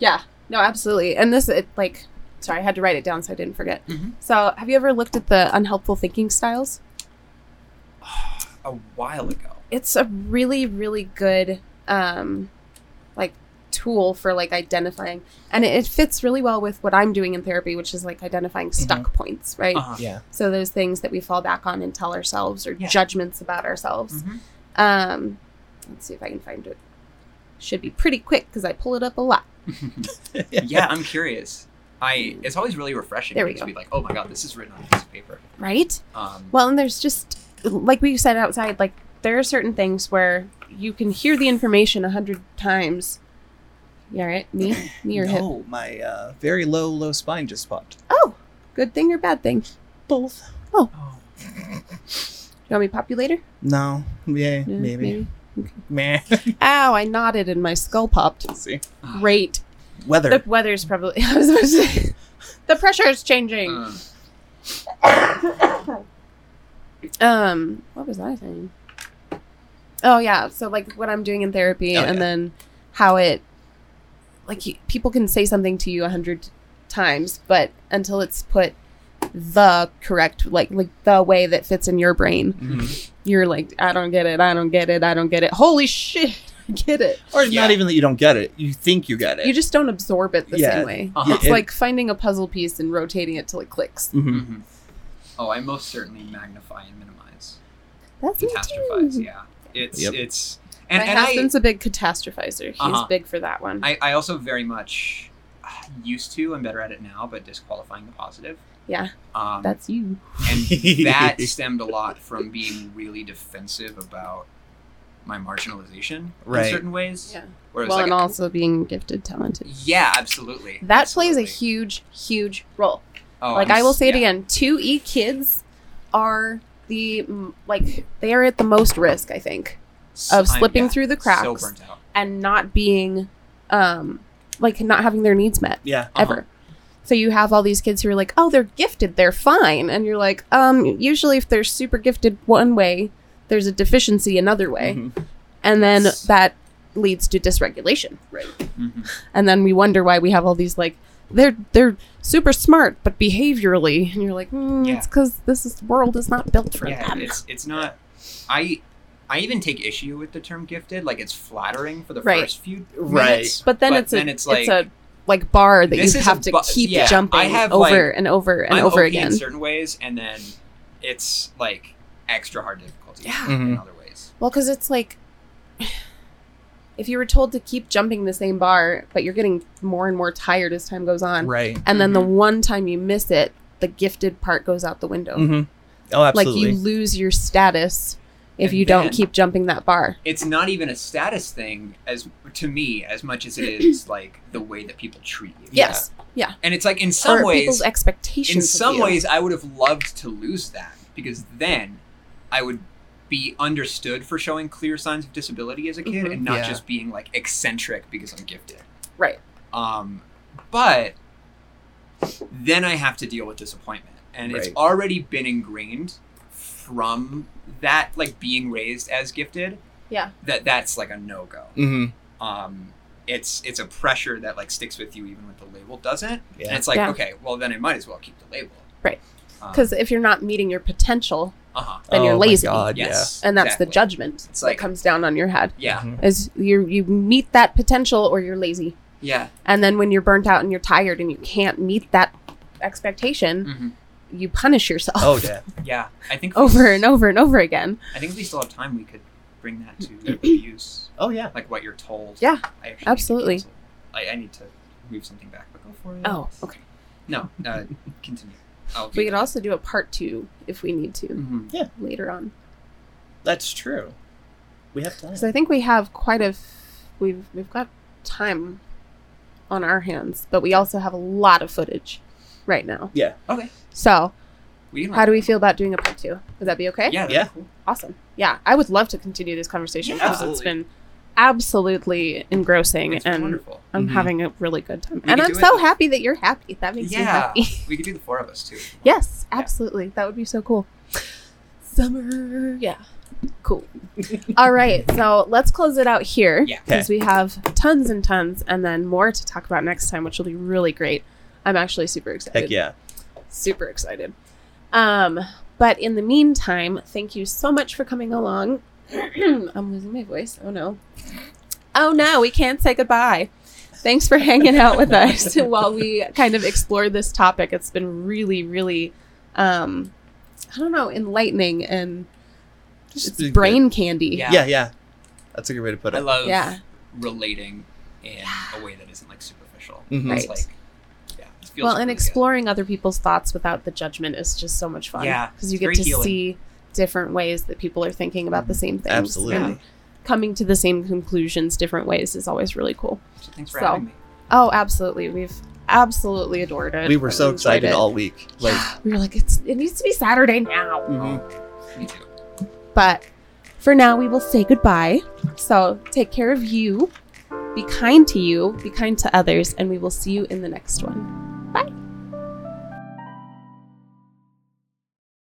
Yeah, no, absolutely. And this, it like, sorry, I had to write it down so I didn't forget. Mhm. So, have you ever looked at the unhelpful thinking styles? a while ago It's a really, really good, um, like tool for like identifying, and it, it fits really well with what I'm doing in therapy, which is like identifying stuck points, right? uh-huh. Yeah. So those things that we fall back on and tell ourselves, or Yeah. judgments about ourselves. Mhm. Um, let's see if I can find it. Should be pretty quick because I pull it up a lot. yeah i'm curious i it's always really refreshing There we to go. be like oh my god this is written on a piece of paper Right? um Well, and there's just like we said outside, like there are certain things where you can hear the information a hundred times. Yeah, right. Me, me or hip. no, my uh, very low, low spine just popped. Oh, good thing or bad thing? Both. oh. You want me to pop you later? No. Yeah, Yeah, maybe. Meh. Ow! I nodded and my skull popped. See. Great. Weather. The weather's probably. I was about to say. The pressure is changing. Um, Um, what was I saying? Oh yeah, so like what I'm doing in therapy, Oh, and yeah. then how it, like you, people can say something to you a hundred times, but until it's put the correct, like like the way that fits in your brain, Mhm. you're like, I don't get it, I don't get it, I don't get it. Holy shit, I get it. Or Yeah. not even that you don't get it. You think you get it. You just don't absorb it the Yeah. same way. Uh-huh. It's It- like finding a puzzle piece and rotating it till it clicks. Mhm. mhm. oh i most certainly magnify and minimize That's me catastrophize too. yeah it's Yep. it's and, My and I, husband's a big catastrophizer. He's Uh-huh. big for that one. I i also very much used to i'm better at it now but disqualifying the positive yeah, um that's you. and that stemmed a lot from being really defensive about my marginalization Right. in certain ways Yeah. whereas well, like and also being gifted, talented. yeah absolutely That plays a huge, huge role. oh, like I'm I will s- say it again, two E kids are the like they are at the most risk, I think, of slipping yeah, through the so cracks burnt out and not being, um, like not having their needs met Yeah. ever. So you have all these kids who are like, oh, they're gifted, they're fine, and you're like, um, usually if they're super gifted one way, there's a deficiency another way, Mhm. and then that leads to dysregulation. Right. Mhm. and then we wonder why we have all these like they're they're super smart but behaviorally and you're like mm, Yeah. it's because this is, world is not built for yeah them it's it's not i i even take issue with the term gifted like it's flattering for the Right. first few Right. but then but it's then it's, it's like a like bar that you have to bu- keep yeah, jumping I have, over like- and over and I'm over okay again in certain ways and then it's like extra hard difficulty Yeah. in Mhm. other ways well because it's like if you were told to keep jumping the same bar but you're getting more and more tired as time goes on Right. and then the Mhm. one time you miss it the gifted part goes out the window hmm Oh, absolutely! like you lose your status if And you don't keep jumping that bar it's not even a status thing as to me as much as it is like the way that people treat you yes Yeah. yeah. and it's like in some or ways people's expectations in of some you. ways i would have loved to lose that because then i would be understood for showing clear signs of disability as a kid Mhm. and not Yeah. just being like eccentric because i'm gifted right um but then i have to deal with disappointment and it's already been ingrained from that like being raised as gifted Yeah. that that's like a no-go hmm um it's it's a pressure that like sticks with you even when the label doesn't Yeah. and it's like Yeah. okay well then i might as well keep the label Right. Um, because if you're not meeting your potential Uh huh. then you're Oh my lazy. God, Yes. And that's exactly. the judgment It's that comes down on your head. Yeah. Mhm. Is you you meet that potential or you're lazy. Yeah. And then when you're burnt out and you're tired and you can't meet that expectation, hmm you punish yourself Oh yeah. Yeah. I think over and over and over again. I think if we still have time, we could bring that to use. Oh yeah. like what you're told. Yeah, I actually need to absolutely. I, I need to move something back, but go for it. Oh, okay. No, uh, continue. I'll We could also do a part two if we need to hmm later on. That's true. We have time. So I think we have quite a f- we've we've got time on our hands, but we also have a lot of footage right now. Yeah. Okay. So We how do we feel about doing a part two? Would that be okay? Yeah. Yeah. Cool. Awesome. Yeah, I would love to continue this conversation Yeah, because it's absolutely. been absolutely engrossing It's and wonderful. I'm Mhm. having a really good time. We and I'm so it- happy that you're happy. That makes me happy. we could do the four of us too. yes, Yeah. absolutely. That would be so cool. Summer. Yeah. Cool. All right. So let's close it out here Yeah. because we have tons and tons and then more to talk about next time, which will be really great. I'm actually super excited. Heck yeah. Super excited. Um, but in the meantime, thank you so much for coming along. I'm losing my voice. Oh no. Oh no, we can't say goodbye. Thanks for hanging out with us while we kind of explore this topic. It's been really, really, um, I don't know, enlightening and Just it's be good. brain candy. Yeah. Yeah, yeah. That's a good way to put it. I love Yeah. relating in a way that isn't like superficial. Mhm. It's Right. like, yeah, it feels Well, and really good. exploring other people's thoughts without the judgment is just so much fun. Yeah, because you get to healing. see different ways that people are thinking about the same things. Absolutely. and coming to the same conclusions different ways is always really cool. So thanks for So, having me. Oh, absolutely. We've absolutely adored it. We were so excited it. all week. Like, we were like, it's it needs to be Saturday now. mhm. Me too. But for now, we will say goodbye. So take care of you, be kind to you, be kind to others, and we will see you in the next one.